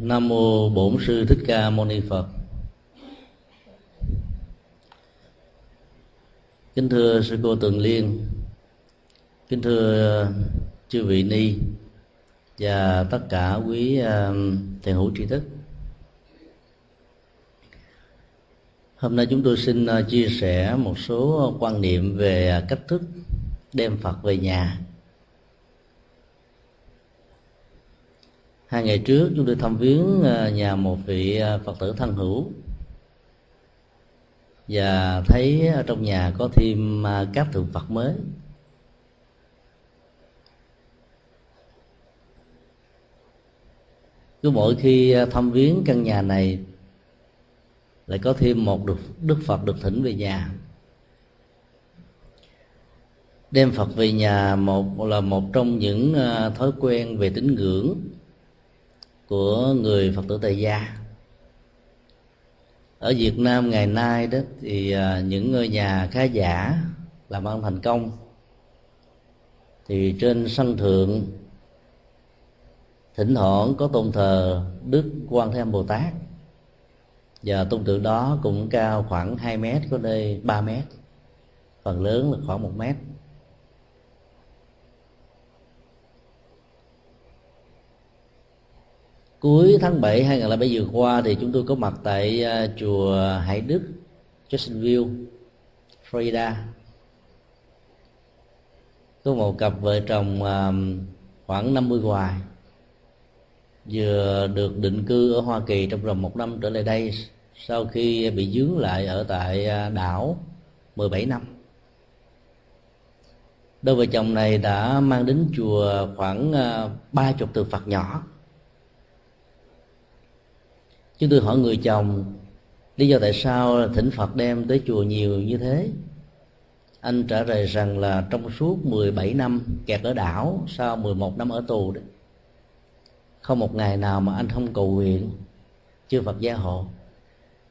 nam mô bổn sư thích ca mâu ni phật. Kính thưa sư cô tường liên, kính thưa ờ, chư vị ni và tất cả quý ờ, thầy hữu tri thức. Hôm nay chúng tôi xin ờ, chia sẻ một số quan niệm về cách thức đem phật về nhà. Hai ngày trước chúng tôi thăm viếng ờ, nhà một vị ờ, phật tử thân hữu. Và thấy ở trong nhà có thêm ờ, các tượng phật mới. Cứ mỗi khi thăm viếng căn nhà này lại có thêm một đức, đức phật được thỉnh về nhà. Đem phật về nhà một là một trong những thói quen về tín ngưỡng của người phật tử tại gia. Ở việt nam ngày nay đó thì à, những ngôi nhà khá giả làm ăn thành công. Thì trên sân thượng, thỉnh thoảng có tôn thờ đức quan thế âm bồ tát. Và tôn tượng đó cũng cao khoảng 2 mét, có nơi 3 mét. Phần lớn là khoảng 1 mét. Cuối tháng 7 2007 vừa qua thì chúng tôi có mặt tại uh, chùa Hải Đức, Jacksonville, Florida. Có một cặp vợ chồng uh, khoảng 50 hoài vừa được định cư ở Hoa Kỳ trong vòng một năm trở lại đây sau khi bị dướng lại ở tại à, đảo 17 năm. Đôi vợ chồng này đã mang đến chùa khoảng ba chục tượng Phật nhỏ chúng tôi hỏi người chồng, lý do tại sao thỉnh phật đem tới chùa nhiều như thế? Anh trả lời rằng là trong suốt 17 năm kẹt ở đảo, sau 11 năm ở tù đó, không một ngày nào mà anh không cầu nguyện, chư Phật gia hộ.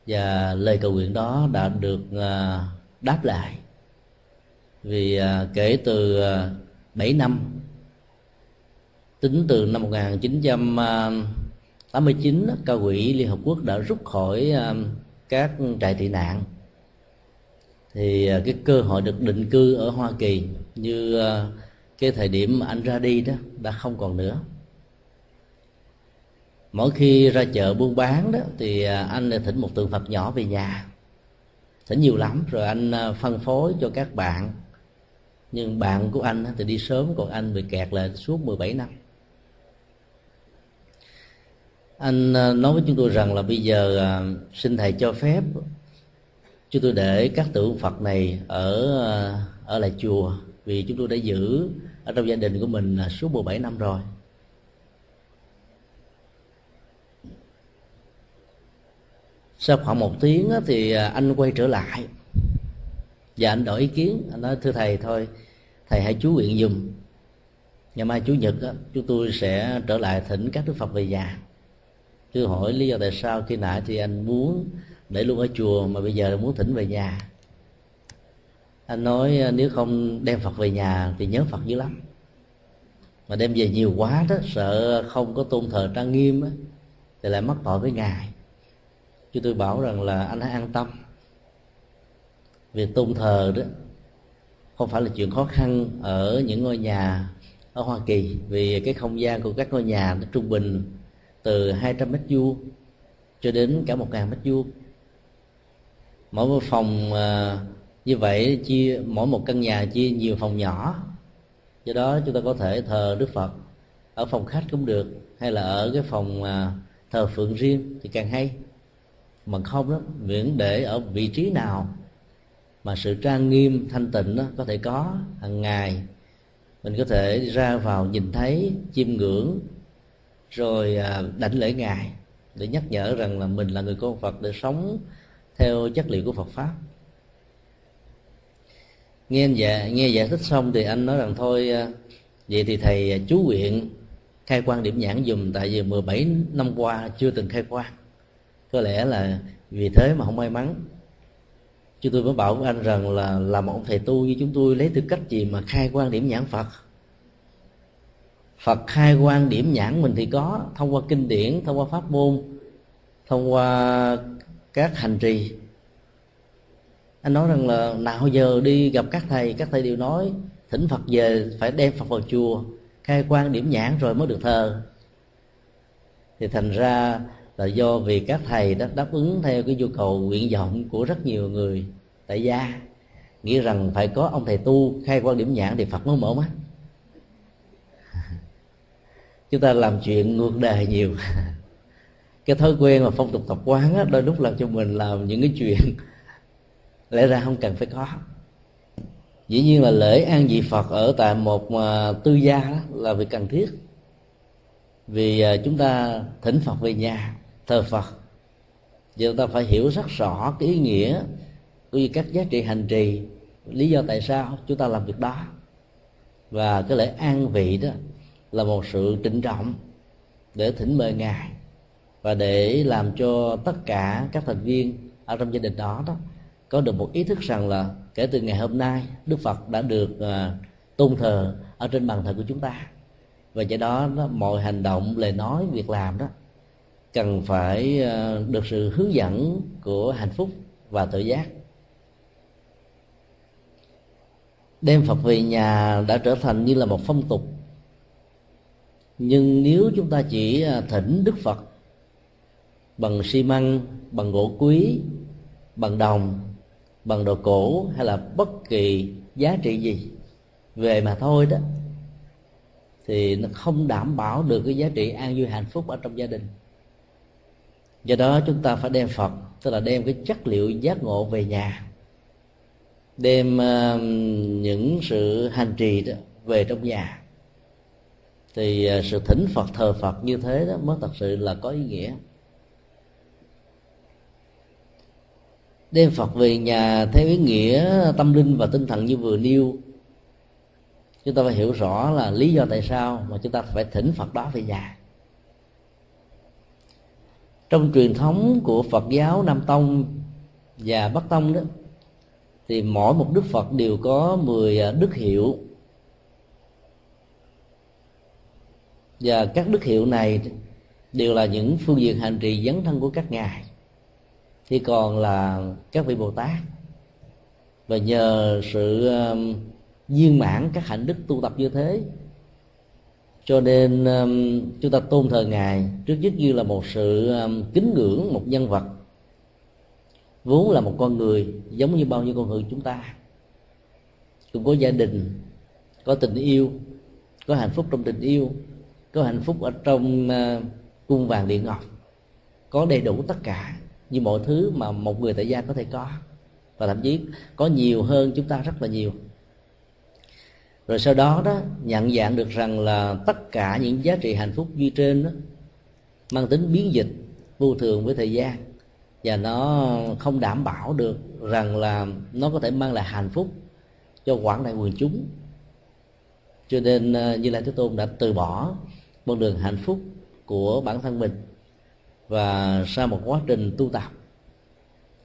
Và lời cầu nguyện đó đã được à, đáp lại. Vì à, kể từ à, 7 năm, tính từ năm 1900 89 cao quỹ Liên Hợp Quốc đã rút khỏi à, các trại tị nạn. Thì à, cái cơ hội được định cư ở Hoa Kỳ như à, cái thời điểm anh ra đi đó đã không còn nữa. Mỗi khi ra chợ buôn bán đó thì anh thỉnh một tượng Phật nhỏ về nhà. Thỉnh nhiều lắm, rồi anh phân phối cho các bạn. Nhưng bạn của anh thì đi sớm, còn anh bị kẹt lại suốt 17 năm anh ờ, nói với chúng tôi rằng là bây giờ ờ, xin thầy cho phép chúng tôi để các tượng phật này ở ờ, ở lại chùa, vì chúng tôi đã giữ ở trong gia đình của mình suốt 17 năm rồi. Sau khoảng một tiếng thì anh quay trở lại và anh đổi ý kiến. Anh nói, thưa thầy thôi, thầy hãy chú nguyện dùm ngày mai chủ nhật chúng tôi sẽ trở lại thỉnh các đức phật về nhà cứ hỏi lý do tại sao khi nãy thì anh muốn để luôn ở chùa mà bây giờ muốn thỉnh về nhà. Anh nói à, nếu không đem phật về nhà thì nhớ phật dữ lắm. Mà đem về nhiều quá đó sợ không có tôn thờ trang nghiêm đó, thì lại mất tội với ngài. Chứ tôi bảo rằng là anh hãy an tâm. Việc tôn thờ đó không phải là chuyện khó khăn ở những ngôi nhà ở Hoa Kỳ vì cái không gian của các ngôi nhà nó trung bình từ 200 mét vuông cho đến cả 1.000 mét vuông. Mỗi một phòng à, như vậy chia mỗi một căn nhà chia nhiều phòng nhỏ. Do đó chúng ta có thể thờ Đức Phật. Ở phòng khách cũng được hay là ở cái phòng à, thờ phượng riêng thì càng hay. Mà không đó miễn để ở vị trí nào mà sự trang nghiêm thanh tịnh đó có thể có hàng ngày mình có thể ra vào nhìn thấy chiêm ngưỡng rồi à, đảnh lễ ngài để nhắc nhở rằng là mình là người con Phật để sống theo chất liệu của Phật pháp. Nghe dạ nghe giải thích xong thì anh nói rằng thôi à, vậy thì thầy à, chú nguyện khai quan điểm nhãn dùm tại vì 17 năm qua chưa từng khai quan có lẽ là vì thế mà không may mắn. Chúng tôi mới bảo với anh rằng là làm một thầy tu như chúng tôi lấy tư cách gì mà khai quan điểm nhãn Phật? Phật khai quan điểm nhãn mình thì có, thông qua kinh điển, thông qua pháp môn, thông qua các hành trì. Anh nói rằng là nào giờ đi gặp các thầy các thầy đều nói, thỉnh phật về, phải đem phật vào chùa, khai quan điểm nhãn rồi mới được thờ. Thì thành ra là do vì các thầy đã đáp ứng theo cái nhu cầu nguyện vọng của rất nhiều người tại gia, nghĩ rằng phải có ông thầy tu khai quan điểm nhãn thì phật mới mở mắt chúng ta làm chuyện ngược đề nhiều. Cái thói quen mà phong tục tập quán đó, đôi lúc làm cho mình làm những cái chuyện lẽ ra không cần phải có. Dĩ nhiên là lễ an vị phật ở tại một à, tư gia đó là việc cần thiết. Vì à, chúng ta thỉnh phật về nhà thờ phật. Giờ chúng ta phải hiểu rất rõ cái ý nghĩa cũng như các giá trị hành trì lý do tại sao chúng ta làm việc đó. Và cái lễ an vị đó là một sự trịnh trọng để thỉnh mời ngài và để làm cho tất cả các thành viên ở trong gia đình đó đó có được một ý thức rằng là kể từ ngày hôm nay đức phật đã được uh, tôn thờ ở trên bàn thờ của chúng ta. Và do đó, đó mọi hành động lời nói việc làm đó cần phải uh, được sự hướng dẫn của hạnh phúc và tự giác. Đem phật về nhà đã trở thành như là một phong tục nhưng nếu chúng ta chỉ à, thỉnh đức phật bằng xi măng bằng gỗ quý bằng đồng bằng đồ cổ hay là bất kỳ giá trị gì về mà thôi đó thì nó không đảm bảo được cái giá trị an vui hạnh phúc ở trong gia đình. Do đó chúng ta phải đem phật tức là đem cái chất liệu giác ngộ về nhà đem uh, những sự hành trì đó về trong nhà thì à, sự thỉnh phật, thờ phật như thế đó mới thật sự là có ý nghĩa. Đem phật về nhà theo ý nghĩa tâm linh và tinh thần như vừa nêu. Chúng ta phải hiểu rõ là lý do tại sao mà chúng ta phải thỉnh phật đó về nhà. Trong truyền thống của phật giáo nam tông và bắc tông đó, thì mỗi một đức phật đều có 10 à, đức hiệu. Và các đức hiệu này đều là những phương diện hành trì dấn thân của các ngài. Thì còn là các vị bồ tát và nhờ sự um, viên mãn các hạnh đức tu tập như thế, cho nên um, chúng ta tôn thờ ngài trước nhất như là một sự um, kính ngưỡng một nhân vật. Vốn là một con người giống như bao nhiêu con người chúng ta. Cũng có gia đình, có tình yêu, có hạnh phúc trong tình yêu có hạnh phúc ở trong ờ, cung vàng điện ngọc. Có đầy đủ tất cả, như mọi thứ mà một người tại gia có thể có. Và thậm chí có nhiều hơn chúng ta rất là nhiều. Rồi sau đó đó, nhận dạng được rằng là tất cả những giá trị hạnh phúc duy trên đó mang tính biến dịch, vô thường với thời gian. Và nó không đảm bảo được rằng là nó có thể mang lại hạnh phúc cho quảng đại quần chúng. Cho nên ờ, như lai thế tôn đã từ bỏ con đường hạnh phúc của bản thân mình. Và sau một quá trình tu tập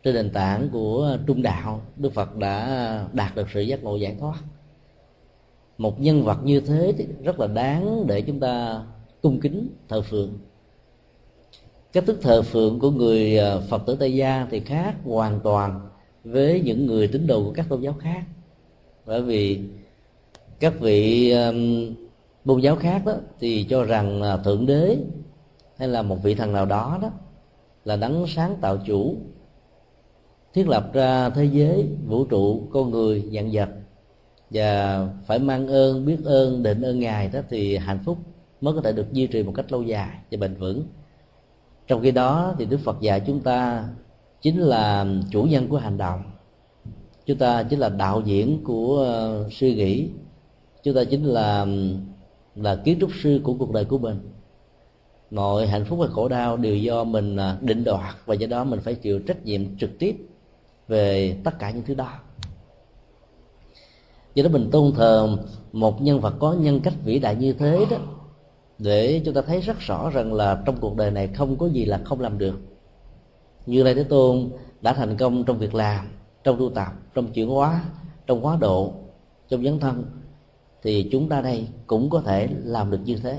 trên nền tảng của trung đạo đức phật đã đạt được sự giác ngộ giải thoát. Một nhân vật như thế thì rất là đáng để chúng ta cung kính thờ phượng. Cách thức thờ phượng của người à, phật tử tây gia thì khác hoàn toàn với những người tín đồ của các tôn giáo khác. Bởi vì các vị um, môn giáo khác đó, thì cho rằng là thượng đế hay là một vị thần nào đó đó là đấng sáng tạo chủ, thiết lập ra thế giới, vũ trụ, con người dạng vật. Và phải mang ơn, biết ơn định ơn ngài đó thì hạnh phúc mới có thể được duy trì một cách lâu dài và bền vững. Trong khi đó thì đức phật dạy chúng ta chính là chủ nhân của hành động. Chúng ta chính là đạo diễn của à, suy nghĩ. Chúng ta chính là là kiến trúc sư của cuộc đời của mình. Mọi hạnh phúc và khổ đau đều do mình à, định đoạt và do đó mình phải chịu trách nhiệm trực tiếp về tất cả những thứ đó. Do đó mình tôn thờ một nhân vật có nhân cách vĩ đại như thế đó, để chúng ta thấy rất rõ rằng là trong cuộc đời này không có gì là không làm được. Như lai thế tôn đã thành công trong việc làm, trong tu tập, trong chuyển hóa, trong hóa độ, trong dấn thân thì chúng ta đây cũng có thể làm được như thế.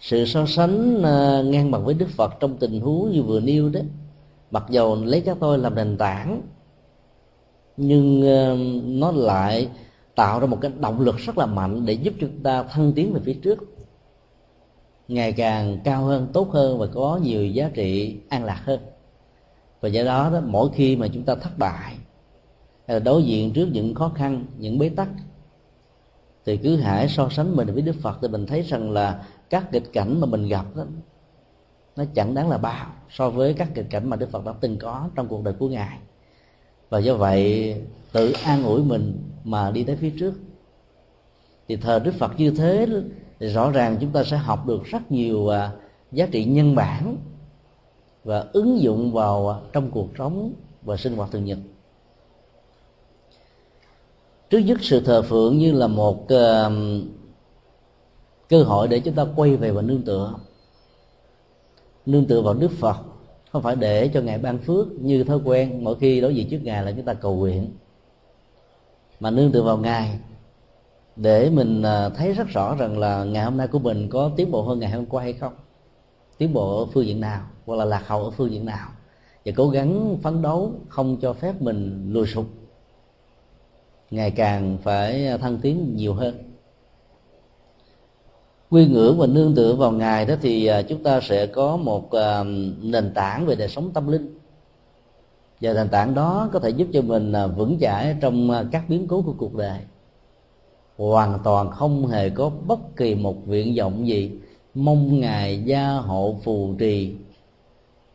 Sự so sánh ờ, ngang bằng với đức phật trong tình huống như vừa nêu đó mặc dầu lấy các tôi làm nền tảng nhưng ờ, nó lại tạo ra một cái động lực rất là mạnh để giúp chúng ta thăng tiến về phía trước ngày càng cao hơn tốt hơn và có nhiều giá trị an lạc hơn. Và do đó, đó mỗi khi mà chúng ta thất bại hay là đối diện trước những khó khăn những bế tắc thì cứ hãy so sánh mình với đức phật thì mình thấy rằng là các kịch cảnh mà mình gặp đó, nó chẳng đáng là bao so với các kịch cảnh mà đức phật đã từng có trong cuộc đời của ngài. Và do vậy, tự an ủi mình mà đi tới phía trước. Thì thờ đức phật như thế, thì rõ ràng chúng ta sẽ học được rất nhiều à, giá trị nhân bản và ứng dụng vào trong cuộc sống và sinh hoạt thường nhật trước nhất sự thờ phượng như là một uh, cơ hội để chúng ta quay về và nương tựa. Nương tựa vào đức phật không phải để cho ngài ban phước như thói quen. Mỗi khi đối diện trước ngài là chúng ta cầu nguyện. Mà nương tựa vào ngài để mình ờ, thấy rất rõ rằng là ngày hôm nay của mình có tiến bộ hơn ngày hôm qua hay không. Tiến bộ ở phương diện nào hoặc là lạc hậu ở phương diện nào. Và cố gắng phấn đấu không cho phép mình lùi sụp ngày càng phải thăng tiến nhiều hơn. Quy ngưỡng và nương tựa vào ngài đó thì à, chúng ta sẽ có một à, nền tảng về đời sống tâm linh. Và nền tảng đó có thể giúp cho mình à, vững chãi trong các biến cố của cuộc đời. Hoàn toàn không hề có bất kỳ một nguyện vọng gì mong ngài gia hộ phù trì.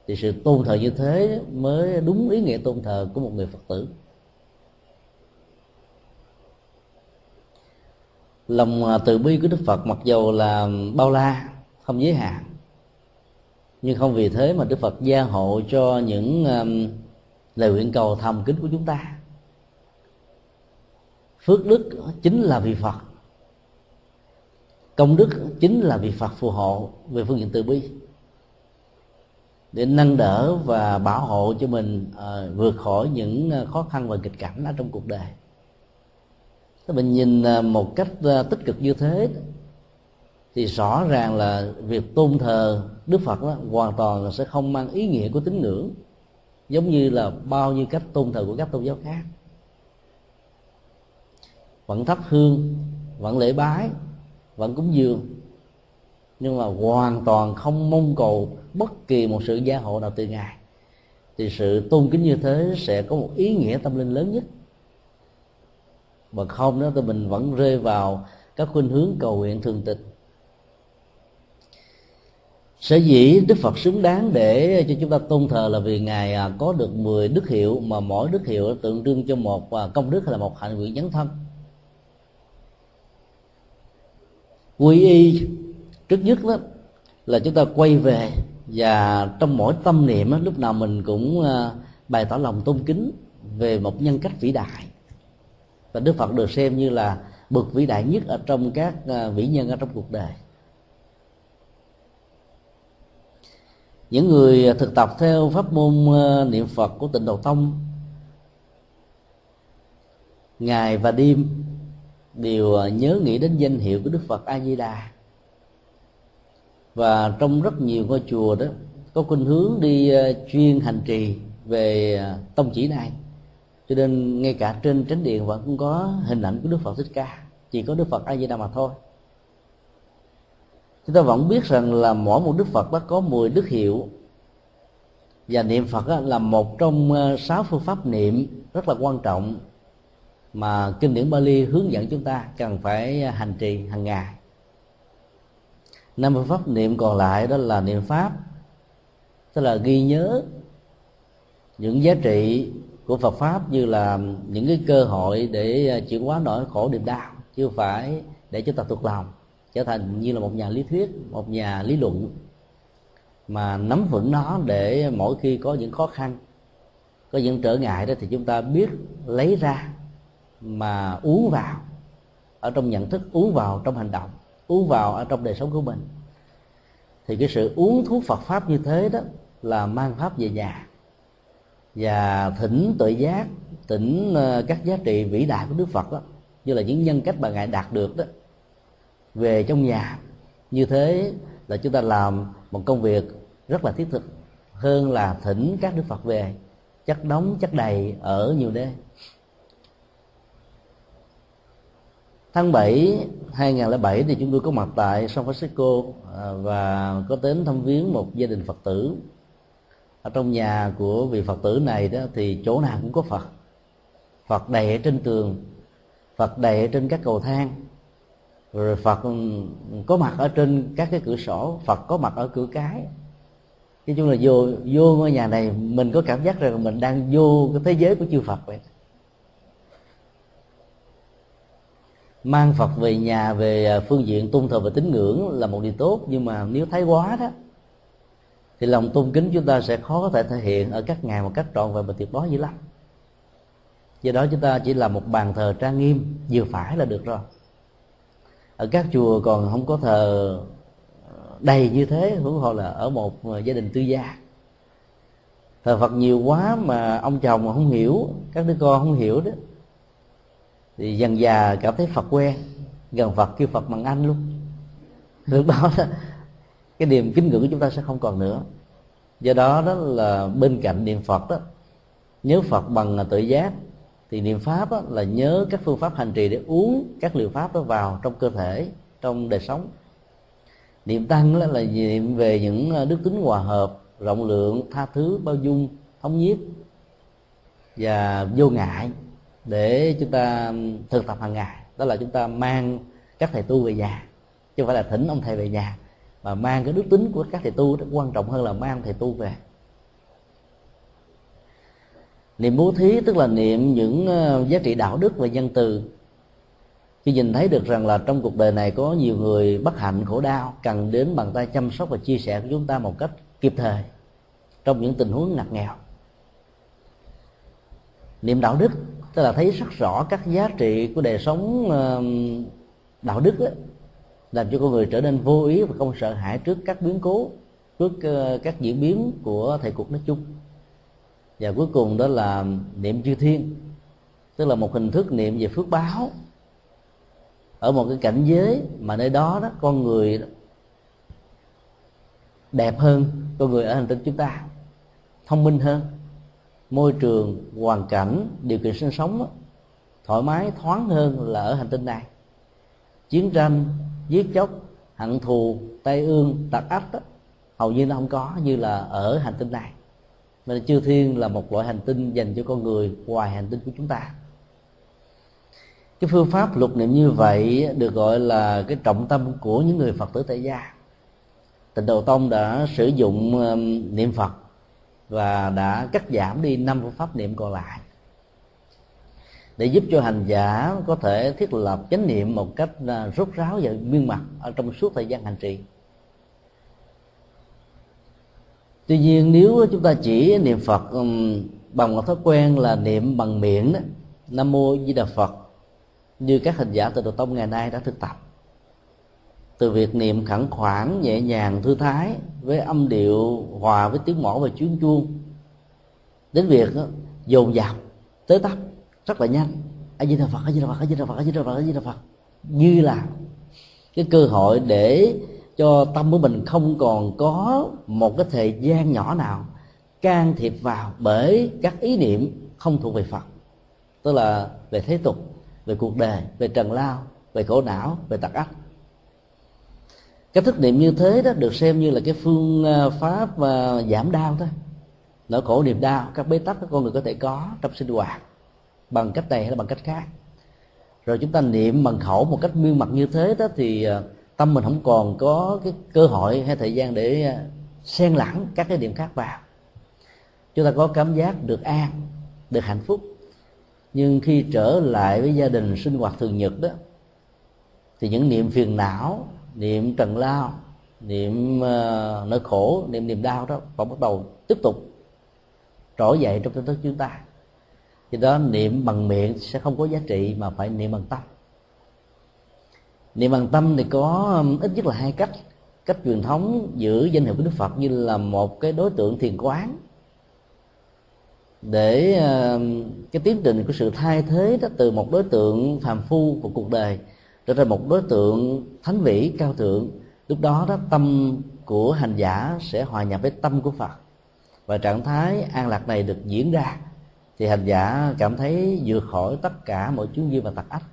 Thì sự tôn thờ như thế mới đúng ý nghĩa tôn thờ của một người phật tử. Lòng à, từ bi của đức phật mặc dầu là bao la không giới hạn. Nhưng không vì thế mà đức phật gia hộ cho những um, lời nguyện cầu thầm kín của chúng ta. Phước đức chính là vị phật. Công đức chính là vị phật phù hộ về phương diện từ bi. Để nâng đỡ và bảo hộ cho mình uh, vượt khỏi những à, khó khăn và kịch cảnh ở trong cuộc đời. Thế mình nhìn à, một cách à, tích cực như thế thì rõ ràng là việc tôn thờ Đức Phật đó, hoàn toàn sẽ không mang ý nghĩa của tín ngưỡng giống như là bao nhiêu cách tôn thờ của các tôn giáo khác. Vẫn thắp hương vẫn lễ bái vẫn cúng dường nhưng mà hoàn toàn không mong cầu bất kỳ một sự gia hộ nào từ ngài. Thì sự tôn kính như thế sẽ có một ý nghĩa tâm linh lớn nhất mà không đó thì mình vẫn rơi vào các khuynh hướng cầu nguyện thường tịch. Sở dĩ đức phật xứng đáng để cho chúng ta tôn thờ là vì ngài à, có được 10 đức hiệu mà mỗi đức hiệu tượng trưng cho một à, công đức hay là một hạnh nguyện dấn thân. Quy y trước nhất đó là chúng ta quay về và trong mỗi tâm niệm đó, lúc nào mình cũng à, bày tỏ lòng tôn kính về một nhân cách vĩ đại và đức phật được xem như là bậc vĩ đại nhất ở trong các à, vĩ nhân ở trong cuộc đời. Những người thực tập theo pháp môn à, niệm phật của tịnh độ tông, ngày và đêm đều à, nhớ nghĩ đến danh hiệu của đức phật a di đà và trong rất nhiều ngôi chùa đó, có khuynh hướng đi chuyên hành trì về tông chỉ này cho nên ngay cả trên chánh điện vẫn cũng có hình ảnh của đức phật thích ca, chỉ có đức phật a di đà mà thôi. Chúng ta vẫn biết rằng là mỗi một đức phật đó có 10 đức hiệu. Và niệm phật là một trong ờ, sáu phương pháp niệm rất là quan trọng mà kinh điển Bali hướng dẫn chúng ta cần phải ờ, hành trì hàng ngày. Năm phương pháp niệm còn lại đó là niệm pháp, tức là ghi nhớ những giá trị của Phật pháp như là những cái cơ hội để à, chuyển hóa nỗi khổ niềm đau, chứ không phải để chúng ta thuộc lòng, trở thành như là một nhà lý thuyết, một nhà lý luận, mà nắm vững nó để mỗi khi có những khó khăn, có những trở ngại đó thì chúng ta biết lấy ra mà uống vào, ở trong nhận thức, uống vào trong hành động, uống vào ở trong đời sống của mình. Thì cái sự uống thuốc Phật pháp như thế đó là mang pháp về nhà và thỉnh tự giác, thỉnh ờ, các giá trị vĩ đại của Đức Phật đó, như là những nhân cách mà ngài đạt được đó, về trong nhà. Như thế là chúng ta làm một công việc rất là thiết thực, hơn là thỉnh các đức phật về, chất đóng, chất đầy ở nhiều nơi. Tháng 7 2007 thì chúng tôi có mặt tại San Francisco ờ, và có đến thăm viếng một gia đình Phật tử ở trong nhà của vị Phật tử này đó, thì chỗ nào cũng có Phật. Phật đầy ở trên tường, Phật đầy ở trên các cầu thang, rồi Phật ừ, có mặt ở trên các cái cửa sổ, Phật có mặt ở cửa cái. Nói chung là vô vô ngôi nhà này, mình có cảm giác rằng mình đang vô cái thế giới của chư Phật vậy. Mang Phật về nhà, về à, phương diện tôn thờ và tín ngưỡng là một điều tốt, nhưng mà nếu thái quá đó thì lòng tôn kính chúng ta sẽ khó có thể thể hiện ở các ngày một cách trọn vẹn và tuyệt đối dữ lắm. Do đó chúng ta chỉ là một bàn thờ trang nghiêm, vừa phải là được rồi. Ở các chùa còn không có thờ đầy như thế huống hồ là ở một gia đình tư gia. Thờ phật nhiều quá mà ông chồng mà không hiểu, các đứa con không hiểu đó, thì dần già cảm thấy phật quen, gần phật kêu phật bằng anh luôn. Lúc đó đó cái niềm kính ngưỡng của chúng ta sẽ không còn nữa. Do đó đó là bên cạnh niệm phật đó, nhớ phật bằng tự giác, thì niệm pháp đó là nhớ các phương pháp hành trì để uống các liệu pháp đó vào trong cơ thể, trong đời sống. Niệm tăng đó là niệm về những ờ, đức tính hòa hợp, rộng lượng, tha thứ, bao dung, thống nhiếp và vô ngại để chúng ta thực tập hàng ngày. Đó là chúng ta mang các thầy tu về nhà, chứ không phải là thỉnh ông thầy về nhà mà mang cái đức tính của các thầy tu rất quan trọng hơn là mang thầy tu về. Niệm bố thí tức là niệm những ờ, giá trị đạo đức và nhân từ. Khi nhìn thấy được rằng là trong cuộc đời này có nhiều người bất hạnh khổ đau cần đến bàn tay chăm sóc và chia sẻ của chúng ta một cách kịp thời trong những tình huống ngặt nghèo. Niệm đạo đức tức là thấy rất rõ các giá trị của đời sống ờ, đạo đức đó, làm cho con người trở nên vô ý và không sợ hãi trước các biến cố, trước ờ, các diễn biến của thời cuộc nói chung. Và cuối cùng đó là niệm chư thiên, tức là một hình thức niệm về phước báo. Ở một cái cảnh giới mà nơi đó đó, con người đẹp hơn, con người ở hành tinh chúng ta, thông minh hơn. Môi trường, hoàn cảnh, điều kiện sinh sống thoải mái, thoáng hơn là ở hành tinh này. Chiến tranh giết chóc hận thù tai ương tặc ách đó, hầu như nó không có như là ở hành tinh này. Nên chư thiên là một loại hành tinh dành cho con người ngoài hành tinh của chúng ta. Cái phương pháp lục niệm như vậy được gọi là cái trọng tâm của những người phật tử tại gia. Tịnh độ tông đã sử dụng um, niệm phật và đã cắt giảm đi năm phương pháp niệm còn lại để giúp cho hành giả có thể thiết lập chánh niệm một cách à, rốt ráo và miên mặt ở trong suốt thời gian hành trì. Tuy nhiên, nếu chúng ta chỉ niệm phật bằng một thói quen là niệm bằng miệng đó, nam mô di đà phật, như các hành giả từ độ tông ngày nay đã thực tập. Từ việc niệm khẳng khoản, nhẹ nhàng, thư thái với âm điệu, hòa với tiếng mõ và chuyến chuông, đến việc dồn dập tới tấp rất là nhanh. A di đà phật, a di đà phật, a di đà phật, a di đà phật, a di đà phật. Như là cái cơ hội để cho tâm của mình không còn có một cái thời gian nhỏ nào can thiệp vào bởi các ý niệm không thuộc về phật. Tức là về thế tục, về cuộc đời, về trần lao, về khổ não, về tật ác. Cái thức niệm như thế đó được xem như là cái phương à, pháp à, giảm đau thôi. Nỗi khổ niềm đau, các bế tắc các con người có thể có trong sinh hoạt bằng cách này hay là bằng cách khác. Rồi chúng ta niệm bằng khẩu một cách miên mặt như thế đó thì à, tâm mình không còn có cái cơ hội hay thời gian để à, xen lẫn các cái niệm khác vào. Chúng ta có cảm giác được an được hạnh phúc. Nhưng khi trở lại với gia đình sinh hoạt thường nhật đó thì những niệm phiền não niệm trần lao niệm uh, nỗi khổ niệm niềm đau đó vẫn bắt đầu tiếp tục trỗi dậy trong tâm thức chúng ta thì đó niệm bằng miệng sẽ không có giá trị mà phải niệm bằng tâm. Niệm bằng tâm thì có um, ít nhất là hai cách. Cách truyền thống giữ danh hiệu của đức phật như là một cái đối tượng thiền quán để um, cái tiến trình của sự thay thế đó từ một đối tượng phàm phu của cuộc đời trở thành một đối tượng thánh vĩ cao thượng. Lúc đó đó, tâm của hành giả sẽ hòa nhập với tâm của phật và trạng thái an lạc này được diễn ra thì hành giả cảm thấy vượt khỏi tất cả mọi chướng duyên và tật ách.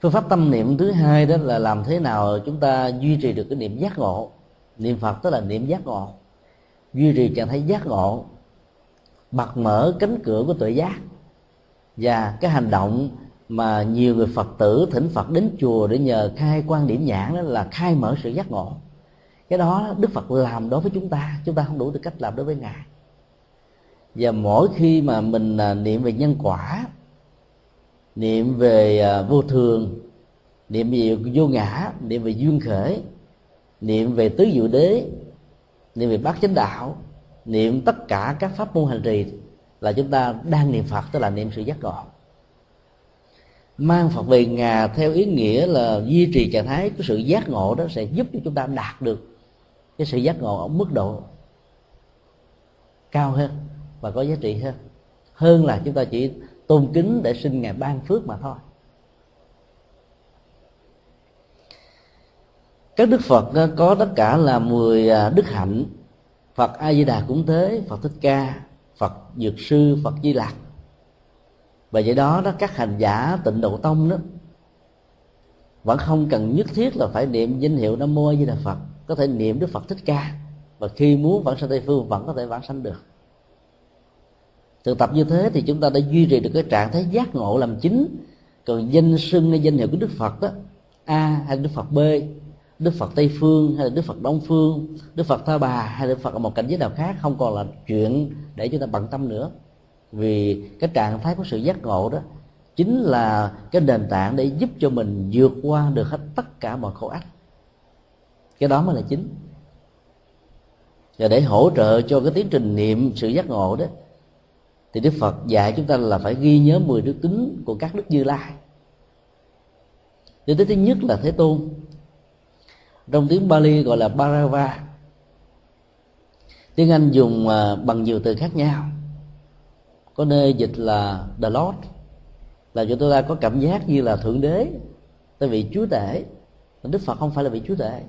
Phương pháp tâm niệm thứ hai đó là làm thế nào chúng ta duy trì được cái niệm giác ngộ. Niệm phật tức là niệm giác ngộ. Duy trì trạng thái giác ngộ, bật mở cánh cửa của tuệ giác. Và cái hành động mà nhiều người phật tử, thỉnh phật đến chùa để nhờ khai quan điểm nhãn đó là khai mở sự giác ngộ. Cái đó đức phật làm đối với chúng ta chúng ta không đủ được cách làm đối với ngài và mỗi khi mà mình à, niệm về nhân quả, niệm về à, vô thường, niệm về vô ngã, niệm về duyên khởi, niệm về tứ diệu đế, niệm về bát chánh đạo, niệm tất cả các pháp môn hành trì là chúng ta đang niệm phật, tức là niệm sự giác ngộ. Mang phật về nhà theo ý nghĩa là duy trì trạng thái của sự giác ngộ đó sẽ giúp cho chúng ta đạt được cái sự giác ngộ ở mức độ cao hơn và có giá trị hơn. Hơn là chúng ta chỉ tôn kính để xin ngài ban phước mà thôi. Các đức phật ờ, có tất cả là 10 ờ, đức hạnh. Phật a di đà cũng thế, phật thích ca, phật dược sư, phật di lặc. Và vậy đó đó, các hành giả tịnh độ tông đó, vẫn không cần nhất thiết là phải niệm danh hiệu nam mô a di đà phật. Có thể niệm đức phật thích ca, và khi muốn vãng sanh tây phương vẫn có thể vãng sanh được thực tập như thế thì chúng ta đã duy trì được cái trạng thái giác ngộ làm chính. Còn danh sưng hay danh hiệu của đức phật đó a hay đức phật b, đức phật tây phương hay là đức phật đông phương, đức phật tha bà hay là đức phật ở một cảnh giới nào khác không còn là chuyện để chúng ta bận tâm nữa. Vì cái trạng thái của sự giác ngộ đó chính là cái nền tảng để giúp cho mình vượt qua được hết tất cả mọi khổ ách. Cái đó mới là chính. Và để hỗ trợ cho cái tiến trình niệm sự giác ngộ đó thì đức phật dạy chúng ta là phải ghi nhớ 10 đức tính của các đức như lai. Đức tính thứ nhất là thế tôn. Trong tiếng Bali gọi là Bharava. Tiếng Anh dùng à, bằng nhiều từ khác nhau. Có nơi dịch là the Lord, là cho tôi ta có cảm giác như là thượng đế, tại vì chúa tể. Đức Phật không phải là vị chúa tể.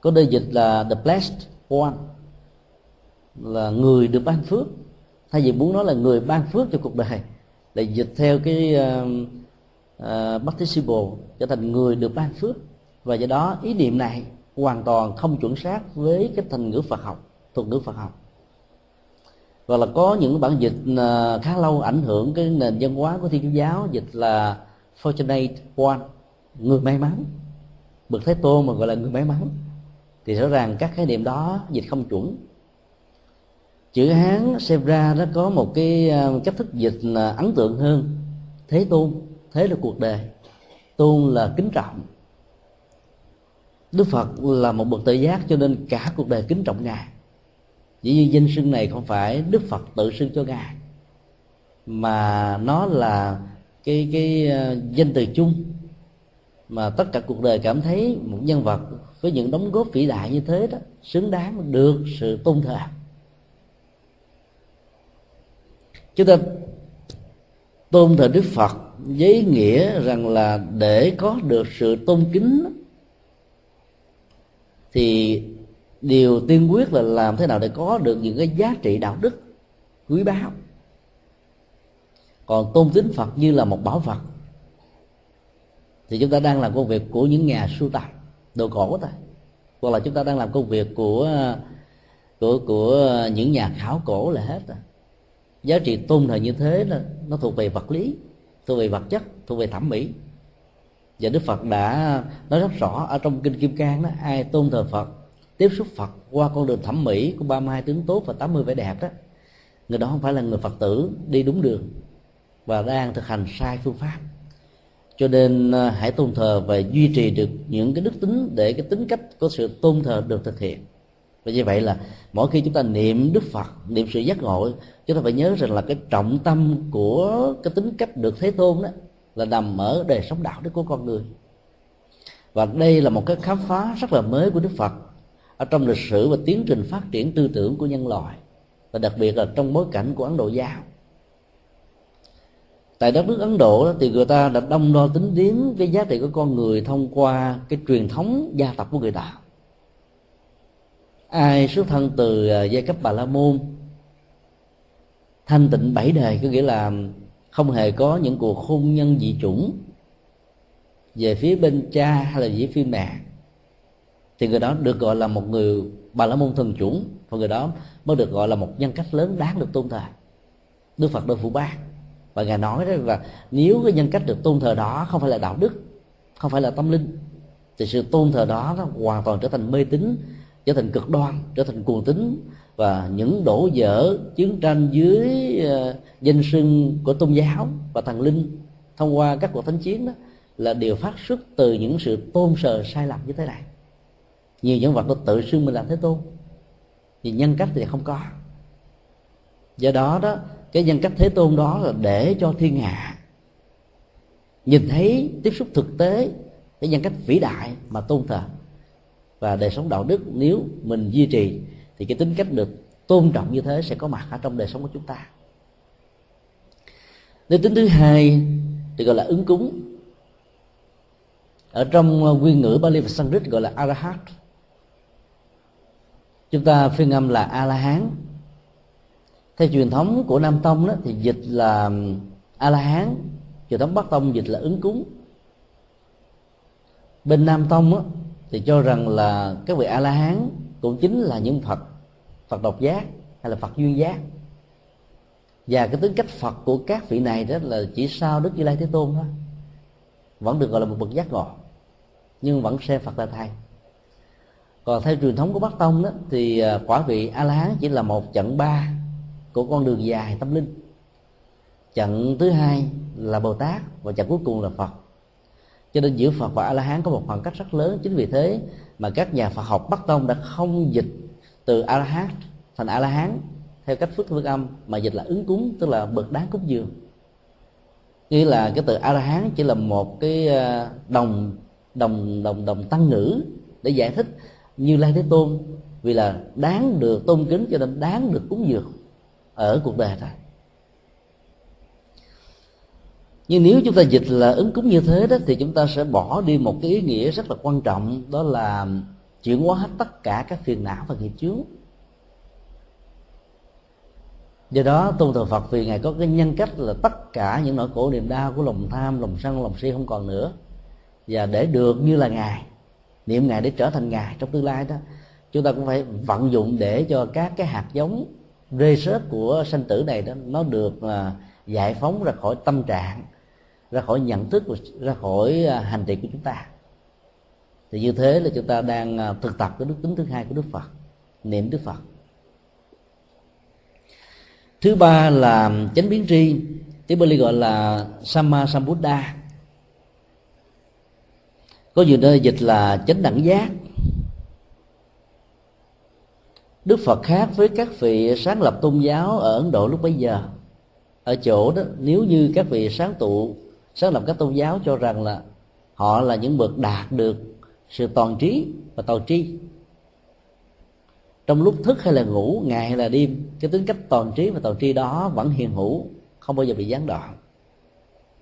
Có nơi dịch là the blessed one, là người được ban phước thay vì muốn nói là người ban phước cho cuộc đời để dịch theo cái uh, uh, participle trở thành người được ban phước. Và do đó ý niệm này hoàn toàn không chuẩn xác với cái thành ngữ Phật học thuật ngữ Phật học. Và là có những bản dịch ờ, khá lâu ảnh hưởng cái nền văn hóa của thiên chúa giáo dịch là fortunate one người may mắn. Bậc thế tôn mà gọi là người may mắn. Thì rõ ràng các khái niệm đó dịch không chuẩn chữ hán xem ra nó có một cái ờ, cách thức dịch ấn tượng hơn. Thế tôn, thế là cuộc đời. Tôn là kính trọng. Đức phật là một bậc tự giác cho nên cả cuộc đời kính trọng ngài. Chỉ như danh xưng này không phải đức phật tự xưng cho ngài, mà nó là cái cái ờ, danh từ chung mà tất cả cuộc đời cảm thấy một nhân vật với những đóng góp vĩ đại như thế đó xứng đáng được sự tôn thờ. Chúng ta tôn thờ đức phật với nghĩa rằng là để có được sự tôn kính thì điều tiên quyết là làm thế nào để có được những cái giá trị đạo đức, quý báu. Còn tôn kính phật như là một bảo vật, thì chúng ta đang làm công việc của những nhà sưu tập đồ cổ thôi. Hoặc là chúng ta đang làm công việc của của của những nhà khảo cổ là hết rồi giá trị tôn thờ như thế là nó thuộc về vật lý, thuộc về vật chất, thuộc về thẩm mỹ. Và đức phật đã nói rất rõ ở trong kinh kim cang đó, ai tôn thờ phật, tiếp xúc phật qua con đường thẩm mỹ của 32 tướng tốt và 80 vẻ đẹp đó, người đó không phải là người phật tử đi đúng đường và đang thực hành sai phương pháp. Cho nên à, hãy tôn thờ và duy trì được những cái đức tính để cái tính cách của sự tôn thờ được thực hiện và như vậy là mỗi khi chúng ta niệm đức phật niệm sự giác ngộ chúng ta phải nhớ rằng là cái trọng tâm của cái tính cách được thế tôn đó là nằm ở đời sống đạo đức của con người. Và đây là một cái khám phá rất là mới của đức phật ở trong lịch sử và tiến trình phát triển tư tưởng của nhân loại và đặc biệt là trong bối cảnh của ấn độ giáo tại đất nước ấn độ đó, thì người ta đã đông đo tính đến cái giá trị của con người thông qua cái truyền thống gia tộc của người đạo ai xuất thân từ à, giai cấp bà la môn, thanh tịnh bảy đời, có nghĩa là không hề có những cuộc hôn nhân dị chủng về phía bên cha hay là về phía mẹ. Thì người đó được gọi là một người bà la môn thần chủng, và người đó mới được gọi là một nhân cách lớn đáng được tôn thờ. Đức phật đã phụ bác và ngài nói đó là nếu cái nhân cách được tôn thờ đó không phải là đạo đức, không phải là tâm linh, thì sự tôn thờ đó nó hoàn toàn trở thành mê tín trở thành cực đoan, trở thành cuồng tín. Và những đổ vỡ chiến tranh dưới ờ, danh sưng của tôn giáo và thần linh thông qua các cuộc thánh chiến đó là đều phát xuất từ những sự tôn sờ sai lầm như thế này. Nhiều nhân vật nó tự xưng mình là thế tôn. Thì nhân cách thì không có. Do đó đó, cái nhân cách thế tôn đó là để cho thiên hạ nhìn thấy, tiếp xúc thực tế cái nhân cách vĩ đại mà tôn thờ và đời sống đạo đức nếu mình duy trì thì cái tính cách được tôn trọng như thế sẽ có mặt ở trong đời sống của chúng ta. Nên tính thứ hai thì gọi là ứng cúng. Ở trong ờ, nguyên ngữ Bali và Sanskrit gọi là Arahat. Chúng ta phiên âm là A La Hán theo truyền thống của Nam Tông đó thì dịch là A La Hán truyền thống Bắc Tông dịch là ứng cúng. Bên Nam Tông đó, thì cho rằng là các vị A La Hán cũng chính là những Phật Phật độc giác hay là Phật duyên giác. Và cái tính cách Phật của các vị này đó là chỉ sau Đức Như Lai Thế Tôn thôi. Vẫn được gọi là một bậc giác ngộ, nhưng vẫn xem Phật là thầy. Còn theo truyền thống của Bắc Tông đó, thì à, quả vị A La Hán chỉ là một trận ba của con đường dài tâm linh. Trận thứ hai là Bồ Tát và trận cuối cùng là Phật cho nên giữa Phật và A La Hán có một khoảng cách rất lớn. Chính vì thế mà các nhà Phật học Bắc Tông đã không dịch từ A La Hán thành A La Hán theo cách phước phương âm, mà dịch là ứng cúng, tức là bậc đáng cúng dường. Nghĩa là cái từ A La Hán chỉ là một cái ờ, đồng đồng đồng đồng tăng ngữ để giải thích như lai thế tôn, vì là đáng được tôn kính cho nên đáng được cúng dường ở cuộc đời này nhưng nếu chúng ta dịch là ứng cúng như thế đó, thì chúng ta sẽ bỏ đi một cái ý nghĩa rất là quan trọng, đó là chuyển hóa hết tất cả các phiền não và nghiệp chướng. Do đó, tôn thờ phật vì ngài có cái nhân cách là tất cả những nỗi khổ niềm đau của lòng tham, lòng sân, lòng si không còn nữa. Và để được như là ngài, niệm ngài để trở thành ngài trong tương lai đó, chúng ta cũng phải vận dụng để cho các cái hạt giống rê sớt của sanh tử này đó, nó được à, giải phóng ra khỏi tâm trạng ra khỏi nhận thức ra khỏi à, hành trì của chúng ta. Thì như thế là chúng ta đang à, thực tập cái đức tính thứ hai của đức phật, niệm đức phật. Thứ ba là chánh biến tri, tiếng Bali gọi là Sama Sambuddha. Có nhiều nơi dịch là chánh đẳng giác. Đức phật khác với các vị sáng lập tôn giáo ở ấn độ lúc bấy giờ. Ở chỗ đó, nếu như các vị sáng tụ sáng lập các tôn giáo cho rằng là họ là những bậc đạt được sự toàn trí và toàn tri. Trong lúc thức hay là ngủ, ngày hay là đêm, cái tính cách toàn trí và toàn tri đó vẫn hiện hữu, không bao giờ bị gián đoạn.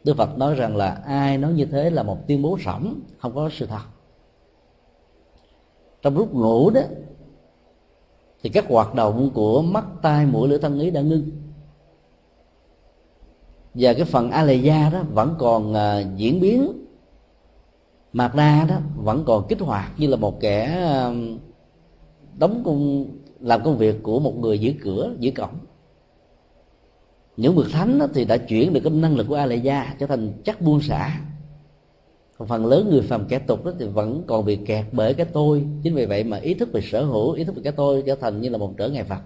Đức Phật nói rằng là ai nói như thế là một tuyên bố rỗng, không có sự thật. Trong lúc ngủ đó, thì các hoạt động của mắt, tai, mũi, lưỡi, thân, ý đã ngưng và cái phần a đó vẫn còn uh, diễn biến. Mạt na đó vẫn còn kích hoạt như là một kẻ uh, đóng công làm công việc của một người giữ cửa giữ cổng. Những bậc thánh đó thì đã chuyển được cái năng lực của a trở thành chắc buông xả. Còn phần lớn người phàm kẻ tục đó thì vẫn còn bị kẹt bởi cái tôi. Chính vì vậy mà ý thức về sở hữu ý thức về cái tôi trở thành như là một trở ngại vật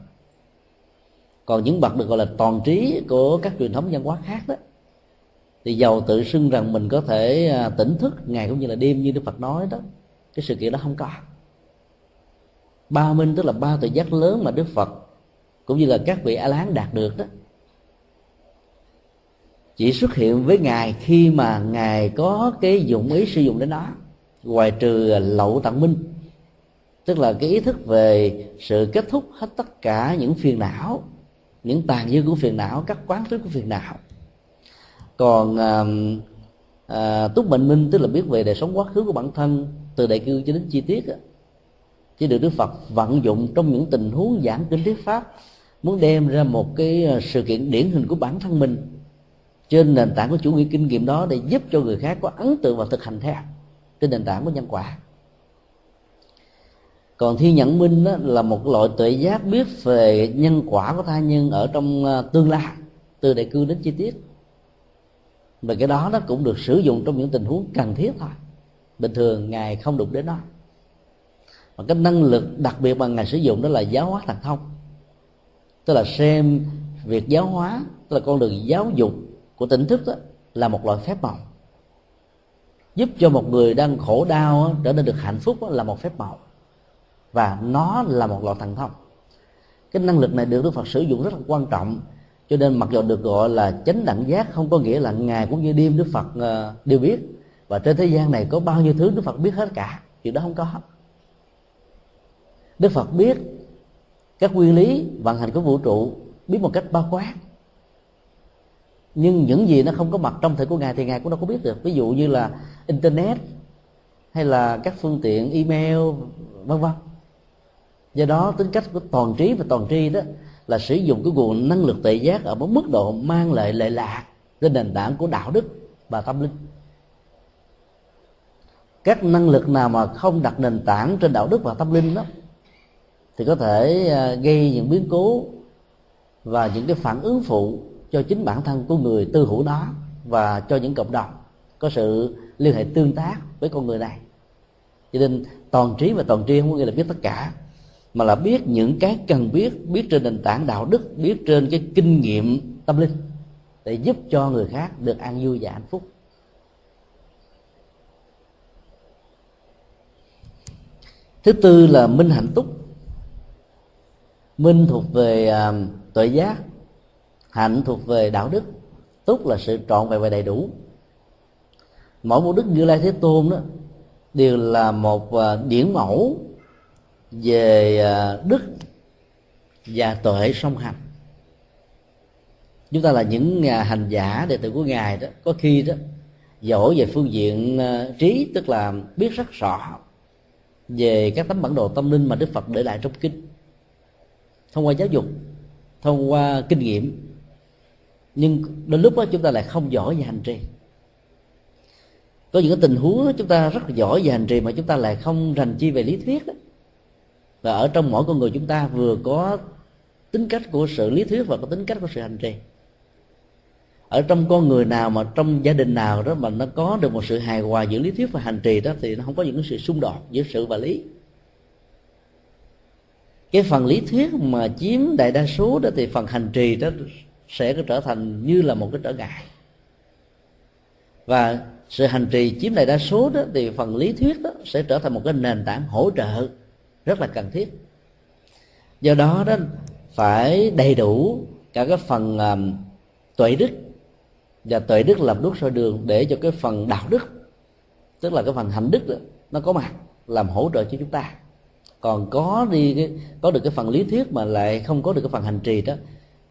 còn những bậc được gọi là toàn trí của các truyền thống văn hóa khác đó, thì giàu tự xưng rằng mình có thể à, tỉnh thức ngày cũng như là đêm như đức phật nói đó. Cái sự kiện đó không có. Ba minh tức là ba tự giác lớn mà đức phật cũng như là các vị a lán đạt được đó, chỉ xuất hiện với ngài khi mà ngài có cái dụng ý sử dụng đến nó. Ngoài trừ lậu tặng minh, tức là cái ý thức về sự kết thúc hết tất cả những phiền não những tàn dư của phiền não các quán tuyết của phiền não. Còn à, à, túc mệnh minh tức là biết về đời sống quá khứ của bản thân từ đại cương cho đến chi tiết chỉ được đức phật vận dụng trong những tình huống giảng kinh thuyết pháp muốn đem ra một cái ờ, sự kiện điển hình của bản thân mình trên nền tảng của chủ nghĩa kinh nghiệm đó để giúp cho người khác có ấn tượng và thực hành theo trên nền tảng của nhân quả còn thiên nhẫn minh đó là một loại tuệ giác biết về nhân quả của tha nhân ở trong à, tương lai từ đại cương đến chi tiết. Và cái đó nó cũng được sử dụng trong những tình huống cần thiết thôi. Bình thường ngài không đụng đến nó. Và cái năng lực đặc biệt mà ngài sử dụng đó là giáo hóa thần thông. Tức là xem việc giáo hóa tức là con đường giáo dục của tỉnh thức đó là một loại phép màu. Giúp cho một người đang khổ đau đó, trở nên được hạnh phúc đó, là một phép màu và nó là một loại thần thông. Cái năng lực này được đức phật sử dụng rất là quan trọng. Cho nên mặc dù được gọi là chánh đẳng giác không có nghĩa là ngày cũng như đêm đức phật uh, đều biết. Và trên thế gian này có bao nhiêu thứ đức phật biết hết cả chuyện đó không có. Đức phật biết các nguyên lý vận hành của vũ trụ biết một cách bao quát. Nhưng những gì nó không có mặt trong thể của ngài thì ngài cũng đâu có biết được. Ví dụ như là internet hay là các phương tiện email vân vân do đó, tính cách của toàn trí và toàn tri đó là sử dụng cái nguồn năng lực tự giác ở một mức độ mang lại lệ lạc trên nền tảng của đạo đức và tâm linh. Các năng lực nào mà không đặt nền tảng trên đạo đức và tâm linh đó, thì có thể à, gây những biến cố và những cái phản ứng phụ cho chính bản thân của người tư hữu đó và cho những cộng đồng có sự liên hệ tương tác với con người này. Cho nên toàn trí và toàn tri không có nghĩa là biết tất cả mà là biết những cái cần biết biết trên nền tảng đạo đức biết trên cái kinh nghiệm tâm linh để giúp cho người khác được an vui và hạnh phúc. Thứ tư là minh hạnh túc. Minh thuộc về uh, tuệ giác hạnh thuộc về đạo đức. Túc là sự trọn vẹn và đầy đủ. Mỗi một đức như lai thế tôn đó đều là một uh, điển mẫu về à, đức và tuệ song hành. Chúng ta là những nhà hành giả đệ tử của ngài đó. Có khi đó, giỏi về phương diện à, trí, tức là biết rất rõ về các tấm bản đồ tâm linh mà đức phật để lại trong kinh. Thông qua giáo dục, thông qua kinh nghiệm. Nhưng đến lúc đó chúng ta lại không giỏi về hành trì. Có những cái tình huống chúng ta rất giỏi về hành trì mà chúng ta lại không rành chi về lý thuyết đó và ở trong mỗi con người chúng ta vừa có tính cách của sự lý thuyết và có tính cách của sự hành trì. Ở trong con người nào mà trong gia đình nào đó mà nó có được một sự hài hòa giữa lý thuyết và hành trì đó, thì nó không có những sự xung đột giữa sự và lý. Cái phần lý thuyết mà chiếm đại đa số đó, thì phần hành trì đó sẽ trở thành như là một cái trở ngại. Và sự hành trì chiếm đại đa số đó, thì phần lý thuyết đó sẽ trở thành một cái nền tảng hỗ trợ rất là cần thiết. Do đó đó phải đầy đủ cả cái phần um, tuệ đức và tuệ đức làm đuốc soi đường để cho cái phần đạo đức tức là cái phần hạnh đức đó, nó có mặt làm hỗ trợ cho chúng ta. Còn có đi cái có được cái phần lý thuyết mà lại không có được cái phần hành trì đó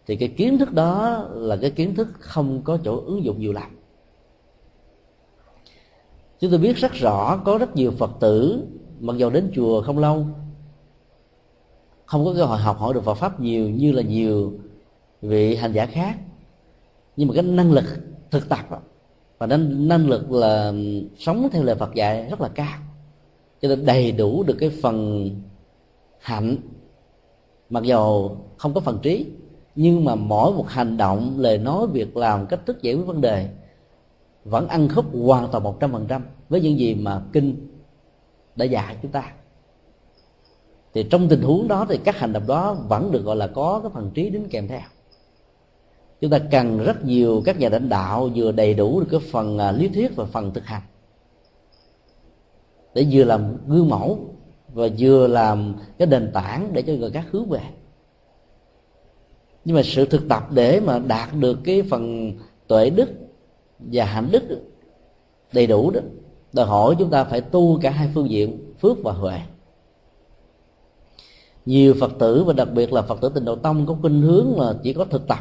thì cái kiến thức đó là cái kiến thức không có chỗ ứng dụng nhiều lắm. Chúng tôi biết rất rõ có rất nhiều phật tử mặc dù đến chùa không lâu không có cơ hội học hỏi được Phật pháp nhiều như là nhiều vị hành giả khác. Nhưng mà cái năng lực thực tập và năng, năng lực là sống theo lời Phật dạy rất là cao. Cho nên đầy đủ được cái phần hạnh. Mặc dầu không có phần trí nhưng mà mỗi một hành động lời nói việc làm cách thức giải quyết vấn đề vẫn ăn khớp hoàn toàn một trăm phần trăm với những gì mà kinh đã dạy chúng ta thì trong tình huống đó thì các hành động đó vẫn được gọi là có cái phần trí đến kèm theo. Chúng ta cần rất nhiều các nhà lãnh đạo vừa đầy đủ được cái phần à, lý thuyết và phần thực hành để vừa làm gương mẫu và vừa làm cái nền tảng để cho người khác hướng về. Nhưng mà sự thực tập để mà đạt được cái phần tuệ đức và hạnh đức đầy đủ đó, đòi hỏi chúng ta phải tu cả hai phương diện, phước và huệ nhiều phật tử và đặc biệt là phật tử tình độ tông có khuynh hướng là chỉ có thực tập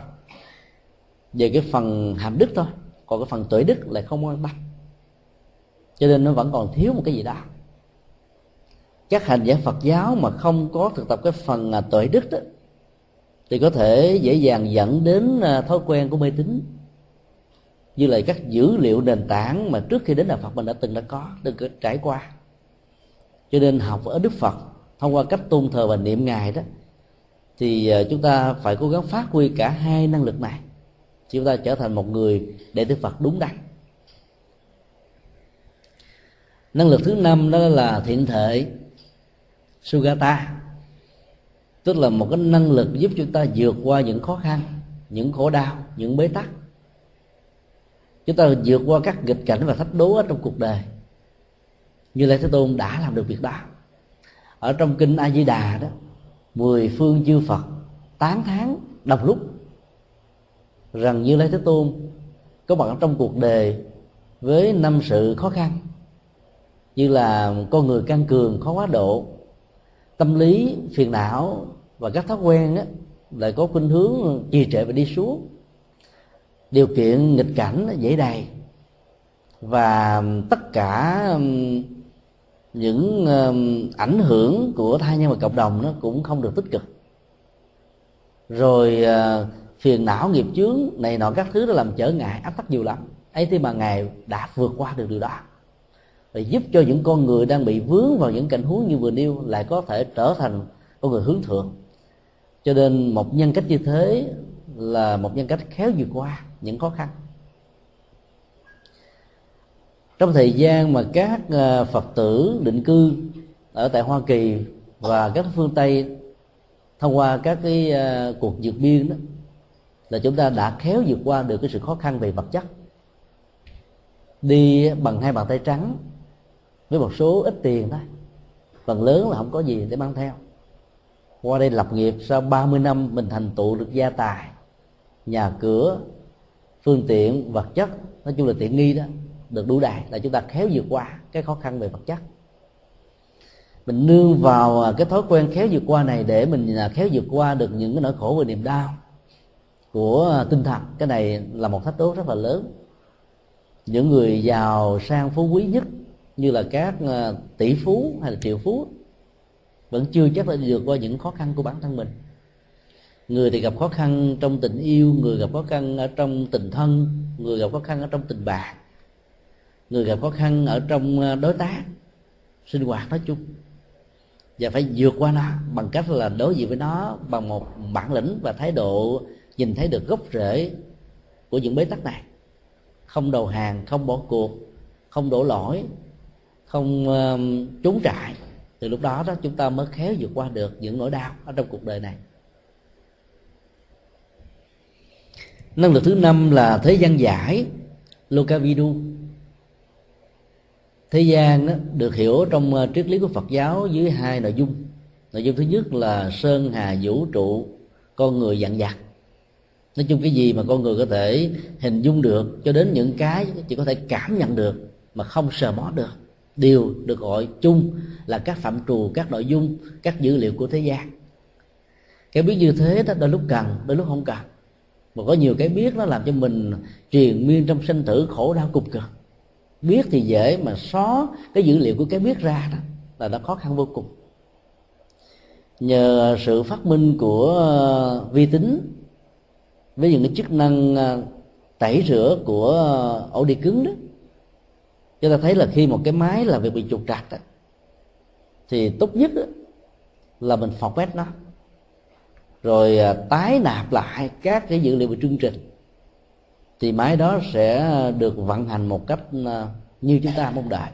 về cái phần hàm đức thôi. Còn cái phần tuệ đức lại không quan tâm. Cho nên nó vẫn còn thiếu một cái gì đó. Các hành giả Phật giáo mà không có thực tập cái phần à, tuệ đức đó, thì có thể dễ dàng dẫn đến à, thói quen của mê tín. Như là các dữ liệu nền tảng mà trước khi đến đạo Phật mình đã từng đã có, từng có trải qua. Cho nên học ở Đức Phật thông qua cách tôn thờ và niệm ngài đó, thì ờ, chúng ta phải cố gắng phát huy cả hai năng lực này. Chúng ta trở thành một người đệ tử Phật đúng đắn. Năng lực thứ năm đó là thiện thể, sugata. Tức là một cái năng lực giúp chúng ta vượt qua những khó khăn, những khổ đau, những bế tắc. Chúng ta vượt qua các nghịch cảnh và thách đố ở trong cuộc đời. Như lê thế tôn đã làm được việc đó ở trong kinh a di đà đó mười phương chư phật tán thán đồng lúc rằng như lê thế tôn có mặt trong cuộc đời với năm sự khó khăn như là con người căng cường khó quá độ tâm lý phiền não và các thói quen á, lại có khuynh hướng trì trệ và đi xuống. Điều kiện nghịch cảnh dễ đầy và tất cả những ảnh hưởng của thai nhân và cộng đồng nó cũng không được tích cực. Rồi ờ, phiền não nghiệp chướng này nọ các thứ nó làm trở ngại, áp tắc nhiều lắm. Ấy thế mà ngài đã vượt qua được điều đó. Và giúp cho những con người đang bị vướng vào những cảnh huống như vừa nêu lại có thể trở thành con người hướng thượng. Cho nên một nhân cách như thế là một nhân cách khéo vượt qua những khó khăn trong thời gian mà các ờ, phật tử định cư ở tại hoa kỳ và các phương tây thông qua các cái ờ, cuộc vượt biên đó, là chúng ta đã khéo vượt qua được cái sự khó khăn về vật chất. Đi bằng hai bàn tay trắng với một số ít tiền thôi, phần lớn là không có gì để mang theo. Qua đây lập nghiệp sau 30 năm mình thành tựu được gia tài, nhà cửa, phương tiện, vật chất, nói chung là tiện nghi đó được đủ đầy là chúng ta khéo vượt qua cái khó khăn về vật chất. Mình nương vào à, cái thói quen khéo vượt qua này để mình à, khéo vượt qua được những cái nỗi khổ và niềm đau của à, tinh thần. Cái này là một thách đố rất là lớn. Những người giàu sang phú quý nhất như là các tỷ phú hay là triệu phú vẫn chưa chắc đã vượt qua những khó khăn của bản thân mình. Người thì gặp khó khăn trong tình yêu, người gặp khó khăn ở trong tình thân, người gặp khó khăn ở trong tình bạn người gặp khó khăn ở trong ờ, đối tác sinh hoạt nói chung. Và phải vượt qua nó bằng cách là đối diện với nó bằng một bản lĩnh và thái độ nhìn thấy được gốc rễ của những bế tắc này. Không đầu hàng không bỏ cuộc không đổ lỗi không uh, trốn trại. Từ lúc đó đó chúng ta mới khéo vượt qua được những nỗi đau ở trong cuộc đời này. Năng lực thứ năm là thế gian giải lokavidu thế gian đó, được hiểu trong uh, triết lý của phật giáo dưới hai nội dung. Nội dung thứ nhất là sơn hà vũ trụ con người dặn dặt nói chung cái gì mà con người có thể hình dung được cho đến những cái chỉ có thể cảm nhận được mà không sờ mó được đều được gọi chung là các phạm trù các nội dung các dữ liệu của thế gian. Cái biết như thế đó đôi lúc cần đôi lúc không cần. Mà có nhiều cái biết nó làm cho mình triền miên trong sinh tử khổ đau cục cực biết thì dễ mà xóa cái dữ liệu của cái biết ra đó là nó khó khăn vô cùng. Nhờ sự phát minh của uh, vi tính với những cái chức năng uh, tẩy rửa của uh, ổ đi cứng đó chúng ta thấy là khi một cái máy là việc bị trục trặc đó, thì tốt nhất đó, là mình format nó rồi tái nạp lại các cái dữ liệu về chương trình thì máy đó sẽ được vận hành một cách ờ, như chúng ta mong đợi.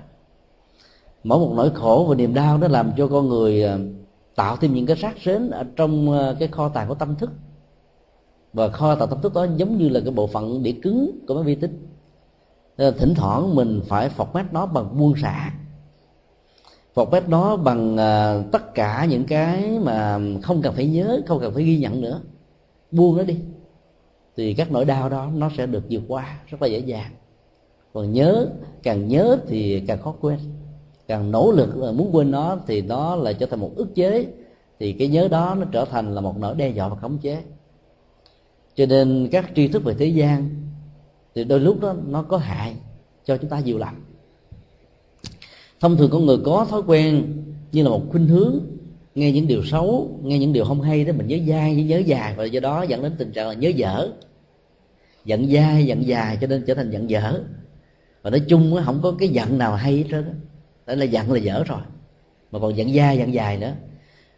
Mỗi một nỗi khổ và niềm đau nó làm cho con người ờ, tạo thêm những cái rác rến ở trong ờ, cái kho tàng của tâm thức. Và kho tàng tâm thức đó giống như là cái bộ phận đĩa cứng của máy vi tính. Nên thỉnh thoảng mình phải format nó bằng buông xả. Format nó bằng tất cả những cái mà không cần phải nhớ, không cần phải ghi nhận nữa. Buông nó đi thì các nỗi đau đó nó sẽ được vượt qua rất là dễ dàng. Còn nhớ, càng nhớ thì càng khó quên. Càng nỗ lực muốn quên nó thì nó lại trở thành một ức chế. Thì cái nhớ đó nó trở thành là một nỗi đe dọa và khống chế. Cho nên các tri thức về thế gian thì đôi lúc đó nó có hại cho chúng ta nhiều lắm. Thông thường con người có thói quen như là một khuynh hướng nghe những điều xấu, nghe những điều không hay đó mình nhớ dai, nhớ dài. Và do đó dẫn đến tình trạng là nhớ dở. Giận dai, giận dài cho nên trở thành giận dở. Và nói chung không có cái giận nào hay hết trơn đó là giận là dở rồi. Mà còn giận dai, giận dài nữa.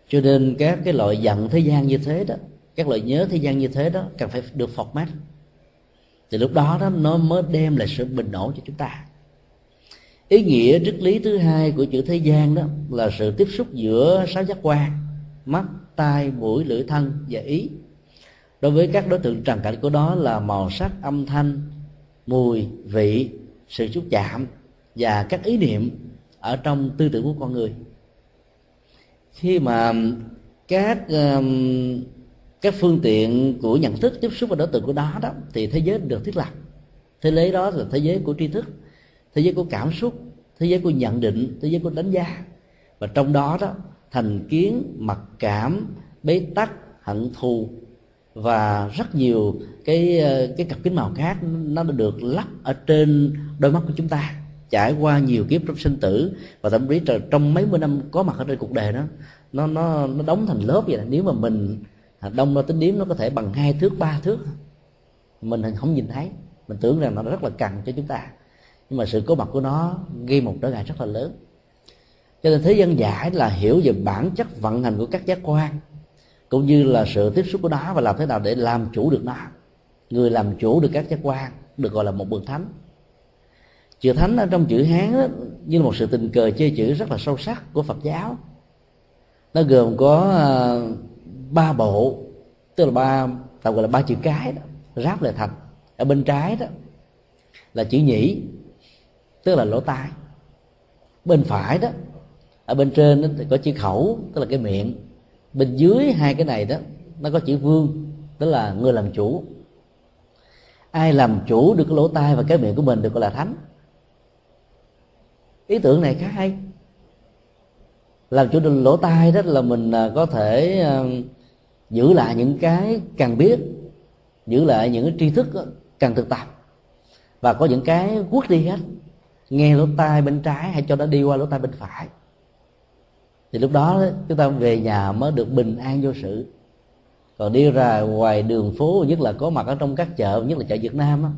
Cho nên các cái loại giận thế gian như thế đó, các loại nhớ thế gian như thế đó cần phải được phọt mát thì lúc đó đó nó mới đem lại sự bình ổn cho chúng ta ý nghĩa triết lý thứ hai của chữ thế gian đó là sự tiếp xúc giữa sáu giác quan, mắt, tai, mũi, lưỡi, thân và ý. Đối với các đối tượng trần cảnh của đó là màu sắc, âm thanh, mùi, vị, sự xúc chạm và các ý niệm ở trong tư tưởng của con người. Khi mà các các phương tiện của nhận thức tiếp xúc với đối tượng của đó đó thì thế giới được thiết lập. Thế giới đó là thế giới của tri thức thế giới của cảm xúc, thế giới của nhận định, thế giới của đánh giá. Và trong đó đó, thành kiến, mặc cảm, bế tắc, hận thù. Và rất nhiều cái ờ, cái cặp kính màu khác nó đã được lắp ở trên đôi mắt của chúng ta. Trải qua nhiều kiếp trong sinh tử và thậm chí trong mấy mươi năm có mặt ở trên cuộc đời đó, nó nó nó đóng thành lớp vậy nếu mà mình à, đông đo tính điếm, nó có thể bằng hai thước, ba thước. Mình không nhìn thấy. Mình tưởng rằng nó rất là cần cho chúng ta nhưng mà sự có mặt của nó gây một trở ngại rất là lớn. Cho nên thế dân giải là hiểu về bản chất vận hành của các giác quan cũng như là sự tiếp xúc của nó và làm thế nào để làm chủ được nó. Người làm chủ được các giác quan được gọi là một bậc thánh. Chữ thánh ở trong chữ hán đó, như là một sự tình cờ chơi chữ rất là sâu sắc của phật giáo. Nó gồm có à, ba bộ tức là ba tao gọi là ba chữ cái đó ráp lại thành. Ở bên trái đó là chữ nhĩ tức là lỗ tai. Bên phải đó, ở bên trên đó thì có chữ khẩu, tức là cái miệng. Bên dưới hai cái này đó, nó có chữ vương, tức là người làm chủ. Ai làm chủ được cái lỗ tai và cái miệng của mình được gọi là thánh. Ý tưởng này khá hay. Làm chủ được lỗ tai đó là mình à, có thể à, giữ lại những cái cần biết, giữ lại những cái tri thức cần thực tập. Và có những cái quất đi hết nghe lỗ tai bên trái hay cho nó đi qua lỗ tai bên phải. Thì lúc đó chúng ta về nhà mới được bình an vô sự. Còn đi ra ngoài đường phố, nhất là có mặt ở trong các chợ, nhất là chợ Việt Nam á,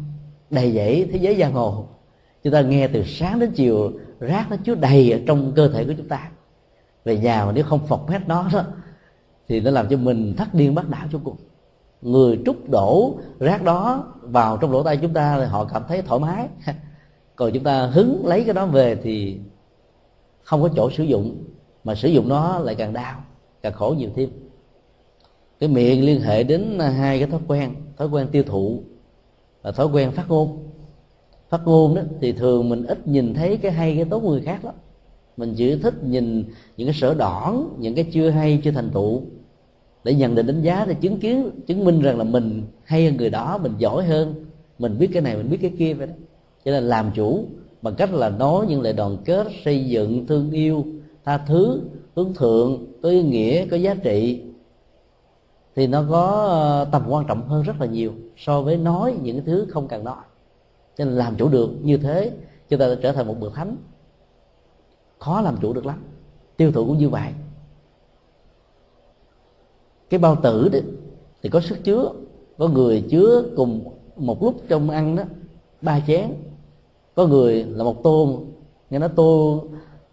đầy dẫy thế giới giang hồ. Chúng ta nghe từ sáng đến chiều, rác nó chứa đầy ở trong cơ thể của chúng ta. Về nhà mà nếu không phọc hết nó đó, thì nó làm cho mình thắt điên bắt đảo cho cùng. Người trút đổ rác đó vào trong lỗ tai chúng ta thì họ cảm thấy thoải mái. còn chúng ta hứng lấy cái đó về thì không có chỗ sử dụng, mà sử dụng nó lại càng đau, càng khổ nhiều thêm. Cái miệng liên hệ đến hai cái thói quen thói quen tiêu thụ và thói quen phát ngôn. Phát ngôn đó thì thường mình ít nhìn thấy cái hay, cái tốt của người khác lắm. Mình chỉ thích nhìn những cái sở đỏ những cái chưa hay, chưa thành tựu. Để nhận định đánh giá để chứng kiến, chứng minh rằng là mình hay hơn người đó, mình giỏi hơn, mình biết cái này, mình biết cái kia vậy đó cho nên làm chủ bằng cách là nói những lời đoàn kết, xây dựng, thương yêu, tha thứ, hướng thượng, có ý nghĩa, có giá trị, thì nó có ờ, tầm quan trọng hơn rất là nhiều so với nói những cái thứ không cần nói. Cho nên làm chủ được như thế, chúng ta trở thành một bậc thánh. Khó làm chủ được lắm, tiêu thụ cũng như vậy. Cái bao tử đấy thì có sức chứa, có người chứa cùng một lúc trong ăn đó, ba chén có người là một tô nghe nó tô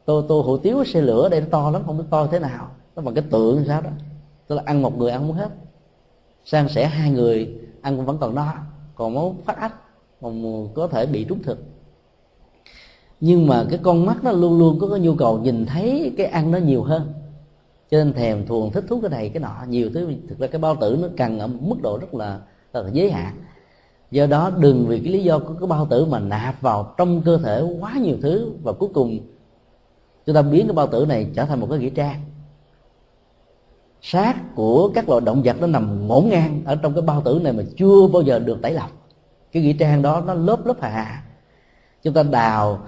tô tô hủ tiếu xe lửa đây nó to lắm không biết to thế nào. Nó bằng cái tượng sao đó. Tức là ăn một người ăn không hết. Sang sẻ hai người ăn cũng vẫn còn no còn máu phát ách còn có thể bị trúng thực. Nhưng mà cái con mắt nó luôn luôn có cái nhu cầu nhìn thấy cái ăn nó nhiều hơn. Cho nên thèm thuồng thích thú cái này cái nọ nhiều thứ. Thực ra cái bao tử nó cần ở mức độ rất là, rất là giới hạn do đó đừng vì cái lý do của cái bao tử mà nạp vào trong cơ thể quá nhiều thứ và cuối cùng chúng ta biến cái bao tử này trở thành một cái nghĩa trang. Xác của các loài động vật nó nằm ngổn ngang ở trong cái bao tử này mà chưa bao giờ được tẩy lọc. Cái nghĩa trang đó nó lớp lớp hà chúng ta đào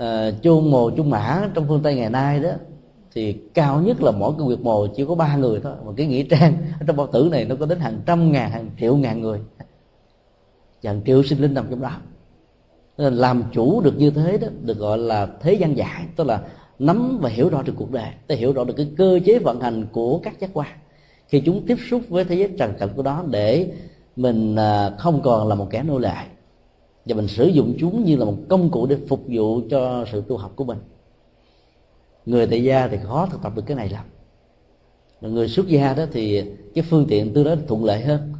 uh, chôn mồ chôn mã trong phương tây ngày nay đó thì cao nhất là mỗi cái việc mồ chỉ có ba người thôi. Mà cái nghĩa trang ở trong bao tử này nó có đến hàng trăm ngàn hàng triệu ngàn người và hàng triệu sinh linh nằm trong đó. Nên làm chủ được như thế đó, được gọi là thế gian giải tức là nắm và hiểu rõ được cuộc đời, ta hiểu rõ được cái cơ chế vận hành của các giác quan. Khi chúng tiếp xúc với thế giới trần cảnh của đó để mình à, không còn là một kẻ nô lệ, và mình sử dụng chúng như là một công cụ để phục vụ cho sự tu học của mình. Người tại gia thì khó thực tập được cái này lắm. Người xuất gia đó thì cái phương tiện tương đối thuận lợi hơn,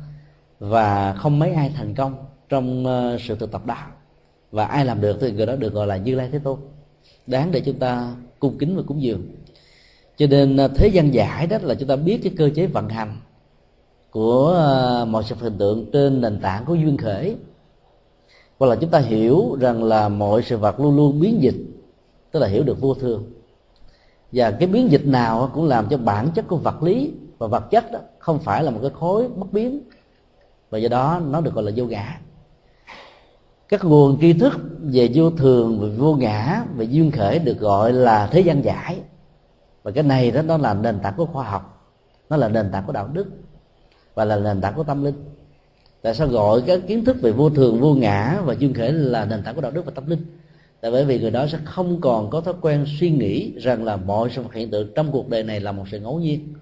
và không mấy ai thành công trong ờ, sự thực tập đó và ai làm được thì người đó được gọi là như lai thế tôn. Đáng để chúng ta cung kính và cúng dường. Cho nên ờ, thế gian giải đó là chúng ta biết cái cơ chế vận hành của ờ, mọi sự hình tượng trên nền tảng của duyên khởi. Hoặc là chúng ta hiểu rằng là mọi sự vật luôn luôn biến dịch, tức là hiểu được vô thường. Và cái biến dịch nào cũng làm cho bản chất của vật lý và vật chất đó không phải là một cái khối bất biến. Và do đó nó được gọi là vô ngã các nguồn tri thức về vô thường, về vô ngã, về duyên khởi được gọi là thế gian giải. Và cái này đó, nó là nền tảng của khoa học. Nó là nền tảng của đạo đức và là nền tảng của tâm linh. Tại sao gọi các kiến thức về vô thường, vô ngã và duyên khởi là nền tảng của đạo đức và tâm linh? Là bởi vì người đó sẽ không còn có thói quen suy nghĩ rằng là mọi sự hiện tượng trong cuộc đời này là một sự ngẫu nhiên.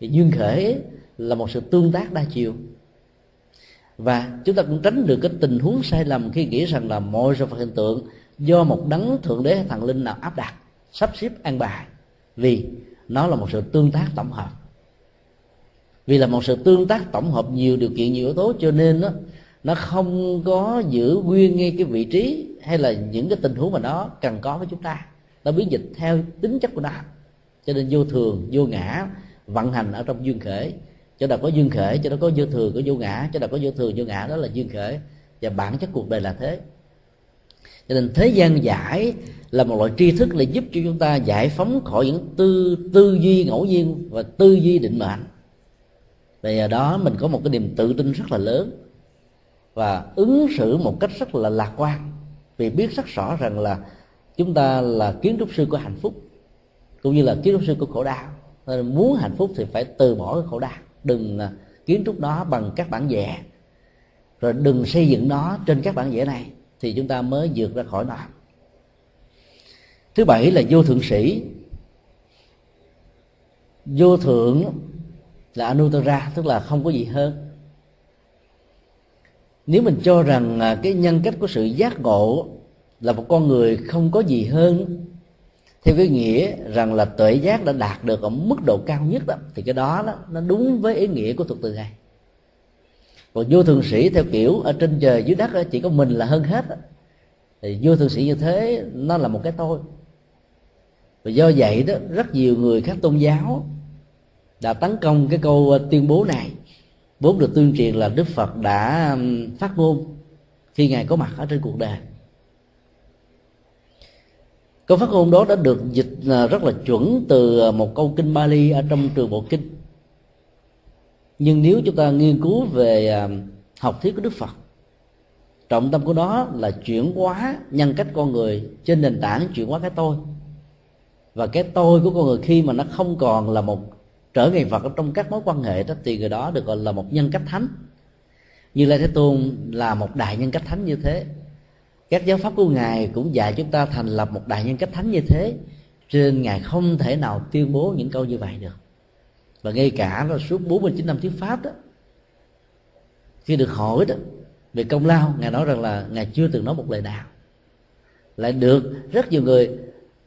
Thì duyên khởi là một sự tương tác đa chiều và chúng ta cũng tránh được cái tình huống sai lầm khi nghĩ rằng là mọi sự vật hiện tượng do một đấng thượng đế thần linh nào áp đặt, sắp xếp an bài. Vì nó là một sự tương tác tổng hợp. Vì là một sự tương tác tổng hợp nhiều điều kiện, nhiều yếu tố, cho nên nó nó không có giữ nguyên ngay cái vị trí hay là những cái tình huống mà nó cần có với chúng ta. Nó biến dịch theo tính chất của nó. Cho nên vô thường, vô ngã, vận hành ở trong duyên khởi cho đó có duyên khởi, cho nó có vô thường có vô ngã. Cho đó có vô thường vô ngã, đó là duyên khởi. Và bản chất cuộc đời là thế. Cho nên thế gian giải là một loại tri thức để giúp cho chúng ta giải phóng khỏi những tư tư duy ngẫu nhiên và tư duy định mệnh. Vì đó, mình có một cái niềm tự tin rất là lớn và ứng xử một cách rất là lạc quan. Vì biết rất rõ rằng là chúng ta là kiến trúc sư của hạnh phúc, cũng như là kiến trúc sư của khổ đau. Nên muốn hạnh phúc thì phải từ bỏ cái khổ đau đừng à, kiến trúc nó bằng các bản vẽ. Rồi đừng xây dựng nó trên các bản vẽ này thì chúng ta mới vượt ra khỏi nó. Thứ bảy là vô thượng sĩ. Vô thượng là anuttara, tức là không có gì hơn. Nếu mình cho rằng à, cái nhân cách của sự giác ngộ là một con người không có gì hơn theo cái nghĩa rằng là tuệ giác đã đạt được ở mức độ cao nhất đó thì cái đó, đó nó đúng với ý nghĩa của thuật từ này còn vô thường sĩ theo kiểu ở trên trời dưới đất đó, chỉ có mình là hơn hết đó. thì vô thường sĩ như thế nó là một cái tôi. Và do vậy đó rất nhiều người khác tôn giáo đã tấn công cái câu ờ, tuyên bố này. Vốn được tuyên truyền là đức phật đã phát ngôn khi ngài có mặt ở trên cuộc đời câu phát ngôn đó đã được dịch rất là chuẩn từ à, một câu kinh Bali ở trong trường bộ kinh. Nhưng nếu chúng ta nghiên cứu về à, học thuyết của Đức Phật, trọng tâm của nó là chuyển hóa nhân cách con người trên nền tảng chuyển hóa cái tôi. Và cái tôi của con người khi mà nó không còn là một, trở ngại vật trong các mối quan hệ đó, thì người đó được gọi là một nhân cách thánh. Như lai thế tôn là một đại nhân cách thánh như thế các giáo pháp của ngài cũng dạy chúng ta thành lập một đại nhân cách thánh như thế. Trên nên ngài không thể nào tuyên bố những câu như vậy được. Và ngay cả là suốt 49 năm thuyết pháp đó, khi được hỏi đó, về công lao, ngài nói rằng là ngài chưa từng nói một lời nào. Lại được rất nhiều người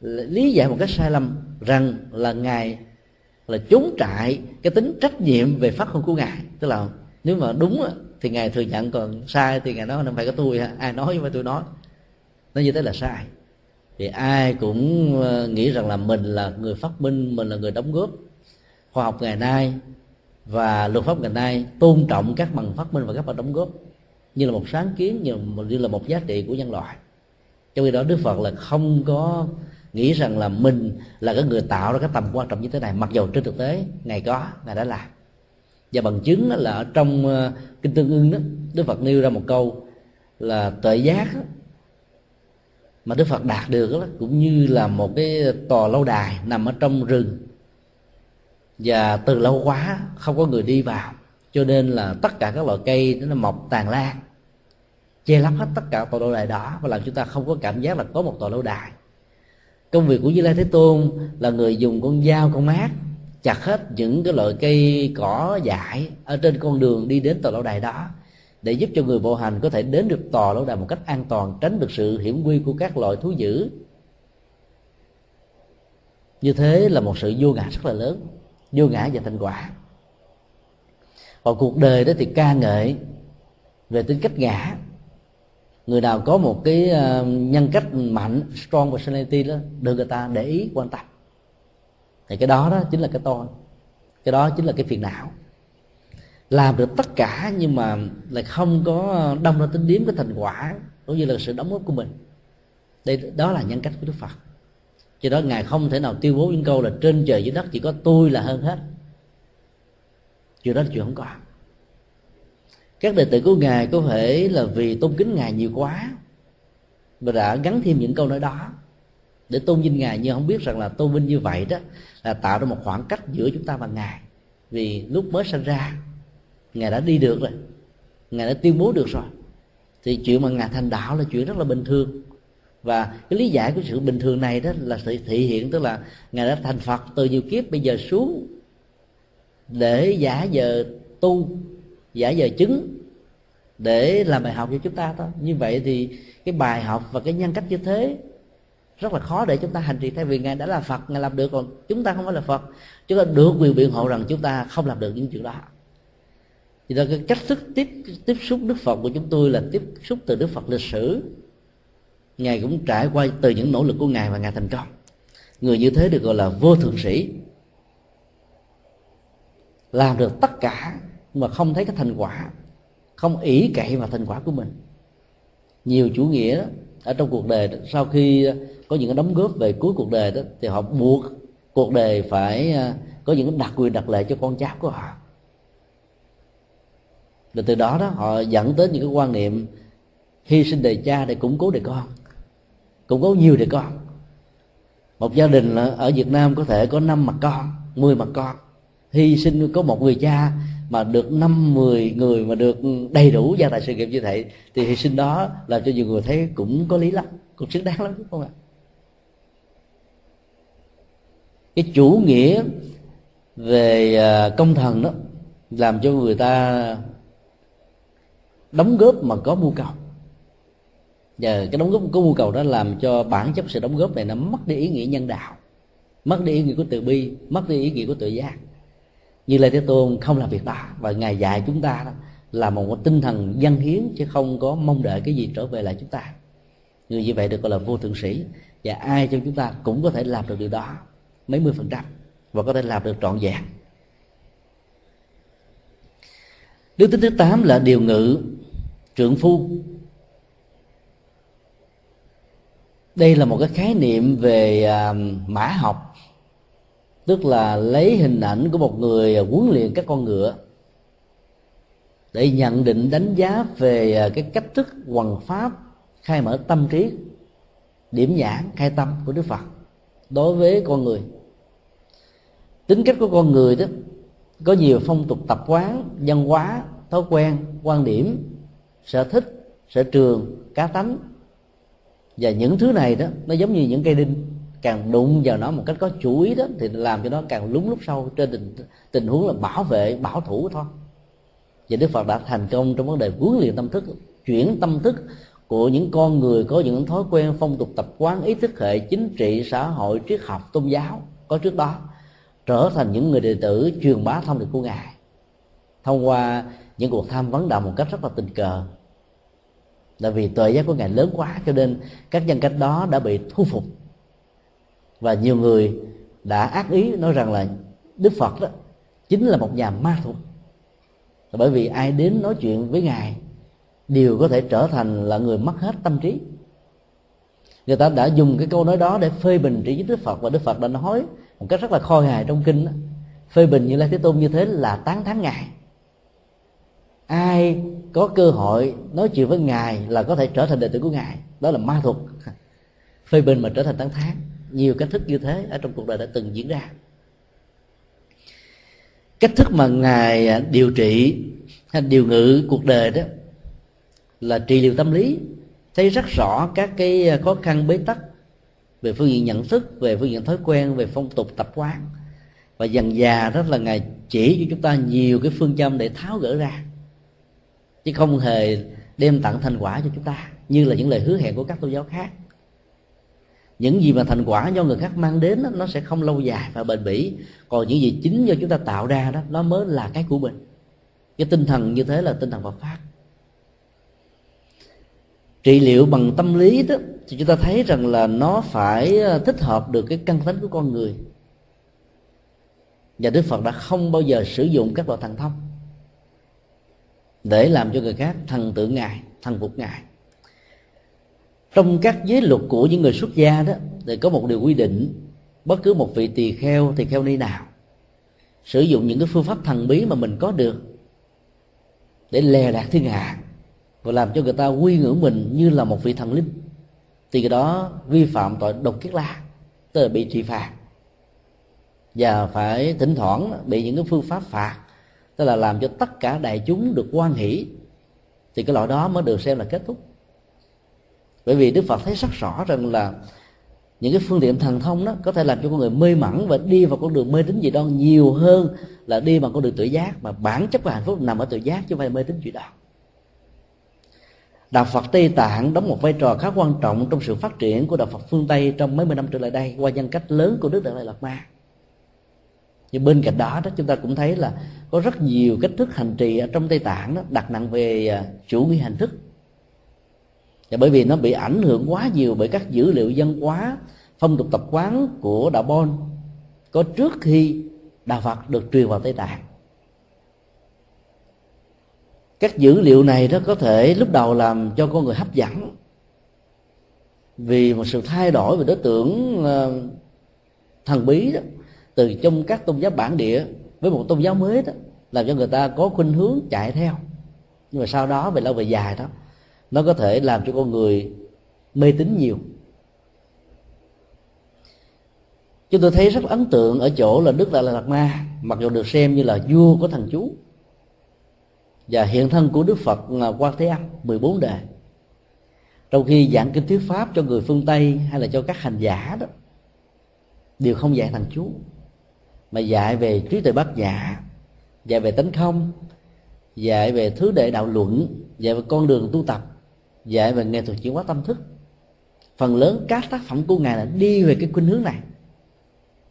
lý giải một cách sai lầm rằng là ngài là trốn trại cái tính trách nhiệm về phát ngôn của ngài. Tức là nếu mà đúng thì ngài thừa nhận còn sai thì ngài nói không phải có tôi ai nói nhưng mà tôi nói. Nó như thế là sai. Thì ai cũng ờ, nghĩ rằng là mình là người phát minh mình là người đóng góp. Khoa học ngày nay và luật pháp ngày nay tôn trọng các bằng phát minh và các bằng đóng góp như là một sáng kiến như là một, như là một giá trị của nhân loại. Trong khi đó đức phật là không có nghĩ rằng là mình là cái người tạo ra cái tầm quan trọng như thế này mặc dù trên thực tế ngài có ngài đã làm và bằng chứng là ở trong ờ, kinh tương ưng đó đức phật nêu ra một câu là tuệ giác mà đức phật đạt được đó cũng như là một cái tòa lâu đài nằm ở trong rừng. Và từ lâu quá, không có người đi vào, cho nên là tất cả các loại cây nó mọc tàn lan, che lấp hết tất cả tòa lâu đài đó và làm chúng ta không có cảm giác là có một tòa lâu đài. Công việc của như lai thế tôn là người dùng con dao, con mát chặt hết những cái loại cây cỏ dại ở trên con đường đi đến tòa lâu đài đó, để giúp cho người bộ hành có thể đến được tòa lâu đài một cách an toàn, tránh được sự hiểm nguy của các loại thú dữ. Như thế là một sự vô ngã rất là lớn, vô ngã và thành quả. Còn cuộc đời đó thì ca ngợi về tính cách ngã. Người nào có một cái ờ, nhân cách mạnh, strong personality đó được người ta để ý, quan tâm thì cái đó đó chính là cái tôi. Cái đó chính là cái phiền não. Làm được tất cả nhưng mà lại không có đâm ra tính điếm cái thành quả cũng như là sự đóng góp của mình. Đây, đó là nhân cách của đức phật. Cho đó ngài không thể nào tuyên bố những câu là trên trời dưới đất chỉ có tôi là hơn hết. Chuyện đó là chuyện không có. Các đệ tử của ngài có thể là vì tôn kính ngài nhiều quá mà đã gắn thêm những câu nói đó để tôn vinh ngài, nhưng không biết rằng là tôn vinh như vậy đó là tạo ra một khoảng cách giữa chúng ta và ngài. Vì lúc mới sinh ra, ngài đã đi được rồi, ngài đã tuyên bố được rồi. Thì chuyện mà ngài thành đạo là chuyện rất là bình thường. Và cái lý giải của sự bình thường này đó là sự thể hiện tức là ngài đã thành phật từ nhiều kiếp, bây giờ xuống để giả giờ tu, giả giờ chứng, để làm bài học cho chúng ta thôi. Như vậy thì cái bài học và cái nhân cách như thế rất là khó để chúng ta hành trì, thay vì ngài đã là phật, ngài làm được, còn chúng ta không phải là phật. Chúng ta được quyền biện hộ rằng chúng ta không làm được những chuyện đó. Thì đó, cái cách thức tiếp tiếp xúc đức phật của chúng tôi là tiếp xúc từ đức phật lịch sử. Ngài cũng trải qua từ những nỗ lực của ngài và ngài thành công. Người như thế được gọi là vô thượng sĩ. Làm được tất cả mà không thấy cái thành quả, không ỷ cậy vào thành quả của mình. Nhiều chủ nghĩa ở trong cuộc đời đó, sau khi ờ, có những cái đóng góp về cuối cuộc đời đó thì họ buộc cuộc đời phải ờ, có những đặc quyền đặc lệ cho con cháu của họ. Rồi từ đó đó họ dẫn tới những cái quan niệm hy sinh đời cha để củng cố đời con củng cố nhiều đời con. Một gia đình ở Việt Nam có thể có năm mặt con 10 mặt con hy sinh có một người cha mà được năm mười người mà được đầy đủ gia tài sự nghiệp như vậy thì hy sinh đó làm cho nhiều người thấy cũng có lý lắm, cũng xứng đáng lắm, đúng không ạ? Cái chủ nghĩa về à, công thần đó làm cho người ta đóng góp mà có mưu cầu. Và cái đóng góp, có mưu cầu đó làm cho bản chất sự đóng góp này nó mất đi ý nghĩa nhân đạo, mất đi ý nghĩa của từ bi, mất đi ý nghĩa của tự giác như lê thế tôn không làm việc đó và ngài dạy chúng ta đó là một tinh thần dân hiến, chứ không có mong đợi cái gì trở về lại chúng ta. Người như vậy được gọi là vô thượng sĩ, và ai trong chúng ta cũng có thể làm được điều đó, mấy mươi phần trăm, và có thể làm được trọn vẹn. Đức tính thứ tám là điều ngự trượng phu. Đây là một cái khái niệm về à, mã học tức là lấy hình ảnh của một người huấn luyện các con ngựa để nhận định đánh giá về à, cái cách thức hoằng pháp, khai mở tâm trí, điểm nhãn, khai tâm của đức phật đối với con người. Tính cách của con người đó, có nhiều phong tục tập quán, văn hóa, thói quen, quan điểm, sở thích, sở trường, cá tánh. Và những thứ này đó, nó giống như những cây đinh càng đụng vào nó một cách có chủ ý đó, thì làm cho nó càng lúng lúc sâu trên tình tình huống là bảo vệ, bảo thủ thôi. Và đức phật đã thành công trong vấn đề huấn luyện tâm thức, chuyển tâm thức của những con người, có những thói quen phong tục tập quán, ý thức hệ chính trị, xã hội, triết học, tôn giáo có trước đó, trở thành những người đệ tử truyền bá thông điệp của ngài, thông qua những cuộc tham vấn đạo một cách rất là tình cờ. Là vì tuệ giác của ngài lớn quá, cho nên các nhân cách đó đã bị thu phục và nhiều người đã ác ý nói rằng là đức phật đó chính là một nhà ma thuật. Bởi vì ai đến nói chuyện với ngài đều có thể trở thành là người mất hết tâm trí. Người ta đã dùng cái câu nói đó để phê bình trí đức phật và đức phật đã nói một cách rất là khôi hài trong kinh đó. phê bình như lai thế tôn như thế là tán thán ngài. Ai có cơ hội nói chuyện với ngài là có thể trở thành đệ tử của ngài. Đó là ma thuật. Phê bình mà trở thành tán thán nhiều cách thức như thế ở trong cuộc đời đã từng diễn ra. Cách thức mà ngài à, điều trị hay điều ngự cuộc đời đó là trị liệu tâm lý, thấy rất rõ các cái à, khó khăn bế tắc về phương diện nhận thức, về phương diện thói quen, về phong tục, tập quán. Và dần già rất là ngài chỉ cho chúng ta nhiều cái phương châm để tháo gỡ ra, chứ không hề đem tặng thành quả cho chúng ta, như là những lời hứa hẹn của các tôn giáo khác những gì mà thành quả do người khác mang đến đó, nó sẽ không lâu dài và bền bỉ. Còn những gì chính do chúng ta tạo ra đó nó mới là cái của mình. Cái tinh thần như thế là tinh thần Phật pháp. Trị liệu bằng tâm lý đó thì chúng ta thấy rằng là nó phải ờ, thích hợp được cái căn tính của con người. Và Đức Phật đã không bao giờ sử dụng các loại thần thông để làm cho người khác thần tượng ngài thần phục ngài trong các giới luật của những người xuất gia đó, thì có một điều quy định, bất cứ một vị tỳ kheo tỳ kheo ni nào, sử dụng những cái phương pháp thần bí mà mình có được để lè đạt thiên hạ và làm cho người ta quy ngưỡng mình như là một vị thần linh, thì cái đó vi phạm tội độc kiết la, tức là bị trị phạt. Và phải thỉnh thoảng bị những cái phương pháp phạt, tức là làm cho tất cả đại chúng được quan hỷ, thì cái loại đó mới được xem là kết thúc bởi vì đức phật thấy rất rõ rằng là những cái phương tiện thần thông đó có thể làm cho con người mê mẩn và đi vào con đường mê tín dị đoan nhiều hơn là đi bằng con đường tự giác, mà bản chất của hạnh phúc nằm ở tự giác chứ không phải mê tín dị đoan. Đạo phật tây tạng đóng một vai trò khá quan trọng trong sự phát triển của đạo phật phương tây trong mấy mươi năm trở lại đây qua nhân cách lớn của đức Đại lai lạt ma. Nhưng bên cạnh đó đó, chúng ta cũng thấy là có rất nhiều cách thức hành trì ở trong tây tạng đó, đặt nặng về à, chủ nghĩa hành thức và bởi vì nó bị ảnh hưởng quá nhiều bởi các dữ liệu dân hóa, phong tục tập quán của đạo bon, có trước khi đạo phật được truyền vào tây tạng. Các dữ liệu này đó có thể lúc đầu làm cho con người hấp dẫn vì một sự thay đổi về đối tượng ờ, thần bí đó, từ trong các tôn giáo bản địa với một tôn giáo mới đó làm cho người ta có khuynh hướng chạy theo. Nhưng mà sau đó về lâu về dài đó nó có thể làm cho con người mê tín nhiều. Chúng tôi thấy rất ấn tượng ở chỗ là đức đại lạt ma, mặc dù được xem như là vua của thần chú và hiện thân của đức phật quan thế âm 14 đề. Trong khi giảng kinh thuyết pháp cho người phương tây hay là cho các hành giả đó, đều không dạy thần chú, mà dạy về trí tuệ bát nhã, dạy về tánh không, dạy về thứ đệ đạo luận, dạy về con đường tu tập dạy về nghệ thuật chuyển hóa tâm thức. Phần lớn các tác phẩm của ngài là đi về cái khuynh hướng này.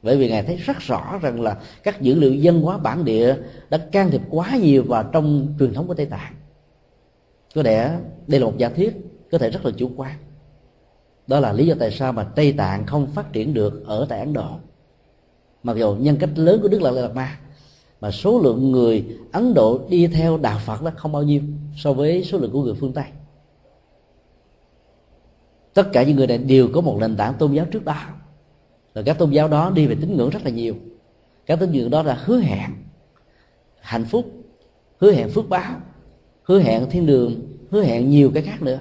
Bởi vì ngài thấy rất rõ rằng là các dữ liệu dân hóa bản địa đã can thiệp quá nhiều vào trong truyền thống của tây tạng. Có lẽ đây là một giả thiết có thể rất là chủ quan. Đó là lý do tại sao mà tây tạng không phát triển được ở tại ấn độ. Mặc dù nhân cách lớn của đức là lạt ma, mà số lượng người ấn độ đi theo đạo phật đó không bao nhiêu so với số lượng của người phương tây tất cả những người này đều có một nền tảng tôn giáo trước đó. Rồi các tôn giáo đó đi về tín ngưỡng rất là nhiều. Các tín ngưỡng đó là hứa hẹn hạnh phúc, hứa hẹn phước báo, hứa hẹn thiên đường, hứa hẹn nhiều cái khác nữa.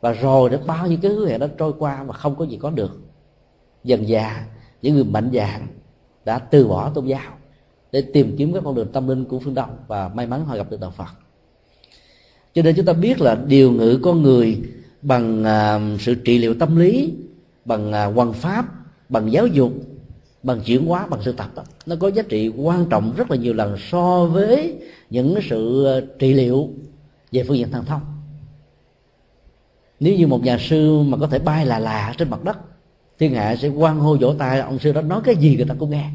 Và rồi đã bao nhiêu cái hứa hẹn đó trôi qua và không có gì có được. Dần dà, những người mạnh dạn đã từ bỏ tôn giáo để tìm kiếm các con đường tâm linh của phương đông và may mắn họ gặp được đạo phật. Cho nên chúng ta biết là điều ngữ con người bằng uh, sự trị liệu tâm lý bằng uh, pháp bằng giáo dục bằng chuyển hóa bằng sự tập đó, nó có giá trị quan trọng rất là nhiều lần so với những sự à, trị liệu về phương diện thần thông. Nếu như một nhà sư mà có thể bay là là trên mặt đất thiên hạ sẽ quan hô vỗ tay ông sư đó nói cái gì người ta cũng nghe.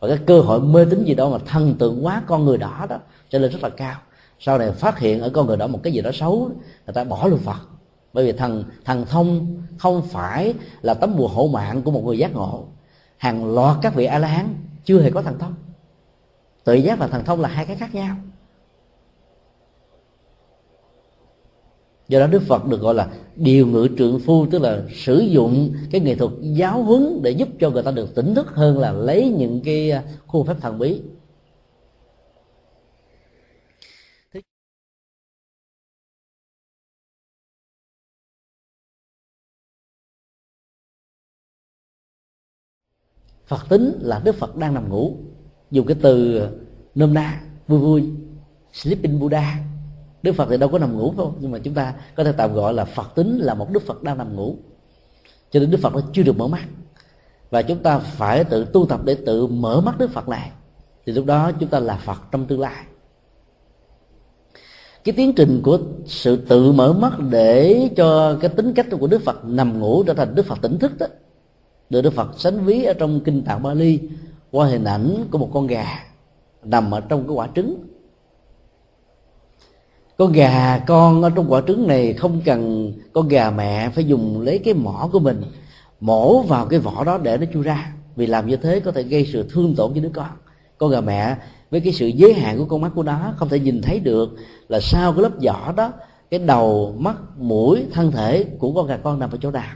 Và cái cơ hội mê tín gì đó mà thần tượng quá con người đó đó trở lên rất là cao. Sau này phát hiện ở con người đó một cái gì đó xấu người ta bỏ luôn phật bởi vì thần thần thông không phải là tấm bùa hộ mạng của một người giác ngộ. Hàng loạt các vị a la hán chưa hề có thần thông. Tự giác và thần thông là hai cái khác nhau. Do đó đức phật được gọi là điều ngự trượng phu, tức là sử dụng cái nghệ thuật giáo huấn để giúp cho người ta được tỉnh thức hơn là lấy những cái à, khu phép thần bí. Phật tính là đức phật đang nằm ngủ. Dùng cái từ ờ, nôm na, vui vui, sleeping buddha. Đức phật thì đâu có nằm ngủ đâu nhưng mà chúng ta có thể tạm gọi là phật tính là một đức phật đang nằm ngủ. Cho nên đức phật nó chưa được mở mắt. Và chúng ta phải tự tu tập để tự mở mắt đức phật này thì lúc đó chúng ta là phật trong tương lai. Cái tiến trình của sự tự mở mắt để cho cái tính cách của đức phật nằm ngủ trở thành đức phật tỉnh thức đó được đức phật sánh ví ở trong kinh tạng bali, qua hình ảnh của một con gà nằm ở trong cái quả trứng. Con gà con ở trong quả trứng này không cần con gà mẹ phải dùng lấy cái mỏ của mình, mổ vào cái vỏ đó để nó chui ra. Vì làm như thế có thể gây sự thương tổn cho đứa con. Con gà mẹ với cái sự giới hạn của con mắt của nó không thể nhìn thấy được là sau cái lớp vỏ đó, cái đầu, mắt, mũi, thân thể của con gà con nằm ở chỗ nào.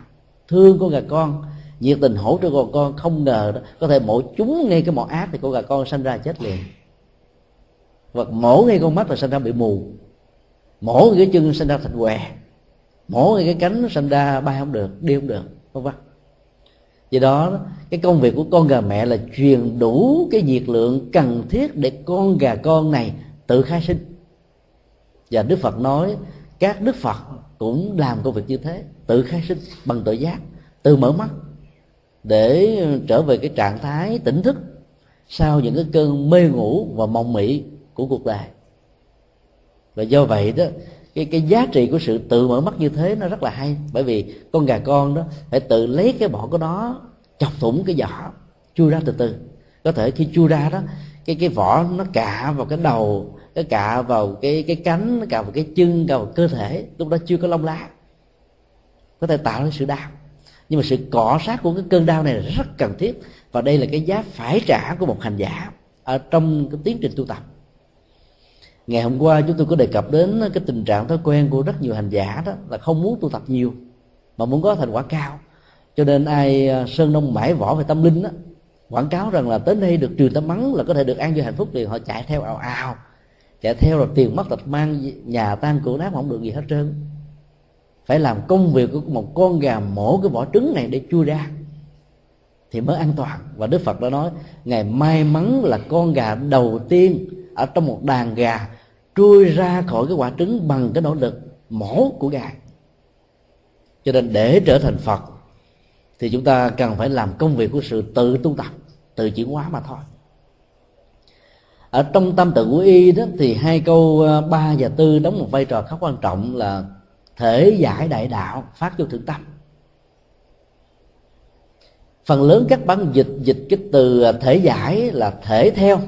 Thương con gà con nhiệt tình hỗ trợ con con không ngờ đó, có thể mổ chúng ngay cái mỏ ác thì con gà con sinh ra chết liền. Hoặc mổ ngay con mắt là sinh ra bị mù. Mổ cái chân sinh ra thành què. Mổ ngay cái cánh sinh ra bay không được đi không được không vâng do đó cái công việc của con gà mẹ là truyền đủ cái nhiệt lượng cần thiết để con gà con này tự khai sinh. Và đức phật nói các đức phật cũng làm công việc như thế tự khai sinh bằng tự giác tự mở mắt để ờ, trở về cái trạng thái tỉnh thức sau những cái cơn mê ngủ và mộng mị của cuộc đời. Và do vậy đó, cái cái giá trị của sự tự mở mắt như thế nó rất là hay. Bởi vì con gà con đó phải tự lấy cái bỏ của nó chọc thủng cái vỏ, chui ra từ từ. Có thể khi chui ra đó, cái cái vỏ nó cạ vào cái đầu nó cạ vào cái cái cánh, nó cạ vào cái chân, cạ vào cơ thể, lúc đó chưa có lông lá. Có thể tạo ra sự đau nhưng mà sự cọ sát của cái cơn đau này là rất cần thiết. Và đây là cái giá phải trả của một hành giả ở trong cái tiến trình tu tập. Ngày hôm qua chúng tôi có đề cập đến cái tình trạng thói quen của rất nhiều hành giả đó là không muốn tu tập nhiều mà muốn có thành quả cao. Cho nên ai à, sơn đông mãi võ về tâm linh đó, quảng cáo rằng là tới đây được truyền tâm mắng là có thể được an vui hạnh phúc thì họ chạy theo ào ào chạy theo rồi tiền mất tật mang nhà tan cửa nát không được gì hết trơn phải làm công việc của một con gà mổ cái vỏ trứng này để chui ra. Thì mới an toàn. Và đức phật đã nói ngày may mắn là con gà đầu tiên ở trong một đàn gà trôi ra khỏi cái quả trứng bằng cái nỗ lực mổ của gà cho nên để trở thành phật, thì chúng ta cần phải làm công việc của sự tự tu tập, tự chuyển hóa mà thôi. Ở trong tâm tự của y đó, thì hai câu ờ, ba và tư đóng một vai trò khá quan trọng là thể giải đại đạo, phát vô thượng tâm. Phần lớn các bản dịch dịch cái từ thể giải là thể theo.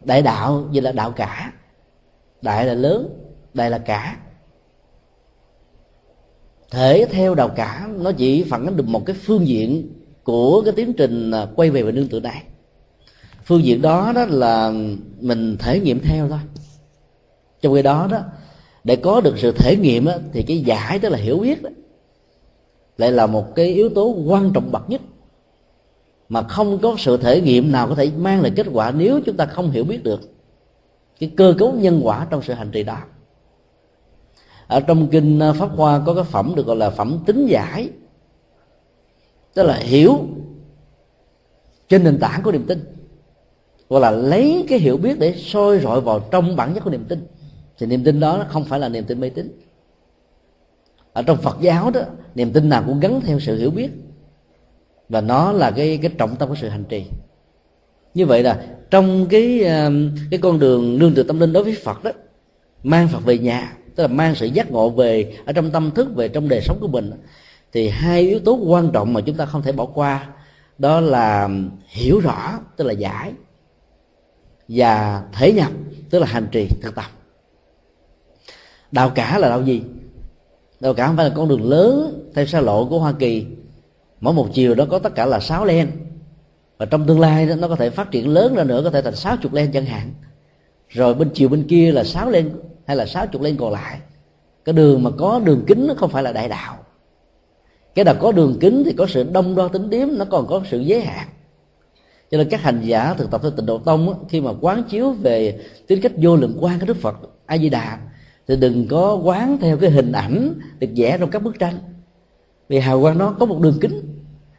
Đại đạo vậy là đạo cả. Đại là lớn, đại là cả. Thể theo đạo cả, nó chỉ phản ánh được một cái phương diện của cái tiến trình à, quay về và nương tựa này phương diện đó đó là mình thể nghiệm theo thôi. Trong khi đó đó để có được sự thể nghiệm thì cái giải tức là hiểu biết đó. Lại là một cái yếu tố quan trọng bậc nhất. Mà không có sự thể nghiệm nào có thể mang lại kết quả nếu chúng ta không hiểu biết được cái cơ cấu nhân quả trong sự hành trì đó. Ở trong kinh à, pháp hoa có cái phẩm được gọi là phẩm tính giải. Tức là hiểu trên nền tảng của niềm tin. Hoặc là lấy cái hiểu biết để soi rọi vào trong bản chất của niềm tin thì niềm tin đó không phải là niềm tin mê tín. Ở trong Phật giáo đó, niềm tin nào cũng gắn theo sự hiểu biết. Và nó là cái cái trọng tâm của sự hành trì. Như vậy là trong cái um, cái con đường nương tựa tâm linh đối với Phật đó, mang Phật về nhà, tức là mang sự giác ngộ về, ở trong tâm thức, về trong đời sống của mình, thì hai yếu tố quan trọng mà chúng ta không thể bỏ qua, đó là hiểu rõ, tức là giải, và thể nhập, tức là hành trì thực tập đạo cả là đạo gì? Đạo cả không phải là con đường lớn theo xa lộ của hoa kỳ. Mỗi một chiều đó có tất cả là sáu len. Và trong tương lai đó, nó có thể phát triển lớn ra nữa có thể thành sáu chục len chẳng hạn. Rồi bên chiều bên kia là sáu len hay là sáu chục len còn lại. Cái đường mà có đường kính nó không phải là đại đạo. Cái nào có đường kính thì có sự đông đo tính điếm nó còn có sự giới hạn. Cho nên các hành giả thực tập theo tịnh độ tông khi mà quán chiếu về tính cách vô lượng quan của đức phật a di đà thì đừng có quán theo cái hình ảnh được vẽ trong các bức tranh. Vì hào quang nó có một đường kính,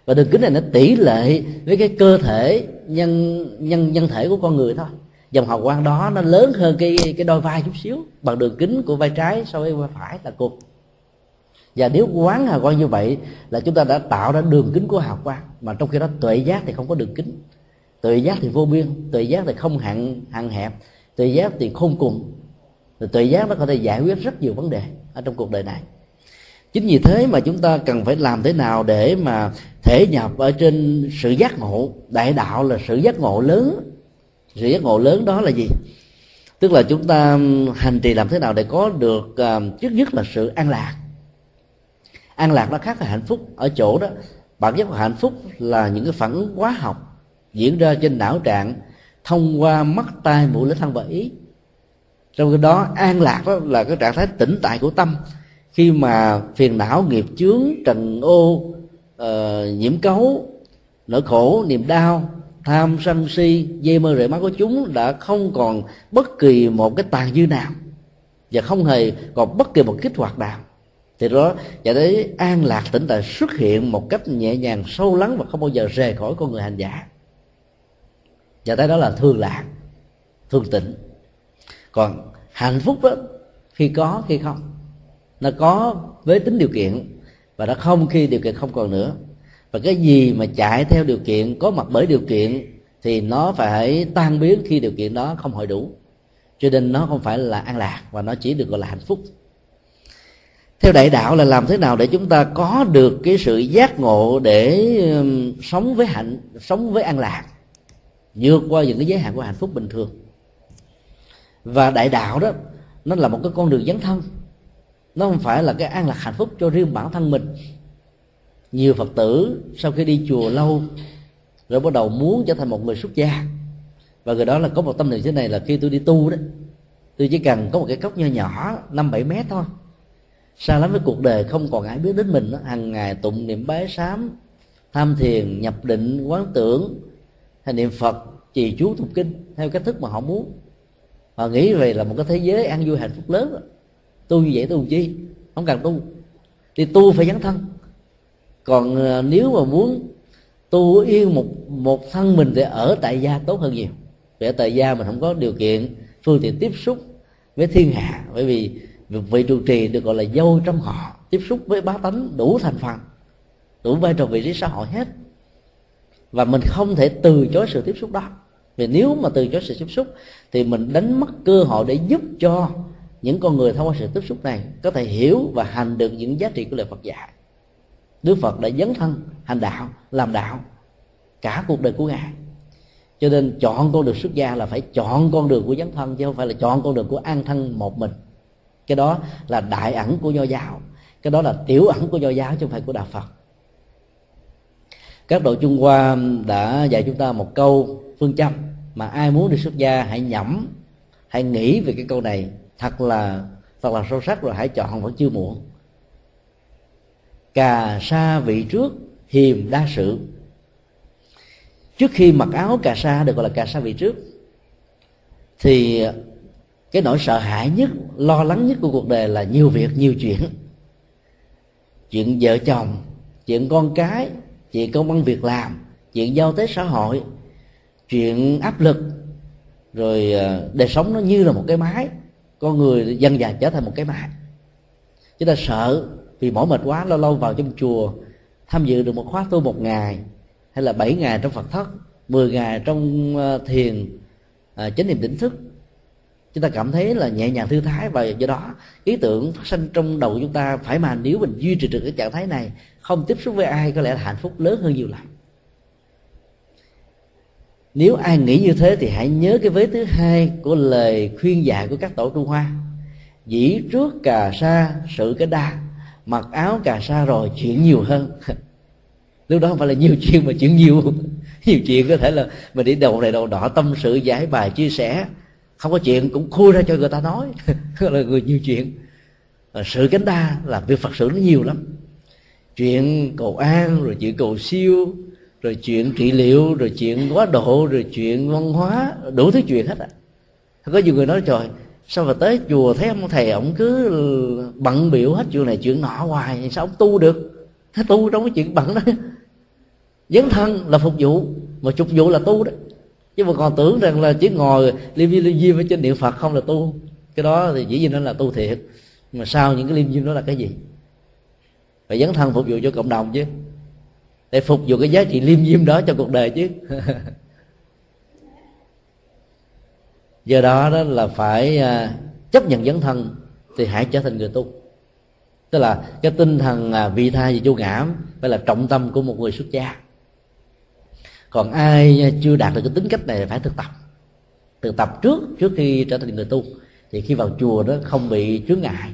và đường kính này nó tỷ lệ với cái cơ thể nhân nhân nhân thể của con người thôi. Dòng hào quang đó nó lớn hơn cái cái đôi vai chút xíu, bằng đường kính của vai trái so với vai phải là cùng và nếu quán hào quang như vậy là chúng ta đã tạo ra đường kính của hào quang, mà trong khi đó tuệ giác thì không có đường kính. Tuệ giác thì vô biên, tuệ giác thì không hạn hạn hẹp, tuệ giác thì không cùng tuệ giác nó có thể giải quyết rất nhiều vấn đề ở trong cuộc đời này. Chính vì thế mà chúng ta cần phải làm thế nào để mà thể nhập ở trên sự giác ngộ. Đại đạo là sự giác ngộ lớn. Sự giác ngộ lớn đó là gì? Tức là chúng ta hành trì làm thế nào để có được uh, trước nhất là sự an lạc. An lạc nó khác là hạnh phúc ở chỗ đó. Bản chất của hạnh phúc là những cái phản ứng hóa học diễn ra trên não trạng thông qua mắt tai mũi lưỡi thân và ý trong cái đó an lạc đó là cái trạng thái tĩnh tại của tâm. Khi mà phiền não nghiệp chướng trần ô uh, nhiễm cấu nỗi khổ niềm đau tham sân si dây mơ rễ mắt của chúng đã không còn bất kỳ một cái tàn dư nào và không hề còn bất kỳ một kích hoạt nào. Thì đó và thấy an lạc tĩnh tại xuất hiện một cách nhẹ nhàng sâu lắng và không bao giờ rời khỏi con người hành giả. Và thấy đó là thương lạc thương tịnh còn hạnh phúc đó, khi có, khi không. Nó có với tính điều kiện, và nó không khi điều kiện không còn nữa. Và cái gì mà chạy theo điều kiện, có mặt bởi điều kiện, thì nó phải tan biến khi điều kiện đó không hội đủ. Cho nên nó không phải là an lạc, và nó chỉ được gọi là hạnh phúc. Theo đại đạo là làm thế nào để chúng ta có được cái sự giác ngộ để sống với hạnh, sống với an lạc, vượt qua những cái giới hạn của hạnh phúc bình thường? Và đại đạo đó, nó là một cái con đường dấn thân. Nó không phải là cái an lạc hạnh phúc cho riêng bản thân mình. Nhiều phật tử sau khi đi chùa lâu, rồi bắt đầu muốn trở thành một người xuất gia. Và người đó là có một tâm niệm thế này là khi tôi đi tu đó, tôi chỉ cần có một cái cốc nho nhỏ, năm bảy mét thôi. Xa lắm với cuộc đời không còn ai biết đến mình đó. hàng ngày tụng niệm bái sám, tham thiền, nhập định, quán tưởng hay niệm phật, trì chú thục kinh theo cách thức mà họ muốn họ nghĩ về là một cái thế giới an vui hạnh phúc lớn. Đó. tu như vậy tu chi? Không cần tu. Thì tu phải dấn thân. Còn ờ, nếu mà muốn tu yên một một thân mình thì ở tại gia tốt hơn nhiều. Vì ở tại gia mình không có điều kiện, phương tiện tiếp xúc với thiên hạ. Bởi vì vị trụ trì được gọi là dâu trong họ. Tiếp xúc với bá tánh đủ thành phần, đủ vai trò vị trí xã hội hết. Và mình không thể từ chối sự tiếp xúc đó vì nếu mà từ chối sự tiếp xúc, thì mình đánh mất cơ hội để giúp cho những con người thông qua sự tiếp xúc này có thể hiểu và hành được những giá trị của lời Phật dạy. Đức Phật đã dấn thân, hành đạo, làm đạo cả cuộc đời của ngài. Cho nên chọn con đường xuất gia là phải chọn con đường của dấn thân, chứ không phải là chọn con đường của an thân một mình. Cái đó là đại ẩn của nho giáo. Cái đó là tiểu ẩn của nho giáo, chứ không phải của đạo phật. Các đội trung hoa đã dạy chúng ta một câu phương châm mà ai muốn đi xuất gia, hãy nhẩm, hãy nghĩ về cái câu này. Thật là thật là sâu sắc rồi, hãy chọn vẫn chưa muộn. Cà sa vị trước, hiềm đa sự. Trước khi mặc áo cà sa, được gọi là cà sa vị trước, thì cái nỗi sợ hãi nhất, lo lắng nhất của cuộc đời là nhiều việc, nhiều chuyện. Chuyện vợ chồng, chuyện con cái, chuyện công ăn việc làm, chuyện giao tế xã hội chuyện áp lực rồi ờ, đời sống nó như là một cái máy con người dân già trở thành một cái máy. Chúng ta sợ vì mỏi mệt quá lâu lâu vào trong chùa tham dự được một khóa tu một ngày hay là bảy ngày trong phật thất 10 ngày trong ờ, thiền à, chánh niệm tỉnh thức. Chúng ta cảm thấy là nhẹ nhàng thư thái và do đó ý tưởng phát sinh trong đầu chúng ta phải mà nếu mình duy trì được cái trạng thái này không tiếp xúc với ai có lẽ là hạnh phúc lớn hơn nhiều lắm nếu ai nghĩ như thế thì hãy nhớ cái vế thứ hai của lời khuyên dạy của các tổ trung hoa. Dĩ trước cà sa sự cái đa, mặc áo cà sa rồi chuyện nhiều hơn. Lúc đó không phải là nhiều chuyện mà chuyện nhiều. Nhiều chuyện có thể là mình đi đầu này đầu đỏ tâm sự, giải bài, chia sẻ. Không có chuyện cũng khui ra cho người ta nói. Là người nhiều chuyện. Sự cánh đa là việc phật sự nó nhiều lắm. Chuyện cầu an, rồi chuyện cầu siêu rồi chuyện trị liệu, rồi chuyện quá độ, rồi chuyện văn hóa, đủ thứ chuyện hết à. á có nhiều người nói, trời, sao mà tới chùa thấy ông thầy ông cứ bận biểu hết chuyện này, chuyện nọ hoài, sao ông tu được? Tu trong cái chuyện bận đó. Dấn thân là phục vụ, mà phục vụ là tu đó. Chứ mà còn tưởng rằng là chỉ ngồi liêm diêm liêm diêm ở trên niệm phật không là tu. Cái đó thì dĩ nhiên nó là tu thiệt. Mà sau những cái liêm diêm đó là cái gì? Phải dấn thân phục vụ cho cộng đồng chứ để phục vụ cái giá trị liêm diêm đó cho cuộc đời chứ. Do đó đó là phải à, chấp nhận dấn thân thì hãy trở thành người tu. Tức là cái tinh thần à, vị tha và vô ngã phải là trọng tâm của một người xuất gia. Còn ai chưa đạt được cái tính cách này phải thực tập. Thực tập trước trước khi trở thành người tu. Thì khi vào chùa đó không bị chướng ngại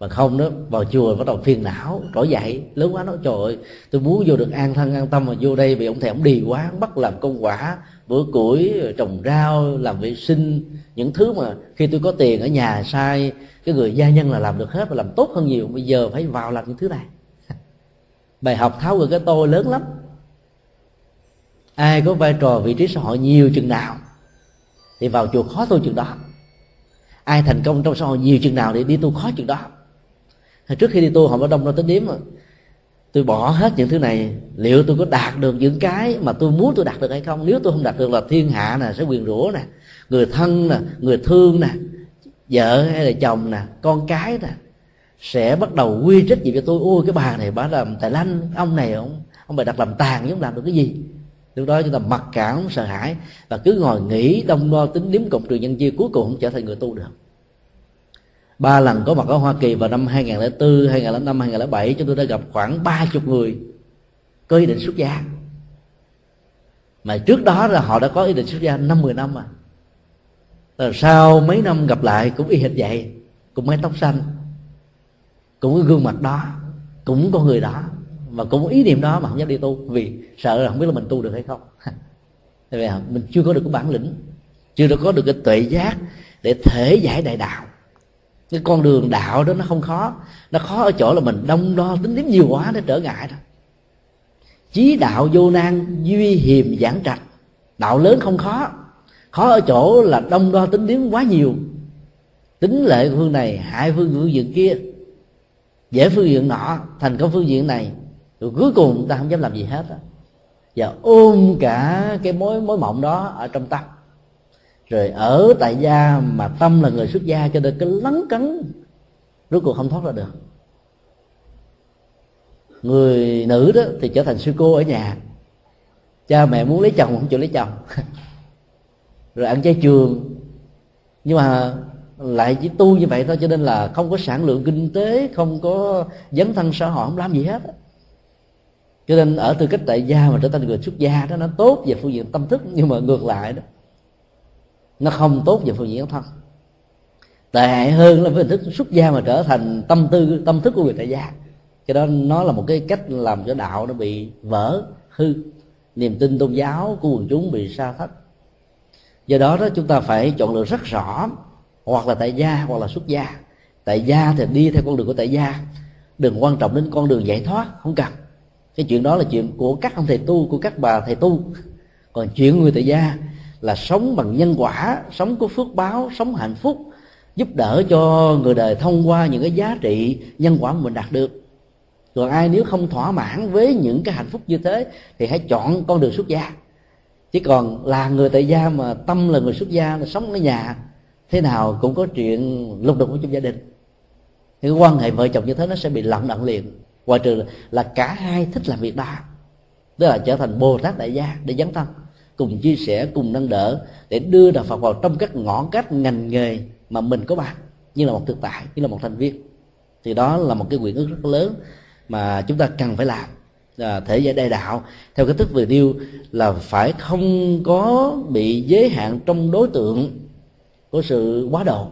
mà không đó, vào chùa bắt đầu phiền não, trỗi dậy, lớn quá nói, trời ơi, tôi muốn vô được an thân, an tâm mà vô đây. Bị ông thầy ông đi quá bắt làm công quả, bữa củi trồng rau, làm vệ sinh, những thứ mà khi tôi có tiền ở nhà sai, cái người gia nhân là làm được hết và làm tốt hơn nhiều. Bây giờ phải vào làm những thứ này. Bài học tháo gỡ cái tôi lớn lắm. Ai có vai trò, vị trí xã hội nhiều chừng nào, thì vào chùa khó tu chừng đó. Ai thành công trong xã hội nhiều chừng nào, thì đi tu khó chừng đó trước khi đi tu, họ mới đông nó tính điếm mà. Tôi bỏ hết những thứ này, liệu tôi có đạt được những cái mà tôi muốn tôi đạt được hay không? Nếu tôi không đạt được là thiên hạ nè, sẽ quyền rủa nè, người thân nè, người thương nè, vợ hay là chồng nè, con cái nè, sẽ bắt đầu quy trách gì cho tôi? Ôi, cái bà này bà làm tài lanh, ông này ông ông bà đặt làm tàn giống làm được cái gì. Lúc đó chúng ta mặc cảm, sợ hãi và cứ ngồi nghĩ, đông đo tính điếm cộng trừ nhân chia cuối cùng không trở thành người tu được ba lần có mặt ở Hoa Kỳ vào năm 2004, 2005, 2007 chúng tôi đã gặp khoảng ba chục người có ý định xuất gia. Mà trước đó là họ đã có ý định xuất gia năm mười năm mà rồi sau mấy năm gặp lại cũng y hệt vậy cũng mái tóc xanh cũng cái gương mặt đó cũng có người đó mà cũng ý niệm đó mà không dám đi tu vì sợ là không biết là mình tu được hay không. Tại vì mình chưa có được cái bản lĩnh chưa được có được cái tuệ giác để thể giải đại đạo cái con đường đạo đó nó không khó. Nó khó ở chỗ là mình đông đo tính điểm nhiều quá để trở ngại đó. Chí đạo vô nan, duy hiềm giảng trạch. Đạo lớn không khó. Khó ở chỗ là đông đo tính điểm quá nhiều. Tính lệ phương này, hại phương phương diện kia. Dễ phương diện nọ, thành công phương diện này, rồi cuối cùng ta không dám làm gì hết đó. và ôm cả cái mối mối mộng đó ở trong tâm rồi ở tại gia mà tâm là người xuất gia cho nên cái lấn cấn, rốt cuộc không thoát ra được. Người nữ đó thì trở thành sư cô ở nhà. Cha mẹ muốn lấy chồng không chịu lấy chồng. Rồi ăn chay trường. Nhưng mà lại chỉ tu như vậy thôi cho nên là không có sản lượng kinh tế, không có dấn thân xã hội, không làm gì hết cho nên ở tư cách tại gia mà trở thành người xuất gia đó, nó tốt về phương diện tâm thức nhưng mà ngược lại đó nó không tốt về phương diện thân tệ hại hơn là với hình thức xuất gia mà trở thành tâm tư, tâm thức của người tại gia. Cái đó nó là một cái cách làm cho đạo nó bị vỡ hư. Niềm tin tôn giáo của quần chúng bị sa thất. Do đó đó chúng ta phải chọn lựa rất rõ, hoặc là tại gia, hoặc là xuất gia. Tại gia thì đi theo con đường của tại gia. Đừng quan trọng đến con đường giải thoát, không cần. Cái chuyện đó là chuyện của các ông thầy tu, của các bà thầy tu. Còn chuyện người tại gia là sống bằng nhân quả, sống có phước báo, sống hạnh phúc, giúp đỡ cho người đời thông qua những cái giá trị nhân quả mà mình đạt được. Còn ai nếu không thỏa mãn với những cái hạnh phúc như thế, thì hãy chọn con đường xuất gia. Chứ còn là người tại gia mà tâm là người xuất gia, là sống ở nhà, thế nào cũng có chuyện lục đục ở trong gia đình. Thì quan hệ vợ chồng như thế nó sẽ bị lặng đặng liền. Ngoài trừ là cả hai thích làm việc đó, tức là trở thành bồ tát đại gia để dấn thân cùng chia sẻ cùng nâng đỡ để đưa đạo Phật vào trong các ngõ cách ngành nghề mà mình có mặt như là một thực tại như là một thành viên. Thì đó là một cái quyền ước rất lớn mà chúng ta cần phải làm à, thể giải đại đạo. Theo cái thức vừa điêu là phải không có bị giới hạn trong đối tượng của sự quá độ.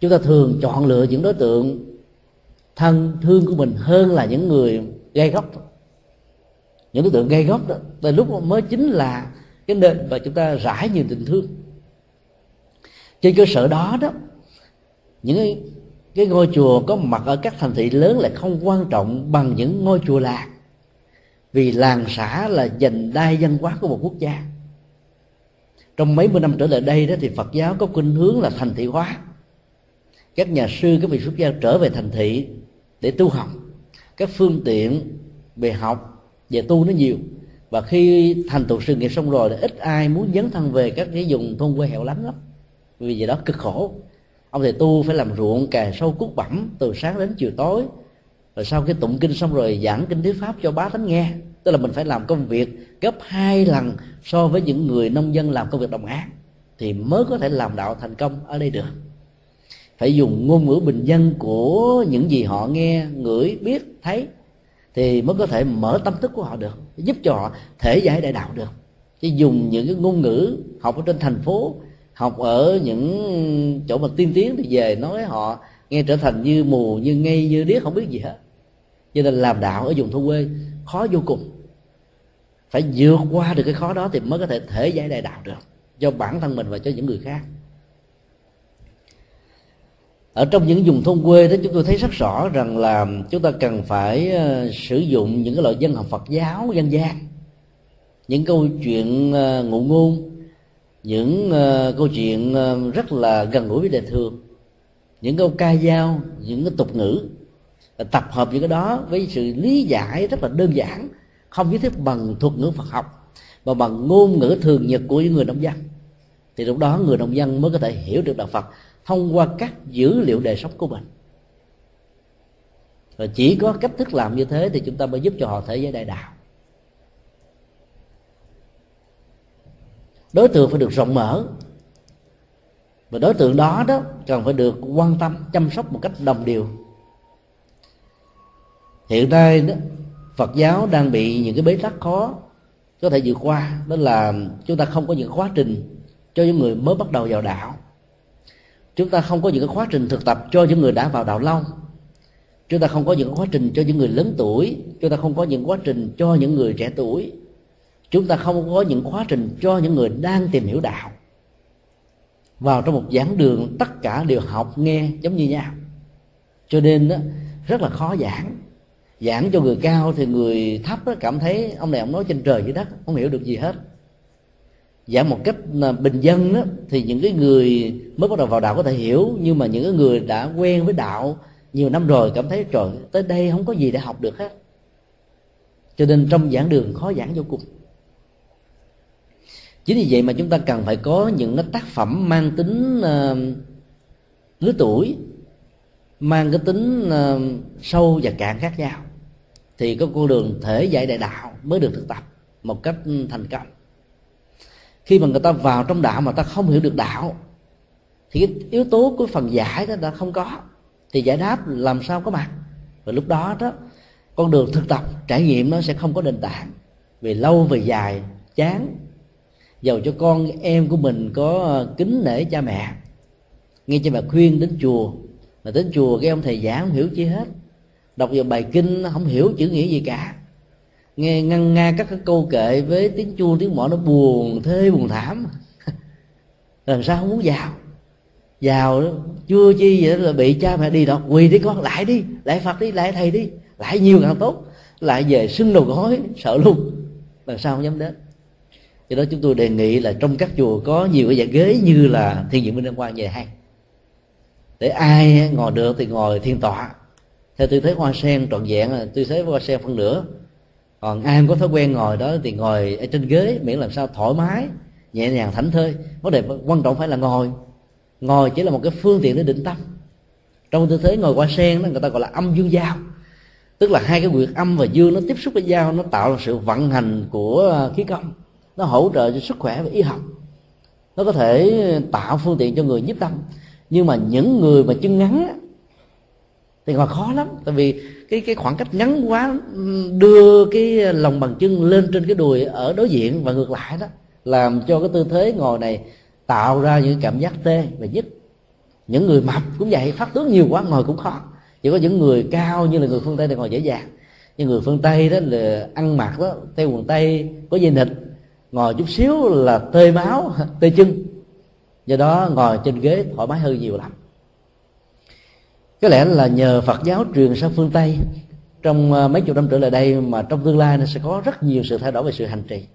Chúng ta thường chọn lựa những đối tượng thân thương của mình hơn là những người gây gốc những đối tượng gây gốc đó từ lúc mới chính là cái nền và chúng ta rải nhiều tình thương. Trên cơ sở đó đó những cái, cái ngôi chùa có mặt ở các thành thị lớn lại không quan trọng bằng những ngôi chùa làng. Vì làng xã là dành đai văn hóa của một quốc gia. Trong mấy mươi năm trở lại đây đó thì Phật giáo có khuynh hướng là thành thị hóa. Các nhà sư các vị xuất gia trở về thành thị để tu học. Các phương tiện về học về tu nó nhiều. Và khi thành tựu sự nghiệp xong rồi thì ít ai muốn dấn thân về các cái vùng thôn quê hẻo lánh lắm. Vì vậy đó, cực khổ. Ông thầy tu phải làm ruộng cày sâu cút bẩm từ sáng đến chiều tối. Rồi sau khi tụng kinh xong rồi giảng kinh thuyết pháp cho bá tánh nghe. Tức là mình phải làm công việc gấp hai lần so với những người nông dân làm công việc đồng áng. Thì mới có thể làm đạo thành công ở đây được. Phải dùng ngôn ngữ bình dân của những gì họ nghe, ngửi, biết, thấy thì mới có thể mở tâm thức của họ được, giúp cho họ thể giải đại đạo được. Chứ dùng những cái ngôn ngữ học ở trên thành phố, học ở những chỗ mà tiên tiến thì về nói họ nghe trở thành như mù, như ngây, như điếc, không biết gì hết. Cho nên làm đạo ở vùng thôn quê, khó vô cùng. Phải vượt qua được cái khó đó thì mới có thể thể giải đại đạo được, cho bản thân mình và cho những người khác ở trong những vùng thôn quê đó, chúng tôi thấy rất rõ rằng là chúng ta cần phải ờ, sử dụng những cái loại dân học Phật giáo dân gian. Những câu chuyện ờ, ngụ ngôn, những ờ, câu chuyện rất là gần gũi với đời thường những câu ca dao, những cái tục ngữ tập hợp những cái đó với sự lý giải rất là đơn giản, không nhất thiết bằng thuật ngữ Phật học, mà bằng ngôn ngữ thường nhật của những người nông dân. Thì lúc đó người nông dân mới có thể hiểu được đạo Phật thông qua các dữ liệu đời sống của mình. Và chỉ có cách thức làm như thế thì chúng ta mới giúp cho họ thể giới đại đạo. Đối tượng phải được rộng mở. Và đối tượng đó đó cần phải được quan tâm, chăm sóc một cách đồng đều. Hiện nay đó, Phật giáo đang bị những cái bế tắc khó có thể vượt qua. Đó là chúng ta không có những quá trình cho những người mới bắt đầu vào đạo chúng ta không có những cái quá trình thực tập cho những người đã vào đạo lâu chúng ta không có những quá trình cho những người lớn tuổi. Chúng ta không có những quá trình cho những người trẻ tuổi. Chúng ta không có những quá trình cho những người đang tìm hiểu đạo. Vào trong một giảng đường tất cả đều học nghe giống như nhau. Cho nên đó, rất là khó giảng. Giảng cho người cao thì người thấp đó cảm thấy ông này ông nói trên trời dưới đất không hiểu được gì hết giảng một cách à, bình dân đó, thì những cái người mới bắt đầu vào đạo có thể hiểu nhưng mà những cái người đã quen với đạo nhiều năm rồi cảm thấy trời tới đây không có gì để học được hết. Cho nên trong giảng đường khó giảng vô cùng. Chính vì vậy mà chúng ta cần phải có những cái tác phẩm mang tính uh, lứa tuổi mang cái tính uh, sâu và cạn khác nhau thì có con đường thể dạy đại đạo mới được thực tập một cách thành công khi mà người ta vào trong đạo mà ta không hiểu được đạo, thì cái yếu tố của phần giải đó đã không có. Thì giải đáp làm sao có mặt? Và lúc đó đó, con đường thực tập, trải nghiệm nó sẽ không có nền tảng. Về lâu, về dài, chán. Dầu cho con em của mình có ờ, kính nể cha mẹ. Nghe cha mẹ khuyên đến chùa, mà đến chùa cái ông thầy giảng không hiểu chi hết. Đọc vào bài kinh, không hiểu chữ nghĩa gì cả nghe ngăn nga các cái câu kệ với tiếng chuông tiếng mõ nó buồn, thê buồn thảm. Làm sao không muốn vào? Vào chưa chi vậy là bị cha mẹ đi đó quỳ đi con, lại đi, lại phật đi, lại thầy đi. Lại nhiều càng tốt. Lại về sưng đầu gối, sợ luôn. Làm sao không dám đến? Do đó chúng tôi đề nghị là trong các chùa có nhiều cái dạng ghế như là thiên diện minh đăng Quang về hay. Để ai ngồi được thì ngồi thiên tọa. Theo tư thế hoa sen, trọn vẹn là tư thế hoa sen phân nửa còn ai không có thói quen ngồi đó thì ngồi ở trên ghế, miễn làm sao thoải mái, nhẹ nhàng thảnh thơi. Vấn đề quan trọng phải là ngồi. Ngồi chỉ là một cái phương tiện để định tâm. Trong tư thế ngồi qua sen đó, người ta gọi là âm dương giao. Tức là hai cái quyệt âm và dương nó tiếp xúc với nhau, nó tạo ra sự vận hành của à, khí công. Nó hỗ trợ cho sức khỏe và y học. Nó có thể tạo phương tiện cho người nhiếp tâm. Nhưng mà những người mà chân ngắn thì còn khó lắm, tại vì cái cái khoảng cách ngắn quá, đưa cái lòng bằng chân lên trên cái đùi ở đối diện và ngược lại đó, làm cho cái tư thế ngồi này tạo ra những cảm giác tê và nhức. Những người mập cũng vậy, phát tướng nhiều quá, ngồi cũng khó. Chỉ có những người cao như là người phương tây thì ngồi dễ dàng. Nhưng người phương tây đó là ăn mặc đó, theo quần tây, có dây nịt, ngồi chút xíu là tê máu, tê chân. Do đó ngồi trên ghế thoải mái hơn nhiều lắm có lẽ là nhờ Phật giáo truyền sang phương Tây. Trong ờ, mấy chục năm trở lại đây mà trong tương lai nó sẽ có rất nhiều sự thay đổi về sự hành trì.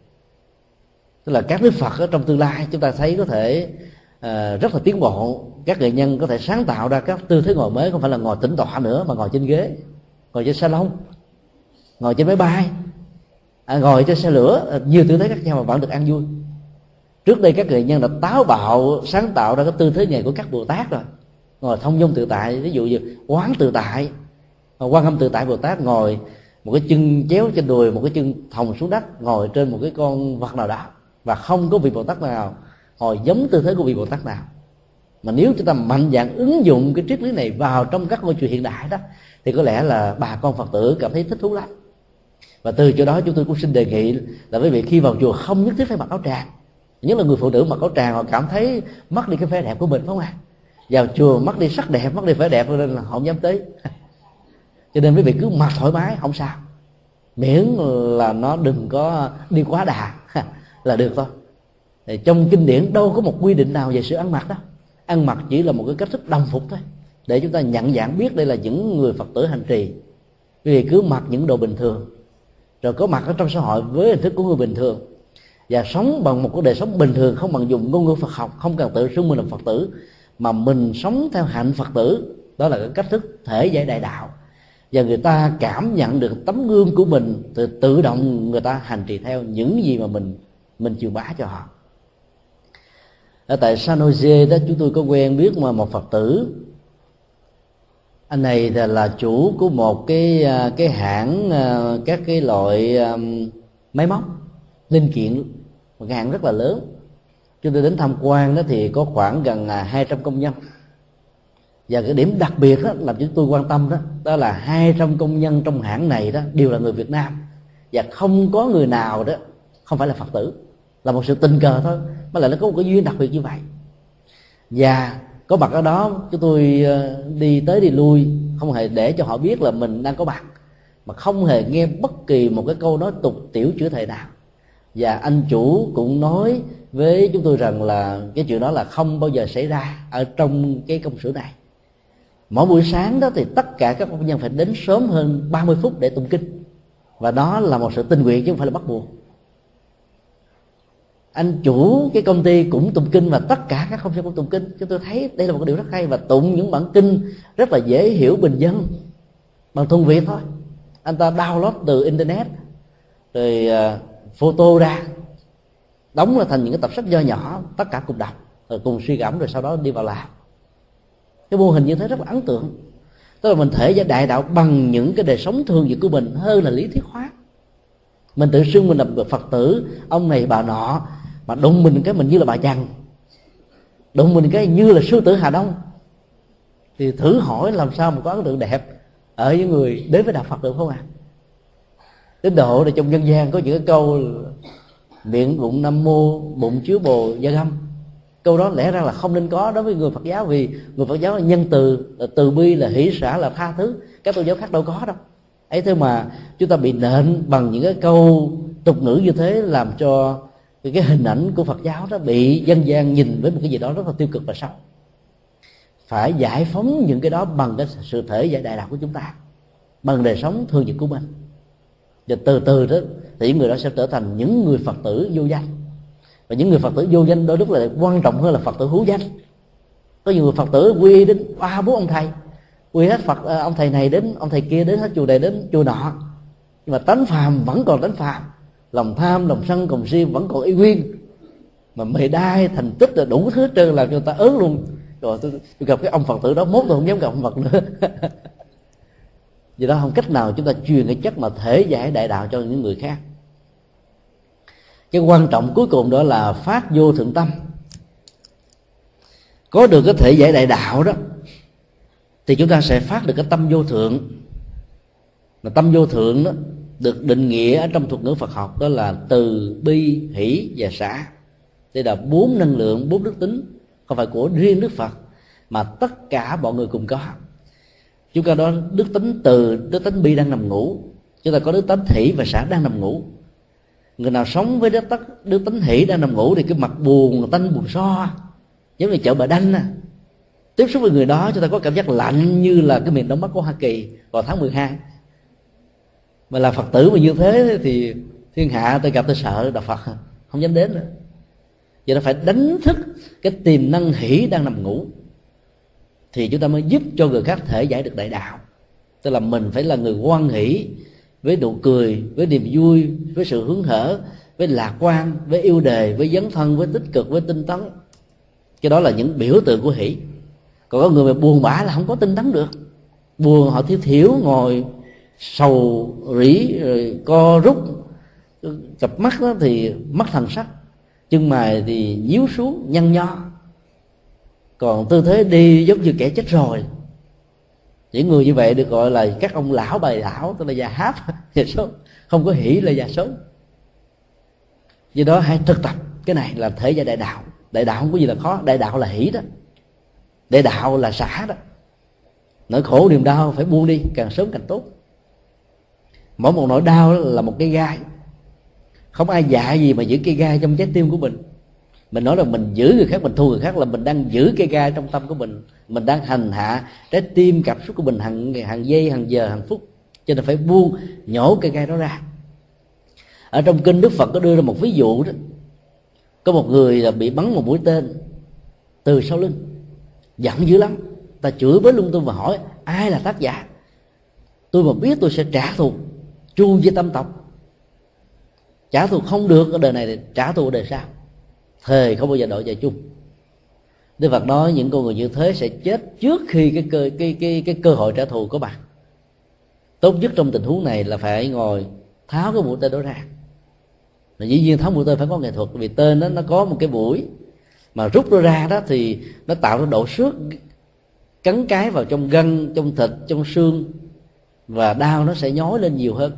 Tức là các đức Phật ở trong tương lai chúng ta thấy có thể uh, rất là tiến bộ. Các nghệ nhân có thể sáng tạo ra các tư thế ngồi mới không phải là ngồi tĩnh tọa nữa mà ngồi trên ghế ngồi trên salon ngồi trên máy bay à, ngồi trên xe lửa ờ, nhiều tư thế khác nhau mà vẫn được ăn vui. Trước đây các nghệ nhân đã táo bạo sáng tạo ra cái tư thế nghề của các bồ tát rồi ngồi thông dung tự tại, ví dụ như quán tự tại quan âm tự tại bồ tát ngồi một cái chân chéo trên đùi, một cái chân thòng xuống đất, ngồi trên một cái con vật nào đó, và không có vị bồ tát nào ngồi giống tư thế của vị bồ tát nào. Mà nếu chúng ta mạnh dạn ứng dụng cái triết lý này vào trong các ngôi chùa hiện đại đó, thì có lẽ là bà con phật tử cảm thấy thích thú lắm. Và từ chỗ đó chúng tôi cũng xin đề nghị là quý vị khi vào chùa không nhất thiết phải mặc áo tràng. Nhất là người phụ nữ mặc áo tràng, họ cảm thấy mất đi cái vẻ đẹp của mình, phải không ạ? Vào chùa mất đi sắc đẹp, mất đi vẻ đẹp, nên là họ không dám tới. Cho nên quý vị cứ mặc thoải mái, không sao. Miễn là nó đừng có đi quá đà, là được thôi. Thì trong kinh điển đâu có một quy định nào về sự ăn mặc đó. Ăn mặc chỉ là một cái cách thức đồng phục thôi, để chúng ta nhận dạng biết đây là những người phật tử hành trì. Vì cứ mặc những đồ bình thường, rồi có mặt ở trong xã hội với hình thức của người bình thường. Và sống bằng một cái đời sống bình thường, không bằng dùng ngôn ngữ Phật học, không cần tự xưng mình là Phật tử mà mình sống theo hạnh Phật tử. Đó là cái cách thức thể giải đại đạo. Và người ta cảm nhận được tấm gương của mình thì tự động người ta hành trì theo những gì mà mình mình truyền bá cho họ. Ở tại San Jose đó chúng tôi có quen biết mà một Phật tử. Anh này là, là chủ của một cái à, cái hãng à, các cái loại um, máy móc linh kiện. Một cái hãng rất là lớn chúng tôi đến tham quan đó thì có khoảng gần à, 200 công nhân. Và cái điểm đặc biệt đó làm chúng tôi quan tâm đó đó là 200 công nhân trong hãng này đó đều là người Việt Nam. Và không có người nào đó, không phải là Phật tử, là một sự tình cờ thôi, mà lại nó có một cái duyên đặc biệt như vậy. Và có mặt ở đó, chúng tôi ờ, đi tới đi lui, không hề để cho họ biết là mình đang có mặt, mà không hề nghe bất kỳ một cái câu nói tục tiểu chữa thầy nào và anh chủ cũng nói với chúng tôi rằng là cái chuyện đó là không bao giờ xảy ra ở trong cái công sở này. Mỗi buổi sáng đó thì tất cả các công nhân phải đến sớm hơn 30 phút để tụng kinh. Và đó là một sự tình nguyện chứ không phải là bắt buộc. Anh chủ cái công ty cũng tụng kinh và tất cả các công nhân cũng tụng kinh. Chúng tôi thấy đây là một cái điều rất hay và tụng những bản kinh rất là dễ hiểu bình dân bằng thuần việt thôi. Anh ta download từ internet, rồi à, photo ra, đóng ra thành những cái tập sách nho nhỏ, tất cả cùng đọc, rồi cùng suy gẫm, rồi sau đó đi vào làm. Cái mô hình như thế rất là ấn tượng. Tức là mình thể giải đại đạo bằng những cái đời sống thường nhật của mình hơn là lý thuyết hóa. Mình tự xưng mình là phật tử, ông này bà nọ, mà đụng mình cái mình như là bà chằn. Đụng mình cái như là sư tử hà đông. Thì thử hỏi làm sao mà có ấn tượng đẹp ở những người đến với đạo phật được không ạ? à? Đến độ là trong dân gian có những cái câu miệng bụng nam mô, bụng chứa bồ gia găm. Câu đó lẽ ra là không nên có đối với người phật giáo vì người phật giáo là nhân từ, là từ bi, là hỷ xã, là tha thứ. Các tôn giáo khác đâu có đâu. Ấy thế mà chúng ta bị nện bằng những cái câu tục ngữ như thế làm cho cái hình ảnh của phật giáo đó bị dân gian nhìn với một cái gì đó rất là tiêu cực và xấu. Phải giải phóng những cái đó bằng cái sự thể giải đại đạo của chúng ta, bằng đời sống thường nhật của mình và từ từ đó thì những người đó sẽ trở thành những người phật tử vô danh. Và những người phật tử vô danh đôi lúc là quan trọng hơn là phật tử hữu danh. Có nhiều người phật tử quy đến ba bốn ông thầy quy hết phật à, ông thầy này đến ông thầy kia đến hết chùa này đến chùa nọ. Nhưng mà tánh phàm vẫn còn tánh phàm lòng tham lòng sân còn si vẫn còn y nguyên. Mà mày đai thành tích là đủ thứ trơn làm cho người ta ớn luôn. Rồi tôi, tôi gặp cái ông phật tử đó mốt tôi không dám gặp ông phật nữa. vì đó, không cách nào chúng ta truyền cái chất mà thể giải đại đạo cho những người khác. Cái quan trọng cuối cùng đó là phát vô thượng tâm. Có được cái thể giải đại đạo đó, thì chúng ta sẽ phát được cái tâm vô thượng. Mà tâm vô thượng đó được định nghĩa ở trong thuật ngữ Phật học, đó là từ, bi, hỷ và xã đây là bốn năng lượng, bốn đức tính, không phải của riêng Đức Phật, mà tất cả mọi người cùng có chúng ta đó đức tính từ đức tính bi đang nằm ngủ. Chúng ta có đức tính thủy và xã đang nằm ngủ. Người nào sống với đức, tất, đức tính hỷ đang nằm ngủ thì cái mặt buồn tanh buồn so. Giống như chợ bà đanh à. tiếp xúc với người đó chúng ta có cảm giác lạnh như là cái miền đông bắc của hoa kỳ vào tháng 12 mà là phật tử mà như thế thì thiên hạ tôi gặp tôi sợ đạo phật không dám đến nữa. Vậy nó phải đánh thức cái tiềm năng hỷ đang nằm ngủ thì chúng ta mới giúp cho người khác thể giải được đại đạo. Tức là mình phải là người quan hỷ với nụ cười, với niềm vui, với sự hứng hở, với lạc quan, với yêu đề, với dấn thân, với tích cực, với tinh tấn. Cái đó là những biểu tượng của hỷ. Còn có người mà buồn bã là không có tinh tấn được. Buồn họ thiếu thiếu ngồi, sầu, rỉ, rồi co rút. Cặp mắt đó thì mắt thần sắc, chân mày thì nhíu xuống, nhăn nho còn tư thế đi giống như kẻ chết rồi. Những người như vậy được gọi là các ông lão bài lão, tức là già háp già số không có hỉ là già số do đó hãy thực tập. Cái này là thể gia đại đạo. Đại đạo không có gì là khó. Đại đạo là hỷ đó. Đại đạo là xả đó. Nỗi khổ niềm đau phải buông đi, càng sớm càng tốt. Mỗi một nỗi đau là một cái gai. Không ai dạ gì mà giữ cái gai trong trái tim của mình mình nói là mình giữ người khác, mình thua người khác là mình đang giữ cây gai trong tâm của mình. Mình đang hành hạ trái tim, cảm xúc của mình hàng hàng giây, hàng giờ, hàng phút. Cho nên phải buông, nhổ cây gai đó ra. Ở trong kinh đức phật có đưa ra một ví dụ đó. Có một người là bị bắn một mũi tên từ sau lưng. Giận dữ lắm. Ta chửi bới lung tung và hỏi, ai là tác giả? Tôi mà biết tôi sẽ trả thù, tru với tâm tộc. Trả thù không được ở đời này thì trả thù ở đời sau thề không bao giờ đổi về chung Đức Phật nói những con người như thế sẽ chết trước khi cái cơ cái cái cái cơ hội trả thù có bạn Tốt nhất trong tình huống này là phải ngồi tháo cái mũi tên đó ra. mà dĩ nhiên tháo mũi tên phải có nghệ thuật vì tên nó nó có một cái mũi mà rút nó ra đó thì nó tạo ra độ xước cắn cái vào trong gân, trong thịt, trong xương và đau nó sẽ nhói lên nhiều hơn.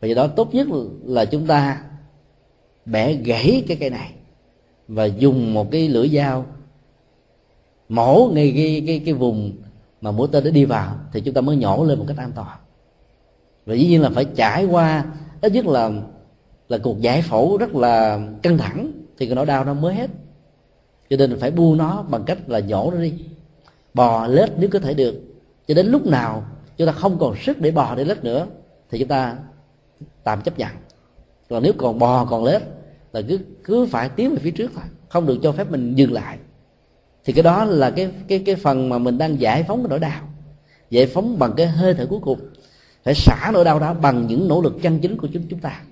Và do đó tốt nhất là chúng ta bẻ gãy cái cây này và dùng một cái lưỡi dao mổ ngay cái cái cái vùng mà mũi tên đã đi vào, thì chúng ta mới nhổ lên một cách an toàn và dĩ nhiên là phải trải qua, ít nhất là là cuộc giải phẫu rất là căng thẳng, thì cái nỗi đau nó mới hết. Cho nên phải buông nó bằng cách là nhổ nó đi, bò lết nếu có thể được. Cho đến lúc nào chúng ta không còn sức để bò để lết nữa, thì chúng ta tạm chấp nhận. Còn nếu còn bò còn lết là cứ cứ phải tiến về phía trước thôi. Không được cho phép mình dừng lại. Thì cái đó là cái cái cái phần mà mình đang giải phóng cái nỗi đau. Giải phóng bằng cái hơi thở cuối cùng. Phải xả nỗi đau đó bằng những nỗ lực chân chính của chúng chúng ta.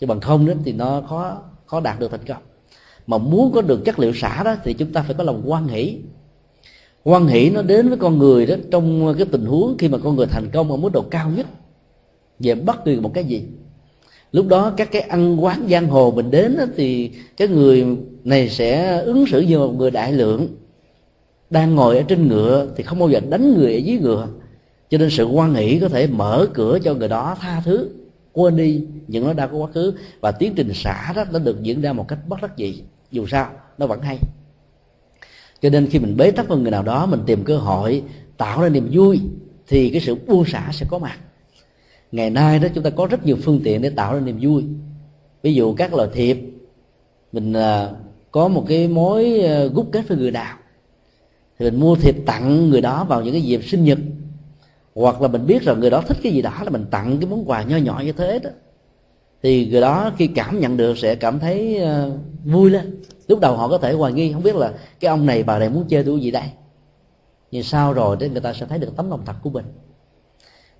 Chứ bằng không đó thì nó khó khó đạt được thành công. Mà muốn có được chất liệu xả đó thì chúng ta phải có lòng quan hỷ. Quan hỷ nó đến với con người đó trong cái tình huống khi mà con người thành công ở mức độ cao nhất. Về bất kỳ một cái gì lúc đó các cái ăn quán giang hồ mình đến đó, thì cái người này sẽ ứng xử như một người đại lượng. Đang ngồi ở trên ngựa thì không bao giờ đánh người ở dưới ngựa. Cho nên sự quan hỷ có thể mở cửa cho người đó tha thứ quên đi những nó đã có quá khứ. Và tiến trình xả đó nó được diễn ra một cách bất đắc dĩ. Dù sao nó vẫn hay. Cho nên khi mình bế tắc với người nào đó mình tìm cơ hội tạo ra niềm vui thì cái sự buông xả sẽ có mặt ngày nay đó chúng ta có rất nhiều phương tiện để tạo ra niềm vui. Ví dụ các loại thiệp mình à, có một cái mối à, gút kết với người nào thì mình mua thiệp tặng người đó vào những cái dịp sinh nhật. Hoặc là mình biết rằng người đó thích cái gì đó là mình tặng cái món quà nho nhỏ như thế đó. Thì người đó khi cảm nhận được sẽ cảm thấy uh, vui lên. Lúc đầu họ có thể hoài nghi không biết là cái ông này bà này muốn chơi tôi gì đây. Nhưng sau rồi thì người ta sẽ thấy được tấm lòng thật của mình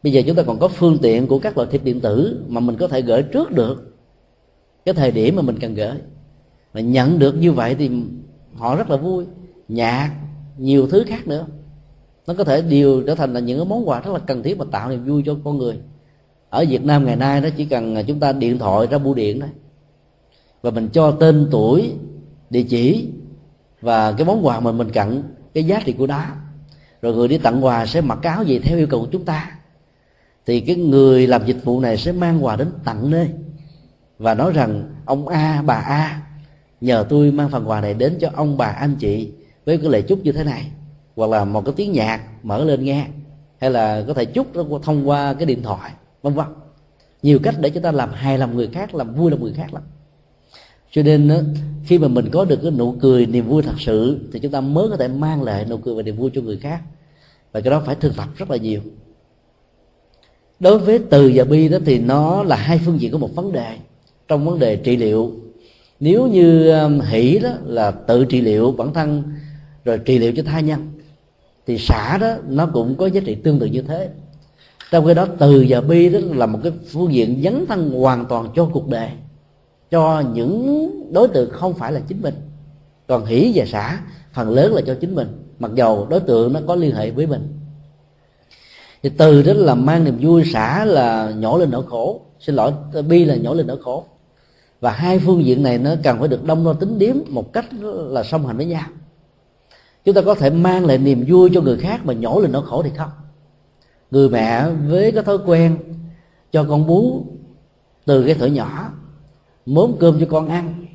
bây giờ chúng ta còn có phương tiện của các loại thiệp điện tử mà mình có thể gửi trước được. Cái thời điểm mà mình cần gửi mà nhận được như vậy thì họ rất là vui. Nhạc, nhiều thứ khác nữa. Nó có thể điều trở thành là những cái món quà rất là cần thiết mà tạo niềm vui cho con người. Ở Việt Nam ngày nay nó chỉ cần chúng ta điện thoại ra bưu điện thôi. Và mình cho tên tuổi, địa chỉ và cái món quà mà mình cần, cái giá trị của đó rồi người đi tặng quà sẽ mặc áo gì theo yêu cầu của chúng ta thì cái người làm dịch vụ này sẽ mang quà đến tận nơi. Và nói rằng, ông a, bà a, nhờ tôi mang phần quà này đến cho ông bà anh chị với cái lời chúc như thế này. Hoặc là một cái tiếng nhạc mở lên nghe. Hay là có thể chúc thông qua cái điện thoại, vân vân. Nhiều cách để chúng ta làm hài lòng người khác, làm vui lòng người khác lắm. Cho nên khi mà mình có được cái nụ cười niềm vui thật sự, thì chúng ta mới có thể mang lại nụ cười và niềm vui cho người khác. Và cái đó phải thực tập rất là nhiều đối với từ và bi đó thì nó là hai phương diện của một vấn đề. Trong vấn đề trị liệu nếu như um, hỷ đó là tự trị liệu bản thân rồi trị liệu cho tha nhân thì xả đó nó cũng có giá trị tương tự như thế. Trong khi đó từ và bi đó là một cái phương diện dấn thân hoàn toàn cho cuộc đời cho những đối tượng không phải là chính mình. Còn hỷ và xả phần lớn là cho chính mình mặc dầu đối tượng nó có liên hệ với mình thì từ đó là mang niềm vui xả là nhổ lên nỗi khổ. Xin lỗi, bi là nhổ lên nỗi khổ. Và hai phương diện này nó cần phải được đông đo tính điếm một cách là song hành với nhau. Chúng ta có thể mang lại niềm vui cho người khác mà nhổ lên nỗi khổ thì không. Người mẹ với cái thói quen cho con bú từ cái tuổi nhỏ, mớm cơm cho con ăn,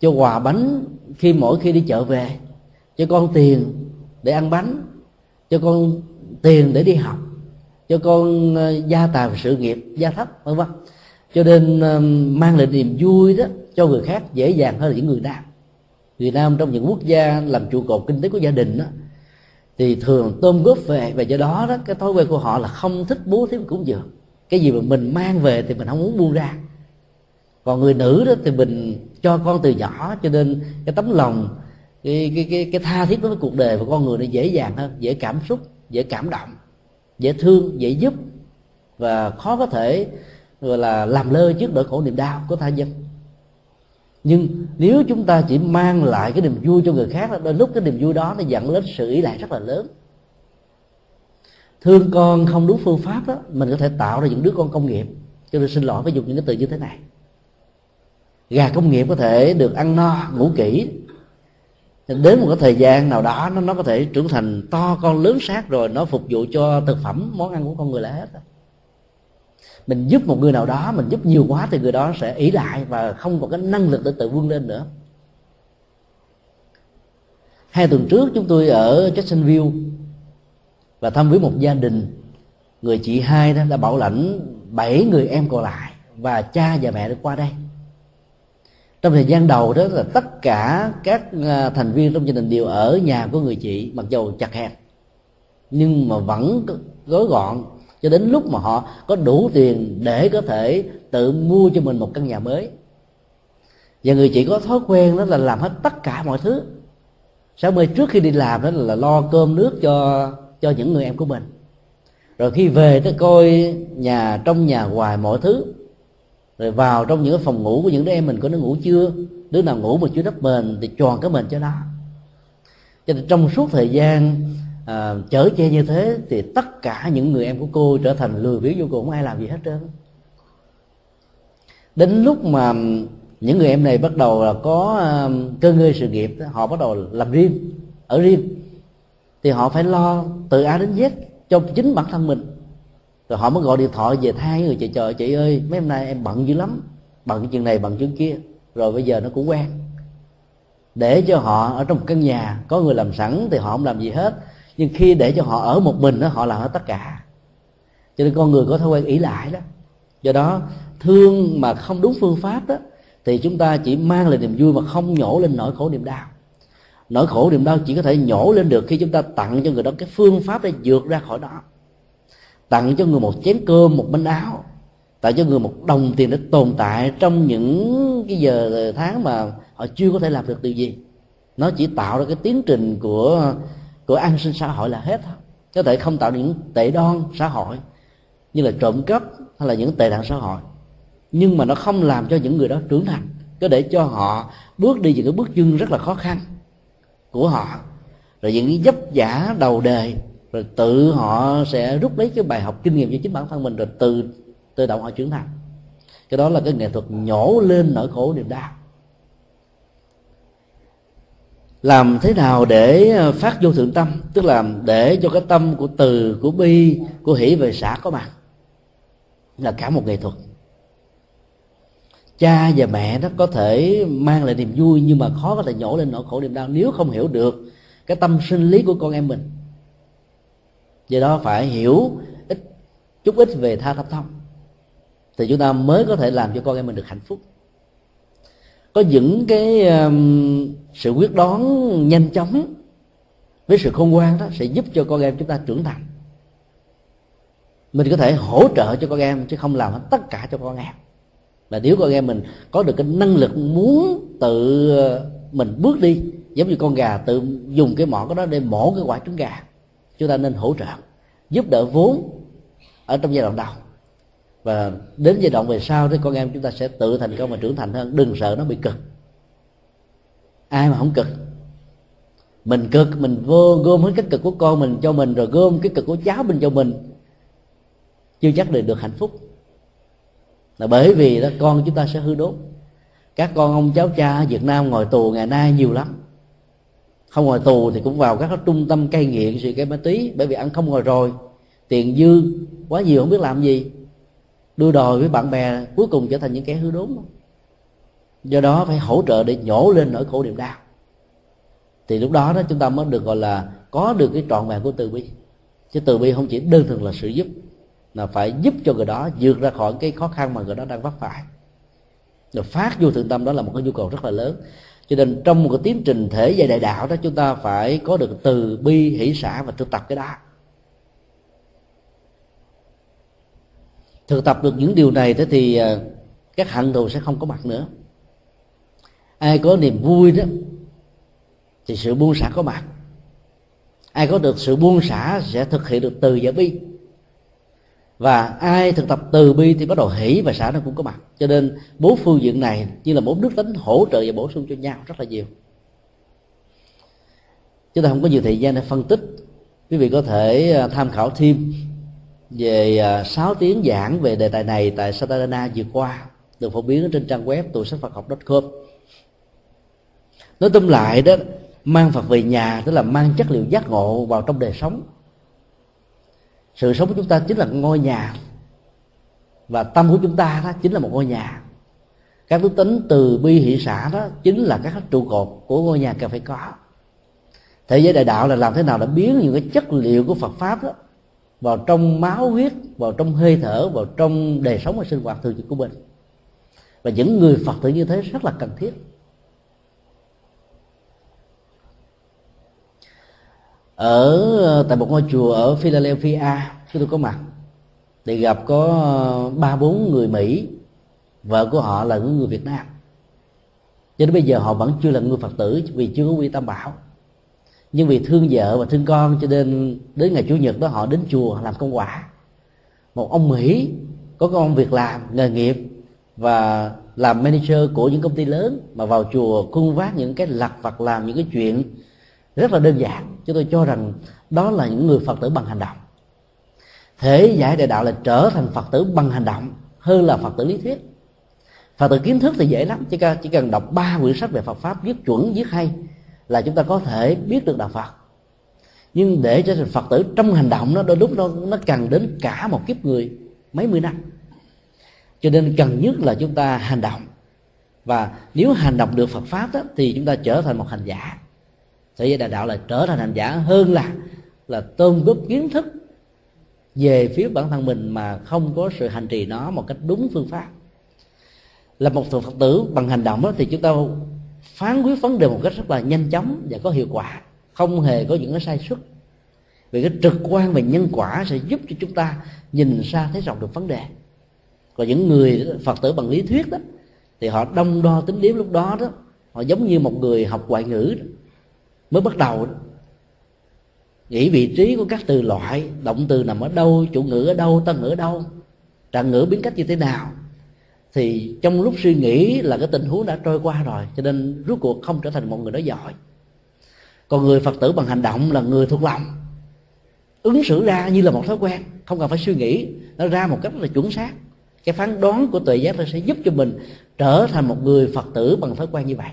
cho quà bánh khi mỗi khi đi chợ về, cho con tiền để ăn bánh, cho con tiền để đi học cho con ờ, gia tài sự nghiệp gia thấp vân vân. Cho nên mang lại niềm vui đó cho người khác dễ dàng hơn là những người nam. Người nam trong những quốc gia làm trụ cột kinh tế của gia đình đó thì thường tôm góp về và do đó đó cái thói quen của họ là không thích bố thí cúng dường. Cái gì mà mình mang về thì mình không muốn buông ra. Còn người nữ đó thì mình cho con từ nhỏ cho nên cái tấm lòng cái cái cái, cái tha thiết với cuộc đời và con người nó dễ dàng hơn dễ cảm xúc dễ cảm động dễ thương, dễ giúp và khó có thể, gọi là, làm lơ trước nỗi khổ niềm đau của tha nhân. Nhưng nếu chúng ta chỉ mang lại cái niềm vui cho người khác đôi lúc cái niềm vui đó nó dẫn đến sự ý lại rất là lớn. Thương con không đúng phương pháp đó, mình có thể tạo ra những đứa con công nghiệp. Cho nên xin lỗi phải dùng những cái từ như thế này. Gà công nghiệp có thể được ăn no, ngủ kỹ đến một cái thời gian nào đó, nó nó có thể trưởng thành to con lớn sát rồi, nó phục vụ cho thực phẩm, món ăn của con người là hết mình giúp một người nào đó, mình giúp nhiều quá thì người đó sẽ ỷ lại và không có cái năng lực để tự vươn lên nữa. Hai tuần trước chúng tôi ở Jacksonville và thăm với một gia đình. Người chị hai đó đã bảo lãnh bảy người em còn lại và cha và mẹ được qua đây trong thời gian đầu đó là tất cả các à, thành viên trong gia đình đều ở nhà của người chị, mặc dù chặt hẹp. Nhưng mà vẫn gói gọn, cho đến lúc mà họ có đủ tiền để có thể tự mua cho mình một căn nhà mới. Và người chị có thói quen đó là làm hết tất cả mọi thứ. Sáng mai trước khi đi làm đó là lo cơm nước cho cho những người em của mình. Rồi khi về tới coi nhà, trong nhà ngoài mọi thứ rồi vào trong những cái phòng ngủ của những đứa em mình có nó ngủ chưa? Đứa nào ngủ mà chưa đắp mền thì tròn cái mền cho nó. Cho nên trong suốt thời gian à, chở che như thế thì tất cả những người em của cô trở thành lười biếng vô cùng không ai làm gì hết trơn. Đến lúc mà những người em này bắt đầu là có à, cơ ngơi sự nghiệp họ bắt đầu làm riêng ở riêng thì họ phải lo từ a đến z cho chính bản thân mình rồi họ mới gọi điện thoại về thay người chị chờ chị ơi, mấy hôm nay em bận dữ lắm, bận chuyện này, bận chuyện kia. Rồi bây giờ nó cũng quen. Để cho họ ở trong một căn nhà, có người làm sẵn thì họ không làm gì hết. Nhưng khi để cho họ ở một mình đó, họ làm hết tất cả. Cho nên con người có thói quen ỷ lại đó. Do đó, thương mà không đúng phương pháp đó, thì chúng ta chỉ mang lại niềm vui mà không nhổ lên nỗi khổ niềm đau. Nỗi khổ niềm đau chỉ có thể nhổ lên được khi chúng ta tặng cho người đó cái phương pháp để vượt ra khỏi đó tặng cho người một chén cơm, một bánh áo, tặng cho người một đồng tiền để tồn tại trong những cái giờ tháng mà họ chưa có thể làm được điều gì. Nó chỉ tạo ra cái tiến trình của của an sinh xã hội là hết. Thôi có thể không tạo những tệ đoan xã hội, như là trộm cắp hay là những tệ nạn xã hội. Nhưng mà nó không làm cho những người đó trưởng thành, có để cho họ bước đi những cái bước chân rất là khó khăn của họ. Rồi những cái dấp giả đầu đề rồi tự họ sẽ rút lấy cái bài học kinh nghiệm cho chính bản thân mình rồi từ, tự động họ trưởng thành. Cái đó là cái nghệ thuật nhổ lên nỗi khổ niềm đau. Làm thế nào để phát vô thượng tâm? Tức là để cho cái tâm của từ, của bi, của hỷ về xã có mặt. Là cả một nghệ thuật. Cha và mẹ nó có thể mang lại niềm vui nhưng mà khó có thể nhổ lên nỗi khổ niềm đau nếu không hiểu được cái tâm sinh lý của con em mình do đó phải hiểu ít chút ít về tha thập thông. Thì chúng ta mới có thể làm cho con em mình được hạnh phúc. Có những cái um, sự quyết đoán nhanh chóng với sự khôn ngoan đó sẽ giúp cho con em chúng ta trưởng thành. Mình có thể hỗ trợ cho con em chứ không làm hết tất cả cho con em. Là nếu con em mình có được cái năng lực muốn tự uh, mình bước đi giống như con gà tự dùng cái mỏ của nó để mổ cái quả trứng gà chúng ta nên hỗ trợ, giúp đỡ vốn ở trong giai đoạn đầu. Và đến giai đoạn về sau thì con em chúng ta sẽ tự thành công và trưởng thành hơn. Đừng sợ nó bị cực. Ai mà không cực? Mình cực, mình vô gom hết cái cực của con mình cho mình, rồi gom cái cực của cháu mình cho mình. Chưa chắc được được hạnh phúc. Là bởi vì đó, con chúng ta sẽ hư đốt các con ông cháu cha ở Việt Nam ngồi tù ngày nay nhiều lắm không ngồi tù thì cũng vào các trung tâm cai nghiện, sự cái ma túy, bởi vì ăn không ngồi rồi. Tiền dư, quá nhiều, không biết làm gì. Đưa đòi với bạn bè, cuối cùng trở thành những kẻ hư đốn. Do đó phải hỗ trợ để nhổ lên nỗi khổ niềm đau. Thì lúc đó đó, chúng ta mới được gọi là có được cái trọn vẹn của từ bi. Chứ từ bi không chỉ đơn thuần là sự giúp là phải giúp cho người đó vượt ra khỏi cái khó khăn mà người đó đang vấp phải. Rồi phát vô thượng tâm đó là một cái nhu cầu rất là lớn cho nên trong một cái tiến trình thể dạy đại đạo đó, chúng ta phải có được từ bi, hỷ xã và thực tập cái đó. Thực tập được những điều này thế thì ờ, các hận thù sẽ không có mặt nữa. Ai có niềm vui đó, thì sự buông xả có mặt. Ai có được sự buông xả sẽ thực hiện được từ và bi và ai thực tập từ bi thì bắt đầu hỷ và xã nó cũng có mặt. Cho nên bốn phương diện này như là bốn đức tính hỗ trợ và bổ sung cho nhau rất là nhiều. Chúng ta không có nhiều thời gian để phân tích. Quý vị có thể à, tham khảo thêm về à, 6 tiếng giảng về đề tài này tại Satadana vừa qua, được phổ biến trên trang web tù sách Phật học com. Nói tóm lại đó, mang Phật về nhà tức là mang chất liệu giác ngộ vào trong đời sống sự sống của chúng ta chính là ngôi nhà. Và tâm của chúng ta đó chính là một ngôi nhà. Các đức tính từ bi hỷ xã đó chính là các trụ cột của ngôi nhà cần phải có. Thế giới đại đạo là làm thế nào để biến những cái chất liệu của Phật pháp đó vào trong máu huyết, vào trong hơi thở, vào trong đời sống và sinh hoạt thường trực của mình? Và những người Phật tử như thế rất là cần thiết. Ở ờ, tại một ngôi chùa ở Philadelphia, khi tôi có mặt, thì gặp có ờ, ba bốn người Mỹ. Vợ của họ là những người Việt Nam. Cho đến bây giờ họ vẫn chưa là người Phật tử vì chưa có quy tâm bảo. Nhưng vì thương vợ và thương con cho nên đến ngày chủ nhật đó họ đến chùa làm công quả. Một ông Mỹ có công việc làm, nghề nghiệp và làm manager của những công ty lớn mà vào chùa cung vác những cái lặt vặt làm những cái chuyện rất là đơn giản. Chúng tôi cho rằng đó là những người phật tử bằng hành động. Thể giải đại đạo là trở thành phật tử bằng hành động hơn là phật tử lý thuyết. Phật tử kiến thức thì dễ lắm. Chỉ cần chỉ cần đọc ba quyển sách về phật pháp viết chuẩn viết hay là chúng ta có thể biết được đạo phật. Nhưng để trở thành phật tử trong hành động nó đôi lúc nó nó cần đến cả một kiếp người mấy mươi năm. Cho nên cần nhất là chúng ta hành động. Và nếu hành động được Phật pháp đó, thì chúng ta trở thành một hành giả thế giới đại đạo là trở thành hành giả hơn là là tôn góp kiến thức về phía bản thân mình mà không có sự hành trì nó một cách đúng phương pháp. Là một phật tử bằng hành động đó thì chúng ta phán quyết vấn đề một cách rất là nhanh chóng và có hiệu quả, không hề có những cái sai suất vì cái trực quan về nhân quả sẽ giúp cho chúng ta nhìn xa thấy rộng được vấn đề. Còn những người phật tử bằng lý thuyết đó, thì họ đông đo tính điểm lúc đó đó, họ giống như một người học ngoại ngữ đó mới bắt đầu nghĩ vị trí của các từ loại, động từ nằm ở đâu, chủ ngữ ở đâu tân ngữ ở đâu trạng ngữ biến cách như thế nào? Thì trong lúc suy nghĩ là cái tình huống đã trôi qua rồi, cho nên rốt cuộc không trở thành một người đó giỏi. Còn người phật tử bằng hành động là người thuộc lòng. Ứng xử ra như là một thói quen, không cần phải suy nghĩ, nó ra một cách rất là chuẩn xác. Cái phán đoán của tuệ giác nó sẽ giúp cho mình trở thành một người phật tử bằng thói quen như vậy.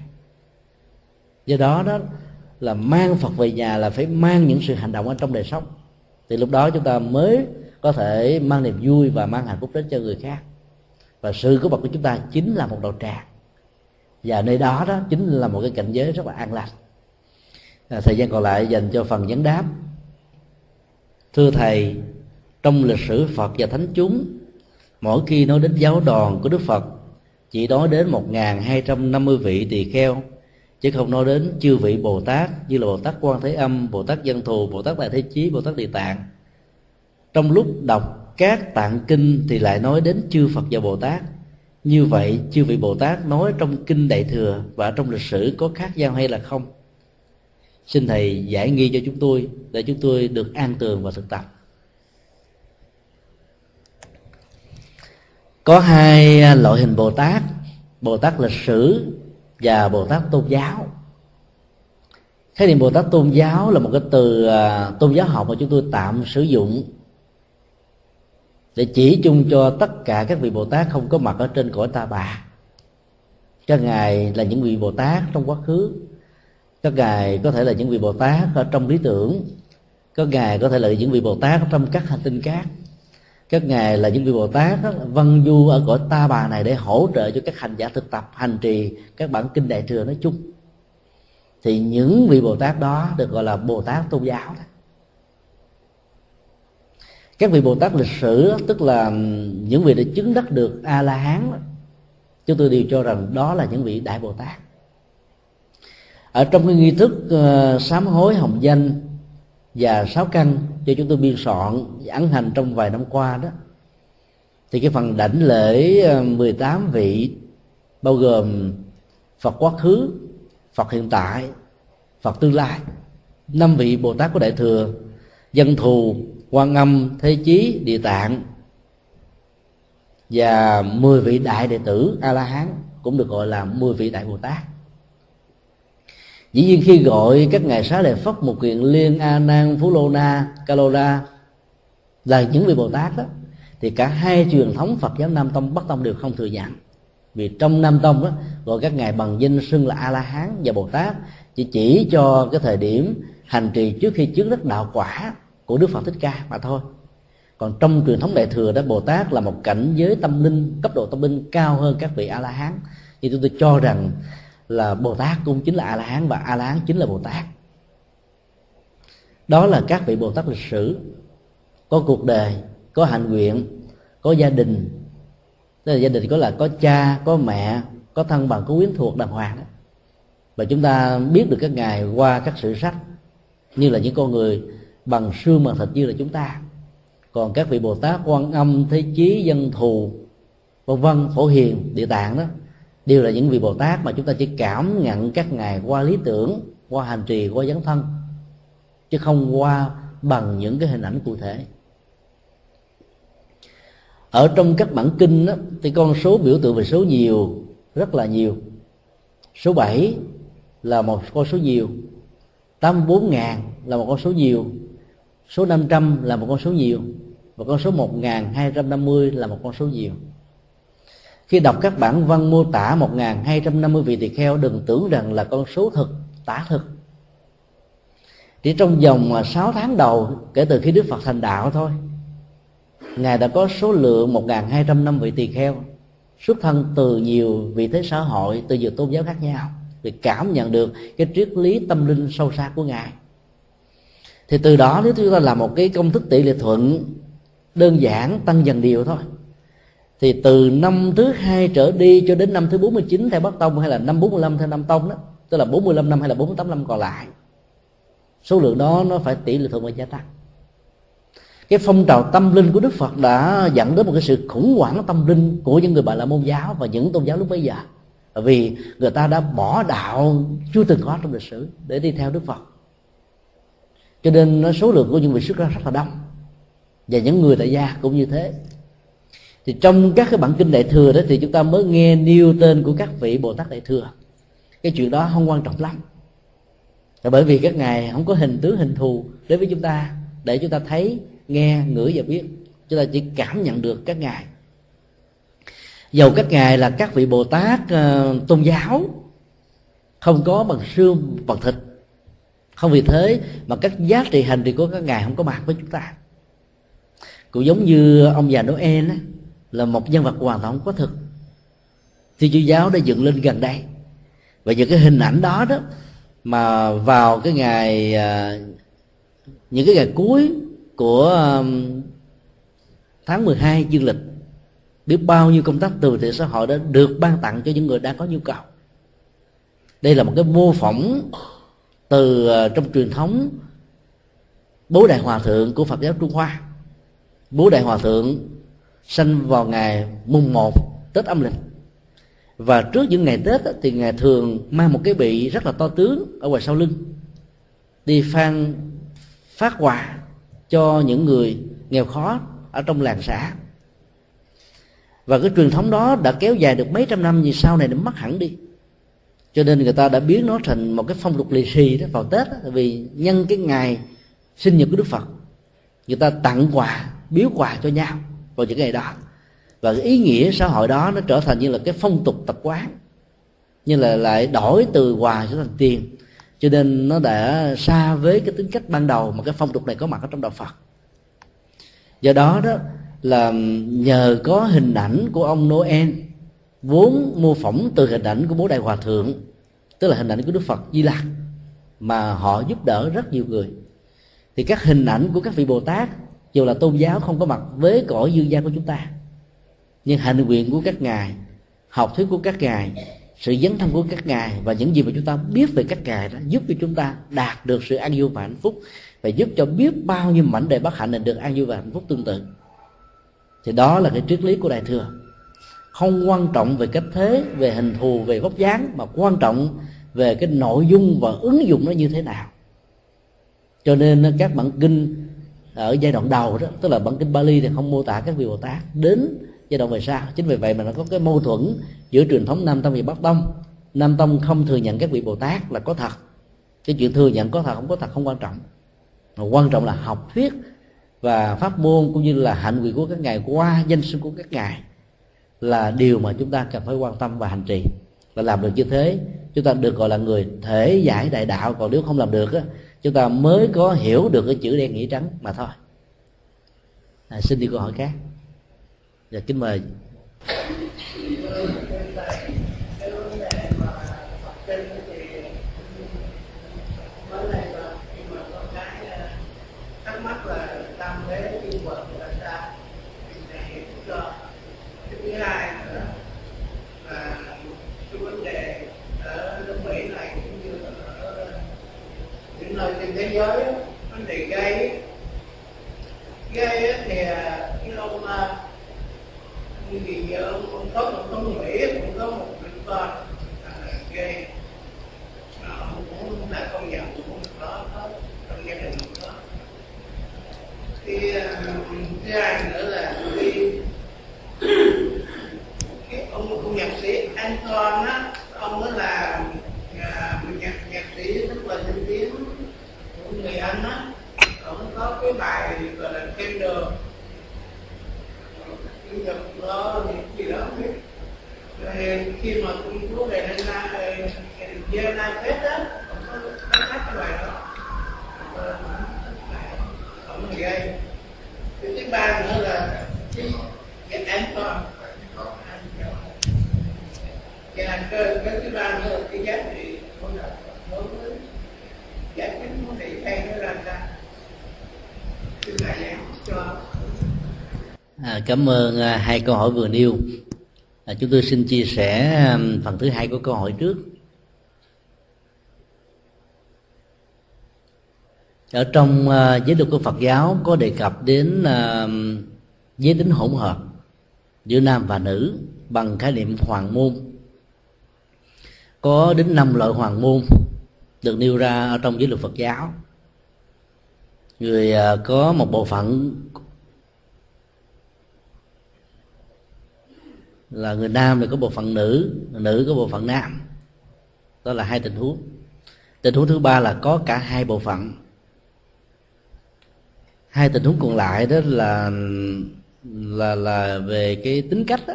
Do đó đó là mang phật về nhà là phải mang những sự hành động ở trong đời sống. Thì lúc đó chúng ta mới có thể mang niềm vui và mang hạnh phúc đến cho người khác. Và sự có mặt của chúng ta chính là một đầu tràng. Và nơi đó đó chính là một cái cảnh giới rất là an lành à, thời gian còn lại dành cho phần vấn đáp. Thưa thầy trong lịch sử phật và thánh chúng mỗi khi nói đến giáo đoàn của đức phật chỉ nói đến một hai trăm năm mươi vị tỳ kheo chứ không nói đến chư vị bồ tát như là bồ tát quan thế âm, bồ tát dân thù, bồ tát đại thế chí, bồ tát địa tạng. Trong lúc đọc các tạng kinh thì lại nói đến chư phật và bồ tát. Như vậy, chư vị bồ tát nói trong kinh đại thừa và trong lịch sử có khác nhau hay là không? Xin thầy giải nghi cho chúng tôi, để chúng tôi được an tường và thực tập. Có hai loại hình bồ tát. Bồ tát lịch sử và bồ tát tôn giáo. Khái niệm bồ tát tôn giáo là một cái từ à, tôn giáo học mà chúng tôi tạm sử dụng để chỉ chung cho tất cả các vị bồ tát không có mặt ở trên cõi ta bà. Các ngài là những vị bồ tát trong quá khứ các ngài có thể là những vị bồ tát ở trong lý tưởng các ngài có thể là những vị bồ tát trong các hành tinh khác các ngài là những vị bồ tát văn du ở cõi ta bà này để hỗ trợ cho các hành giả thực tập hành trì các bản kinh đại thừa nói chung. Thì những vị bồ tát đó được gọi là bồ tát tôn giáo đó. Các vị bồ tát lịch sử tức là những vị đã chứng đắc được a la hán chúng tôi đều cho rằng đó là những vị đại bồ tát. Ở trong cái nghi thức uh, sám hối hồng danh và sáu căn cho chúng tôi biên soạn ấn hành trong vài năm qua đó. Thì cái phần đảnh lễ ờ, 18 vị bao gồm Phật quá khứ, Phật hiện tại, Phật tương lai, năm vị Bồ Tát của Đại thừa, dân thù, quan âm, thế chí, địa tạng và 10 vị đại đệ tử A La Hán cũng được gọi là 10 vị đại Bồ Tát dĩ nhiên khi gọi các ngài xá lợi phất một kiện liên a nan phú lô na ca lô là những vị bồ tát đó thì cả hai truyền thống phật giáo nam tông bắc tông đều không thừa nhận. Vì trong nam tông đó gọi các ngài bằng danh xưng là a la hán và bồ tát chỉ chỉ cho cái thời điểm hành trì trước khi trước đất đạo quả của đức phật thích ca mà thôi. Còn trong truyền thống đại thừa đó bồ tát là một cảnh giới tâm linh cấp độ tâm linh cao hơn các vị a la hán. Thì tôi, tôi cho rằng là bồ tát cũng chính là a la hán và a la hán chính là bồ tát. Đó là các vị bồ tát lịch sử, có cuộc đời, có hạnh nguyện, có gia đình. Tức là gia đình có là có cha, có mẹ, có thân bằng, có quyến thuộc, đàng hoàng. Đó và chúng ta biết được các ngài qua các sử sách, như là những con người bằng xương bằng thịt như là chúng ta. Còn các vị bồ tát quan âm, thế chí, dân thù, vân vân, phổ hiền, địa tạng đó đều là những vị bồ tát mà chúng ta chỉ cảm nhận các ngài qua lý tưởng qua hành trì qua dấn thân chứ không qua bằng những cái hình ảnh cụ thể. Ở trong các bản kinh đó, thì con số biểu tượng về số nhiều rất là nhiều. Số 7 là một con số nhiều 84 ngàn là một con số nhiều số 500 là một con số nhiều và con số 1250 là một con số nhiều khi đọc các bản văn mô tả 1250 vị tỳ kheo, đừng tưởng rằng là con số thực, tả thực. Chỉ trong vòng à, 6 tháng đầu, kể từ khi Đức Phật thành đạo thôi, Ngài đã có số lượng 1.200 năm vị tỳ kheo, xuất thân từ nhiều vị thế xã hội, từ nhiều tôn giáo khác nhau để cảm nhận được cái triết lý tâm linh sâu xa của ngài. Thì từ đó, nếu chúng ta làm một cái công thức tỷ lệ thuận, đơn giản, tăng dần điều thôi thì từ năm thứ hai trở đi cho đến năm thứ 49 theo Bắc Tông hay là năm 45 theo Nam Tông đó, tức là 45 năm hay là 48 năm còn lại, số lượng đó nó phải tỷ lệ thuận và gia tăng. Cái phong trào tâm linh của Đức Phật đã dẫn đến một cái sự khủng hoảng tâm linh của những người bà la môn giáo và những tôn giáo lúc bấy giờ, vì người ta đã bỏ đạo chưa từng có trong lịch sử để đi theo Đức Phật. Cho nên số lượng của những vị xuất ra rất là đông, và những người tại gia cũng như thế thì trong các cái bản kinh đại thừa đó thì chúng ta mới nghe nêu tên của các vị bồ tát đại thừa. Cái chuyện đó không quan trọng lắm. Là bởi vì các ngài không có hình tướng hình thù đối với chúng ta để chúng ta thấy nghe ngửi và biết. Chúng ta chỉ cảm nhận được các ngài. Dầu các ngài là các vị bồ tát uh, tôn giáo không có bằng xương bằng thịt. Không vì thế mà các giá trị hành trì của các ngài không có mặt với chúng ta. Cũng giống như ông già noel á, là một nhân vật hoàn toàn không có thực. Thiên chúa giáo đã dựng lên gần đây. Và những cái hình ảnh đó đó mà vào cái ngày à, những cái ngày cuối của um, tháng 12 dương lịch, biết bao nhiêu công tác từ thiện xã hội đã được ban tặng cho những người đang có nhu cầu. Đây là một cái mô phỏng từ à, trong truyền thống bố đại hòa thượng của phật giáo trung hoa. Bố đại hòa thượng sanh vào ngày mùng 1 Tết âm lịch. Và trước những ngày Tết thì ngài thường mang một cái bị rất là to tướng ở ngoài sau lưng đi phan phát quà cho những người nghèo khó ở trong làng xã. Và cái truyền thống đó đã kéo dài được mấy trăm năm thì sau này nó mất hẳn đi. Cho nên người ta đã biến nó thành một cái phong tục lì xì đó vào tết đó, vì nhân cái ngày sinh nhật của đức phật người ta tặng quà biếu quà cho nhau vào những ngày đó. Và cái ý nghĩa xã hội đó nó trở thành như là cái phong tục tập quán, như là lại đổi từ quà trở thành tiền. Cho nên nó đã xa với cái tính cách ban đầu mà cái phong tục này có mặt ở trong đạo phật. Do đó đó là nhờ có hình ảnh của ông noel, vốn mô phỏng từ hình ảnh của bố đại hòa thượng, tức là hình ảnh của đức phật di lặc, mà họ giúp đỡ rất nhiều người. Thì các hình ảnh của các vị bồ tát dù là tôn giáo không có mặt với cõi dương gian của chúng ta, nhưng hành nguyện của các ngài, học thuyết của các ngài, sự dấn thân của các ngài và những gì mà chúng ta biết về các ngài đó giúp cho chúng ta đạt được sự an vui và hạnh phúc và giúp cho biết bao nhiêu mảnh đề bất hạnh này được an vui và hạnh phúc tương tự. Thì đó là cái triết lý của đại thừa. Không quan trọng về cách thế, về hình thù, về vóc dáng, mà quan trọng về cái nội dung và ứng dụng nó như thế nào. Cho nên các bản kinh ở giai đoạn đầu đó tức là bản kinh Bali thì không mô tả các vị Bồ Tát. Đến giai đoạn về sau chính vì vậy mà nó có cái mâu thuẫn giữa truyền thống Nam Tông và Bắc Tông. Nam Tông không thừa nhận các vị Bồ Tát là có thật. Cái chuyện thừa nhận có thật không có thật không quan trọng. Mà quan trọng là học thuyết và pháp môn cũng như là hạnh nguyện của các ngài qua danh xưng của các ngài là điều mà chúng ta cần phải quan tâm và hành trì. Và làm được như thế chúng ta được gọi là người thể giải đại đạo. Còn nếu không làm được á, chúng ta mới có hiểu được cái chữ đen nghĩa trắng mà thôi. À, xin đi câu hỏi khác. Và dạ, kính mời. Giới vấn đề gây gây thì à, cái à, ông thì gì ông, cũng có một ông mỹ cũng có một bệnh con à, gây mà ông cũng đã công nhận cũng có trong gia đình đó thì thứ hai nữa là khi cái ông ông nhạc sĩ Anton á ông đó là à, nhạc nhạc sĩ rất là danh tiếng của người Anh á cũng có cái bài gọi là Tender cái nhập nó gì đó biết. Rồi khi mà công chúa về lên về Vienna hết á cũng có hát cái bài đó. Ông gây cái thứ ba nữa là cái cái Anton con cái, cái thứ ba nữa là cái giá trị của nó đối với giải quyết vấn đề hay nó ra ra. Thứ này giảng cho. À, cảm ơn à, hai câu hỏi vừa nêu. À, chúng tôi xin chia sẻ à, phần thứ hai của câu hỏi trước. Ở trong à, giới luật của Phật giáo có đề cập đến à, giới tính hỗn hợp giữa nam và nữ bằng khái niệm hoàng môn. Có đến năm loại hoàng môn được nêu ra ở trong giới luật Phật giáo. Người à, có một bộ phận là người nam thì có bộ phận nữ nữ có bộ phận nam. Đó là hai tình huống. Tình huống thứ ba là có cả hai bộ phận. Hai tình huống còn lại đó là là là về cái tính cách đó,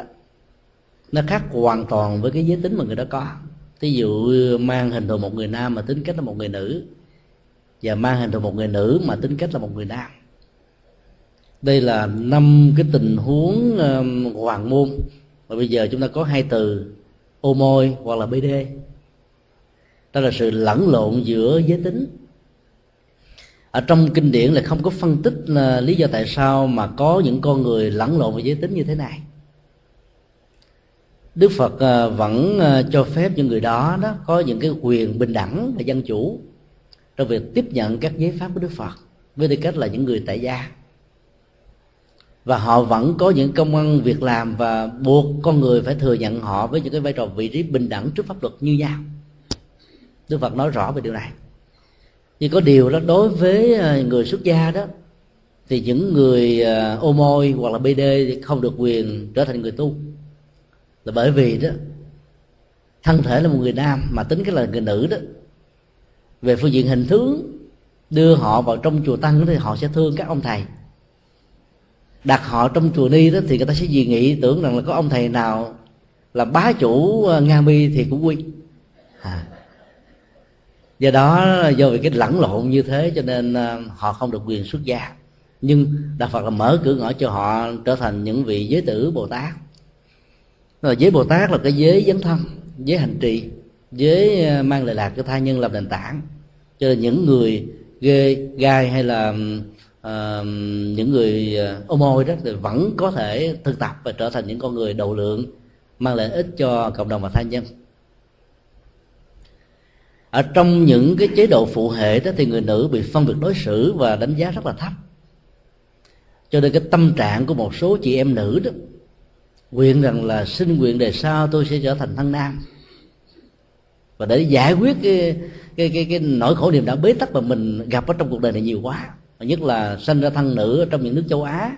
nó khác hoàn toàn với cái giới tính mà người đó có ví dụ mang hình thù một người nam mà tính cách là một người nữ, và mang hình thù một người nữ mà tính cách là một người nam. Đây là năm cái tình huống um, hoàng môn. Và bây giờ chúng ta có hai từ, ô môi hoặc là bd đó là sự lẫn lộn giữa giới tính. Ở trong kinh điển là không có phân tích là lý do tại sao mà có những con người lẫn lộn về giới tính như thế này đức phật ờ, vẫn ờ, cho phép những người đó đó có những cái quyền bình đẳng và dân chủ trong việc tiếp nhận các giấy pháp của đức phật với tư cách là những người tại gia. Và họ vẫn có những công ăn việc làm và buộc con người phải thừa nhận họ với những cái vai trò vị trí bình đẳng trước pháp luật như nhau. Đức phật nói rõ về điều này. Nhưng có điều đó, đối với ờ, người xuất gia đó, thì những người ô môi hoặc là bd thì không được quyền trở thành người tu là bởi vì đó, thân thể là một người nam mà tính cái là người nữ đó. Về phương diện hình tướng, đưa họ vào trong chùa tăng thì họ sẽ thương các ông thầy. Đặt họ trong chùa ni đó thì người ta sẽ dị nghị tưởng rằng là có ông thầy nào là bá chủ ờ, nga mi thì cũng quy à. do đó, do vì cái lẫn lộn như thế cho nên ờ, họ không được quyền xuất gia. Nhưng đạo phật là mở cửa ngõ cho họ trở thành những vị giới tử bồ tát rồi giới bồ tát là cái giới dấn thân giới hành trì giới ờ, mang lại lạc cho tha nhân làm nền tảng. Cho nên những người ghê gai hay là uh, những người ờ, ô môi đó thì vẫn có thể thực tập và trở thành những con người đầu lượng mang lại ích cho cộng đồng và tha nhân. Ở trong những cái chế độ phụ hệ đó thì người nữ bị phân biệt đối xử và đánh giá rất là thấp. Cho nên cái tâm trạng của một số chị em nữ đó nguyện rằng là xin nguyện đề sau tôi sẽ trở thành thân nam. Và để giải quyết cái cái cái, cái nỗi khổ niềm đã bế tắc mà mình gặp ở trong cuộc đời này nhiều quá. Và nhất là sinh ra thân nữ ở trong những nước châu á.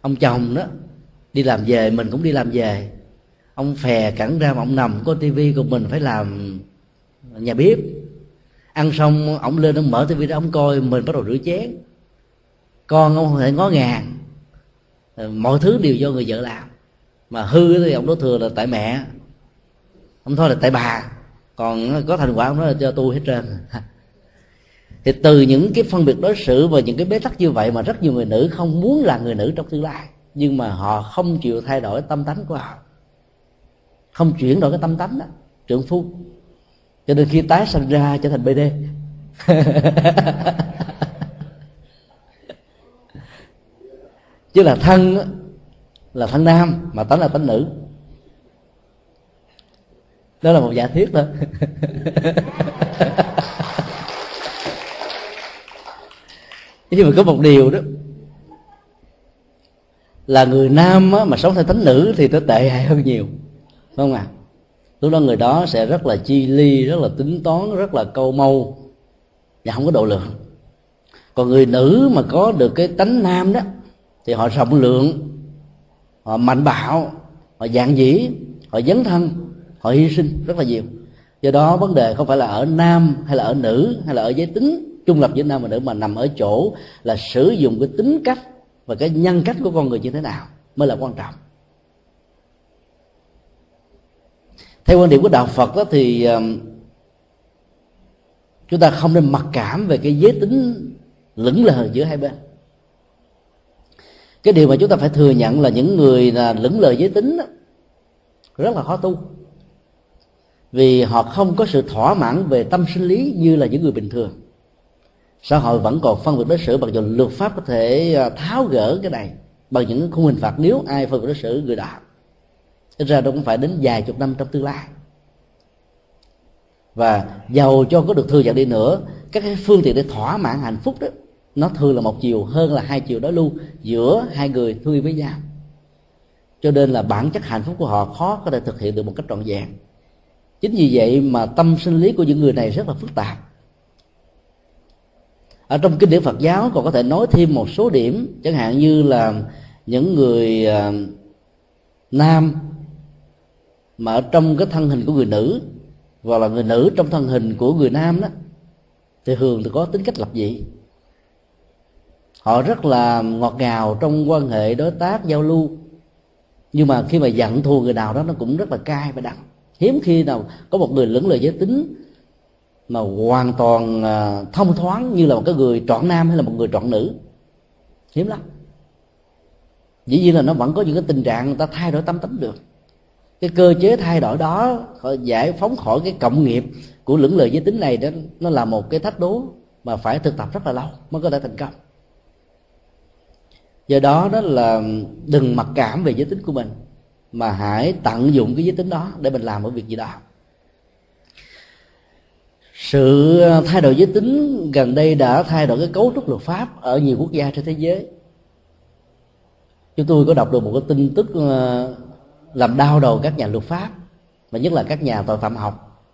Ông chồng đó đi làm về mình cũng đi làm về. Ông phè cẳng ra mà ông nằm có tivi của mình phải làm nhà bếp. Ăn xong ông lên ông mở tivi ra ông coi mình bắt đầu rửa chén. Con ông không thể ngó ngàng. Ờ, mọi thứ đều do người vợ làm. Mà hư thì ông đó thừa là tại mẹ ông thôi là tại bà. Còn ờ, có thành quả ông nói là cho tôi hết trơn. Thì từ những cái phân biệt đối xử và những cái bế tắc như vậy mà rất nhiều người nữ không muốn là người nữ trong tương lai. Nhưng mà họ không chịu thay đổi tâm tánh của họ. Không chuyển đổi cái tâm tánh đó, trưởng phu. Cho nên khi tái sinh ra trở thành bd chứ là thân là thân nam mà tánh là tánh nữ. Đó là một giả thiết thôi. Nhưng mà có một điều đó là người nam á, mà sống theo tánh nữ thì nó tệ hại hơn nhiều đúng không ạ? À? lúc đó người đó sẽ rất là chi ly rất là tính toán rất là câu mâu và không có độ lượng. Còn người nữ mà có được cái tánh nam đó thì họ rộng lượng, họ mạnh bạo, họ dạng dĩ họ dấn thân, họ hy sinh rất là nhiều. Do đó vấn đề không phải là ở nam hay là ở nữ hay là ở giới tính trung lập giữa nam và nữ, mà nằm ở chỗ là sử dụng cái tính cách và cái nhân cách của con người như thế nào mới là quan trọng. Theo quan điểm của đạo phật đó thì um, chúng ta không nên mặc cảm về cái giới tính lững lờ giữa hai bên cái điều mà chúng ta phải thừa nhận là những người là lững lờ giới tính đó, rất là khó tu. Vì họ không có sự thỏa mãn về tâm sinh lý như là những người bình thường. Xã hội vẫn còn phân biệt đối xử mặc dù luật pháp có thể à, tháo gỡ cái này bằng những khung hình phạt nếu ai phân biệt đối xử người đó. Ít ra nó cũng phải đến vài chục năm trong tương lai. Và giàu cho có được thừa nhận đi nữa các cái phương tiện để thỏa mãn hạnh phúc đó nó thường là một chiều hơn là hai chiều đối lưu giữa hai người thương yêu với nhau. Cho nên là bản chất hạnh phúc của họ khó có thể thực hiện được một cách trọn vẹn. Chính vì vậy mà tâm sinh lý của những người này rất là phức tạp. Ở trong kinh điển Phật giáo còn có thể nói thêm một số điểm chẳng hạn như là những người uh, nam mà ở trong cái thân hình của người nữ hoặc là người nữ trong thân hình của người nam đó thì thường thì có tính cách lập dị họ rất là ngọt ngào trong quan hệ đối tác, giao lưu. Nhưng mà khi mà giận thù người nào đó, nó cũng rất là cay và đắng. Hiếm khi nào có một người lẫn lời giới tính mà hoàn toàn à, thông thoáng như là một cái người trọn nam hay là một người trọn nữ. Hiếm lắm. Dĩ nhiên là nó vẫn có những cái tình trạng người ta thay đổi tâm tính được. Cái cơ chế thay đổi đó giải phóng khỏi cái cộng nghiệp của lưỡng lự giới tính này đó, nó là một cái thách đố mà phải thực tập rất là lâu mới có thể thành công do đó đó là đừng mặc cảm về giới tính của mình, mà hãy tận dụng cái giới tính đó để mình làm một việc gì đó. Sự thay đổi giới tính gần đây đã thay đổi cái cấu trúc luật pháp ở nhiều quốc gia trên thế giới. Chúng tôi có đọc được một cái tin tức ờ, làm đau đầu các nhà luật pháp và nhất là các nhà tội phạm học.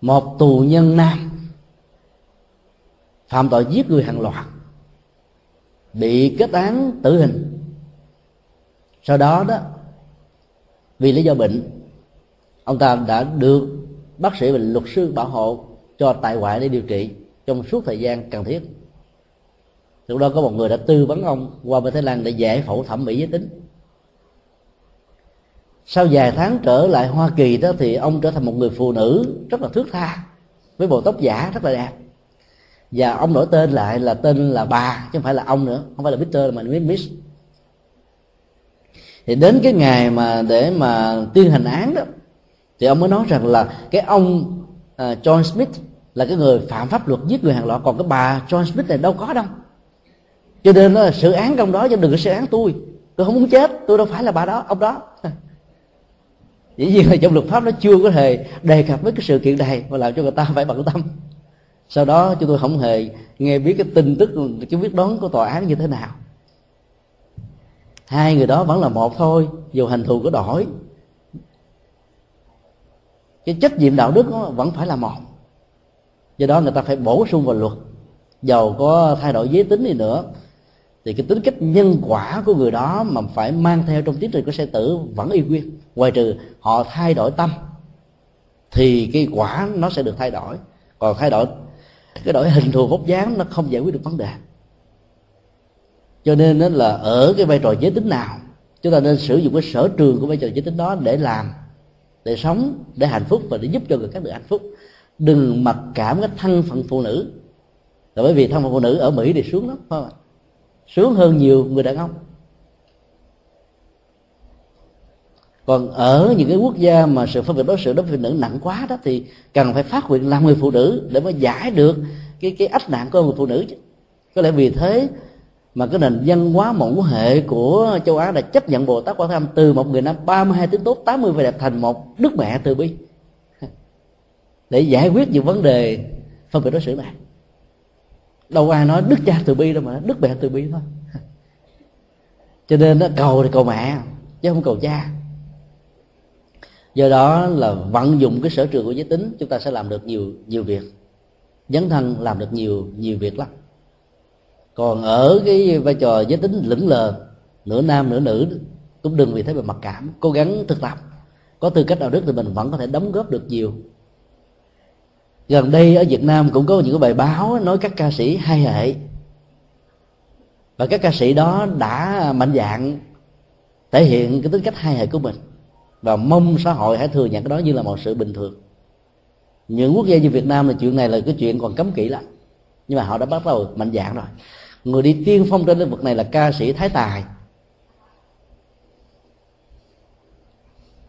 Một tù nhân nam phạm tội giết người hàng loạt bị kết án tử hình. Sau đó đó, vì lý do bệnh, ông ta đã được bác sĩ và luật sư bảo hộ cho tại ngoại để điều trị trong suốt thời gian cần thiết. Lúc đó có một người đã tư vấn ông qua bên thái lan để giải phẫu thẩm mỹ giới tính. Sau vài tháng trở lại hoa kỳ đó thì ông trở thành một người phụ nữ rất là thước tha, với bộ tóc giả rất là đẹp và ông đổi tên lại là tên là bà chứ không phải là ông nữa không phải là Peter mà là Miss. Thì đến cái ngày mà để mà tuyên hành án đó thì ông mới nói rằng là cái ông uh, John Smith là cái người phạm pháp luật giết người hàng loạt còn cái bà John Smith này đâu có đâu. Cho nên nó là sự án trong đó cho đừng có sự án tôi. Tôi không muốn chết tôi đâu phải là bà đó ông đó. Dĩ nhiên là trong luật pháp nó chưa có thể đề cập với cái sự kiện này mà làm cho người ta phải bận tâm sau đó chúng tôi không hề nghe biết cái tin tức, cái quyết đoán của tòa án như thế nào. Hai người đó vẫn là một thôi, dù hành thù có đổi. Cái trách nhiệm đạo đức vẫn phải là một. Do đó người ta phải bổ sung vào luật. Giàu có thay đổi giới tính đi nữa, thì cái tính cách nhân quả của người đó mà phải mang theo trong tiến trình của xe tử vẫn y nguyên. Ngoài trừ họ thay đổi tâm, thì cái quả nó sẽ được thay đổi. Còn thay đổi cái đổi hình thù vóc dáng nó không giải quyết được vấn đề. Cho nên đó là ở cái vai trò giới tính nào, chúng ta nên sử dụng cái sở trường của vai trò giới tính đó để làm, để sống, để hạnh phúc và để giúp cho người khác được hạnh phúc. Đừng mặc cảm cái thân phận phụ nữ. Là bởi vì thân phận phụ nữ ở mỹ thì xuống lắm, phải không xuống hơn nhiều người đàn ông. Còn ở những cái quốc gia mà sự phân biệt đối xử đối với phụ nữ nặng quá đó, thì cần phải phát nguyện làm người phụ nữ để mới giải được cái cái ách nạn của người phụ nữ chứ. Có lẽ vì thế mà cái nền văn hóa mẫu hệ của châu Á đã chấp nhận Bồ Tát Quan Thế từ một người nam 32 tiếng tốt 80 về đẹp thành một đức mẹ từ bi. Để giải quyết những vấn đề phân biệt đối xử này. Đâu ai nói đức cha từ bi đâu mà, đức mẹ từ bi thôi. Cho nên nó cầu thì cầu mẹ, chứ không cầu cha do đó là vận dụng cái sở trường của giới tính, chúng ta sẽ làm được nhiều nhiều việc. Dấn thân làm được nhiều nhiều việc lắm. Còn ở cái vai trò giới tính lững lờ, nửa nam nửa nữ, cũng đừng vì thế mà mặc cảm, cố gắng thực tập. Có tư cách đạo đức thì mình vẫn có thể đóng góp được nhiều. Gần đây ở Việt Nam cũng có những cái bài báo nói các ca sĩ hai hệ. Và các ca sĩ đó đã mạnh dạng thể hiện cái tính cách hai hệ của mình và mong xã hội hãy thừa nhận cái đó như là một sự bình thường. Những quốc gia như Việt Nam là chuyện này là cái chuyện còn cấm kỵ lắm. Nhưng mà họ đã bắt đầu mạnh dạng rồi. Người đi tiên phong trên lĩnh vực này là ca sĩ Thái Tài.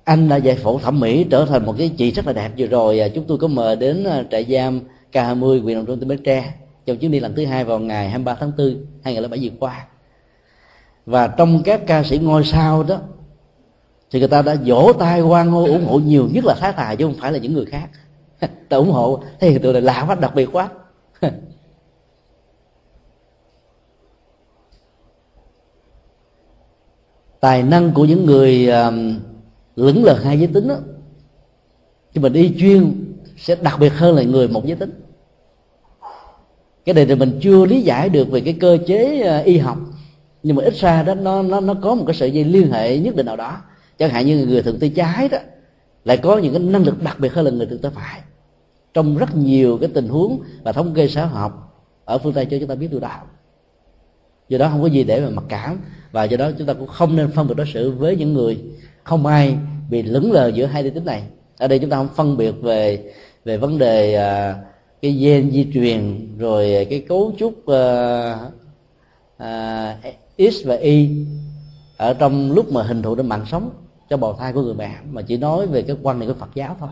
Anh đã giải phẫu thẩm mỹ trở thành một cái chị rất là đẹp vừa rồi. À, chúng tôi có mời đến à, trại giam K20 huyện Đồng Trung tỉnh Bến Tre trong chuyến đi lần thứ hai vào ngày 23 tháng 4 2007 vừa qua. Và trong các ca sĩ ngôi sao đó thì người ta đã vỗ tay hoan hô ủng hộ nhiều nhất là thái tài chứ không phải là những người khác. Ta ủng hộ. Thế hiện tượng này lạ quá đặc biệt quá. Tài năng của những người um, lững lờ hai giới tính đó chứ mình đi chuyên sẽ đặc biệt hơn là người một giới tính. Cái này thì mình chưa lý giải được về cái cơ chế uh, y học nhưng mà ít ra đó nó nó nó có một cái sợi dây liên hệ nhất định nào đó chẳng hạn như người thượng tay trái đó lại có những cái năng lực đặc biệt hơn là người thượng tay phải. Trong rất nhiều cái tình huống và thống kê xã học ở phương tây cho chúng ta biết điều đó. Do đó không có gì để mà mặc cảm và do đó chúng ta cũng không nên phân biệt đối xử với những người không ai bị lững lờ giữa hai lý tính này. Ở đây chúng ta không phân biệt về về vấn đề uh, cái gen di truyền rồi cái cấu trúc uh, uh, x và y. Ở trong lúc mà hình thù trên mạng sống cho bào thai của người mẹ, mà chỉ nói về cái quan niệm của Phật giáo thôi.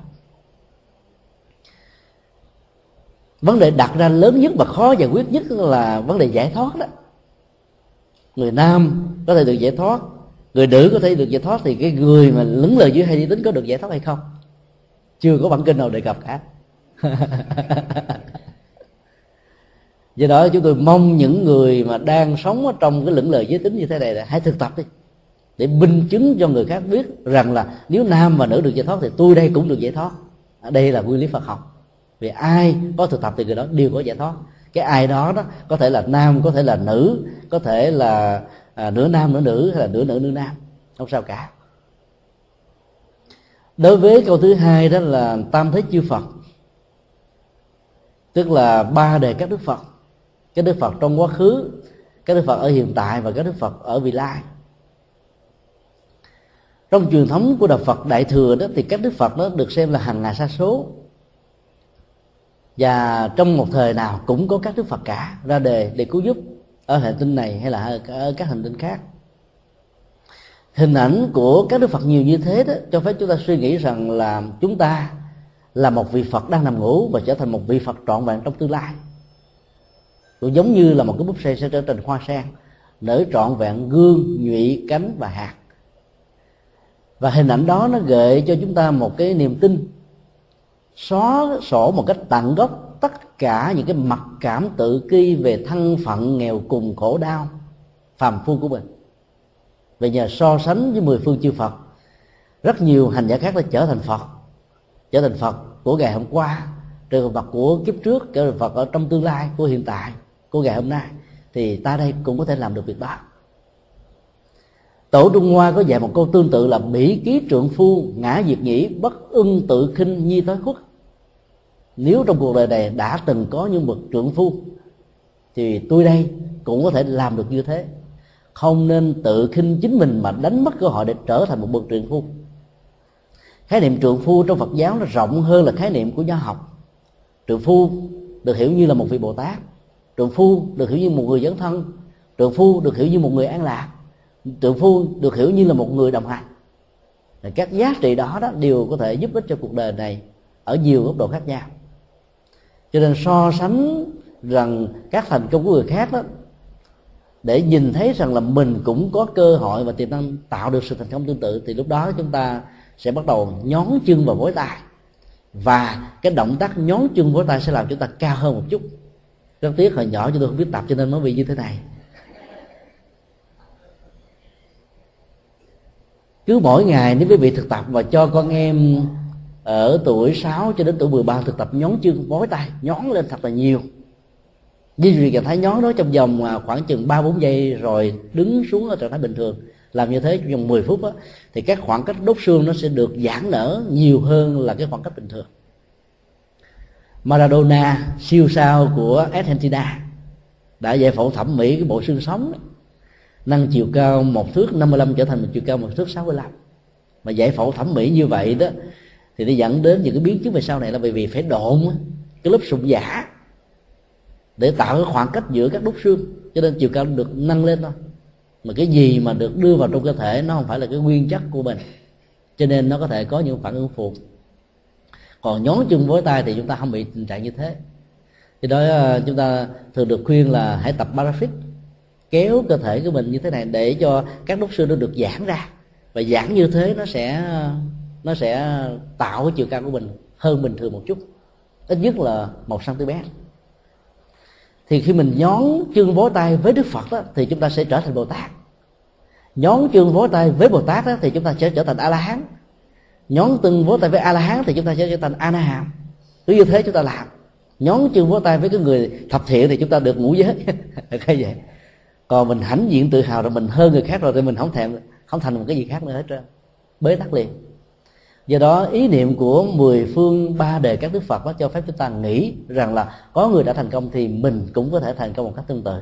Vấn đề đặt ra lớn nhất và khó giải quyết nhất là vấn đề giải thoát đó. Người nam có thể được giải thoát, người nữ có thể được giải thoát thì cái người mà lứng lời dưới hay giới tính có được giải thoát hay không? Chưa có bản kinh nào đề cập cả. Do đó chúng tôi mong những người mà đang sống ở trong cái lưỡng lời giới tính như thế này là hãy thực tập đi để minh chứng cho người khác biết rằng là nếu nam và nữ được giải thoát thì tôi đây cũng được giải thoát. À, đây là nguyên lý Phật học. Vì ai có thực tập thì người đó đều có giải thoát. Cái ai đó đó có thể là nam có thể là nữ có thể là à, nửa nam nửa nữ hay là nửa nữ nửa nam. Không sao cả. Đối với câu thứ hai đó là tam thế chư phật. Tức là ba đề các đức phật. Các đức phật trong quá khứ các đức phật ở hiện tại và các đức phật ở vị lai trong truyền thống của đạo phật đại thừa đó, thì các đức phật đó được xem là hàng ngàn sa số. Và trong một thời nào cũng có các đức phật cả, ra đề để cứu giúp ở hệ tinh này hay là ở các hành tinh khác. Hình ảnh của các đức phật nhiều như thế đó, cho phép chúng ta suy nghĩ rằng là chúng ta là một vị phật đang nằm ngủ và trở thành một vị phật trọn vẹn trong tương lai. Cũng giống như là một cái búp xe sẽ trở thành hoa sen, nở trọn vẹn gương, nhụy, cánh và hạt và hình ảnh đó nó gợi cho chúng ta một cái niềm tin. Xóa sổ một cách tận gốc tất cả những cái mặc cảm tự ki về thân phận nghèo cùng khổ đau, phàm phu của mình. Về nhờ so sánh với mười phương chư Phật, rất nhiều hành giả khác đã trở thành Phật, trở thành Phật của ngày hôm qua, trở Phật của kiếp trước, trở thành Phật ở trong tương lai, của hiện tại, của ngày hôm nay. Thì ta đây cũng có thể làm được việc đó tổ trung hoa có dạy một câu tương tự là bỉ ký trượng phu, ngã diệt nhĩ, bất ưng tự khinh nhi tối khuất. Nếu trong cuộc đời này đã từng có những bậc trượng phu, thì tôi đây cũng có thể làm được như thế. Không nên tự khinh chính mình mà đánh mất cơ hội để trở thành một bậc trượng phu. Khái niệm trượng phu trong phật giáo nó rộng hơn là khái niệm của nho học. Trượng phu được hiểu như là một vị bồ tát. Trượng phu được hiểu như một người dẫn thân. Trượng phu được hiểu như một người an lạc tượng phu, được hiểu như là một người đồng hành. Các giá trị đó đó đều có thể giúp ích cho cuộc đời này ở nhiều góc độ khác nhau. Cho nên so sánh rằng các thành công của người khác đó, để nhìn thấy rằng là mình cũng có cơ hội và tiềm năng tạo được sự thành công tương tự, thì lúc đó chúng ta sẽ bắt đầu nhón chân vào mối tay và cái động tác nhón chân vối tay sẽ làm chúng ta cao hơn một chút. Rất tiếc hồi nhỏ chúng tôi không biết tập cho nên mới bị như thế này. Cứ mỗi ngày nếu quý vị thực tập và cho con em ở tuổi 6 cho đến tuổi 13 thực tập nhón chân bói tay nhón lên thật là nhiều. Duy trì trạng thái nhón đó trong vòng à, khoảng chừng ba bốn giây rồi đứng xuống ở trạng thái bình thường. Làm như thế trong vòng 10 phút đó, thì các khoảng cách đốt xương nó sẽ được giãn nở nhiều hơn là cái khoảng cách bình thường. Maradona siêu sao của Argentina đã giải phẫu thẩm mỹ cái bộ xương sống nâng chiều cao một thước 55 trở thành một chiều cao một thước 65 mà giải phẫu thẩm mỹ như vậy đó, thì nó dẫn đến những cái biến chứng về sau này là bởi vì phải độn cái lớp sụn giả để tạo cái khoảng cách giữa các đốt xương, cho nên chiều cao được nâng lên thôi. Mà cái gì mà được đưa vào trong cơ thể nó không phải là cái nguyên chất của mình, cho nên nó có thể có những phản ứng phụ. Còn nhón chân với tay thì chúng ta không bị tình trạng như thế. Thì đó à, chúng ta thường được khuyên là hãy tập parafit kéo cơ thể của mình như thế này để cho các đốt xương nó được giãn ra. Và giãn như thế nó sẽ nó sẽ tạo cái chiều cao của mình hơn bình thường một chút. Ít nhất là một cm thì khi mình nhón chân vỗ tay với đức phật đó, thì chúng ta sẽ trở thành bồ tát. Nhón chân vỗ tay với bồ tát đó, thì chúng ta sẽ trở thành a la hán nhón từng vỗ tay với a la hán thì chúng ta sẽ trở thành a na hàm cứ như thế chúng ta làm. Nhón chân vỗ tay với cái người thập thiện thì chúng ta được ngũ giới. Cái vậy? Còn mình hãnh diện tự hào rồi mình hơn người khác rồi thì mình không thèm, không thành một cái gì khác nữa hết trơn. Bế tắc liền. Do đó, ý niệm của mười phương ba đề các đức phật đó cho phép chúng ta nghĩ rằng là có người đã thành công thì mình cũng có thể thành công một cách tương tự.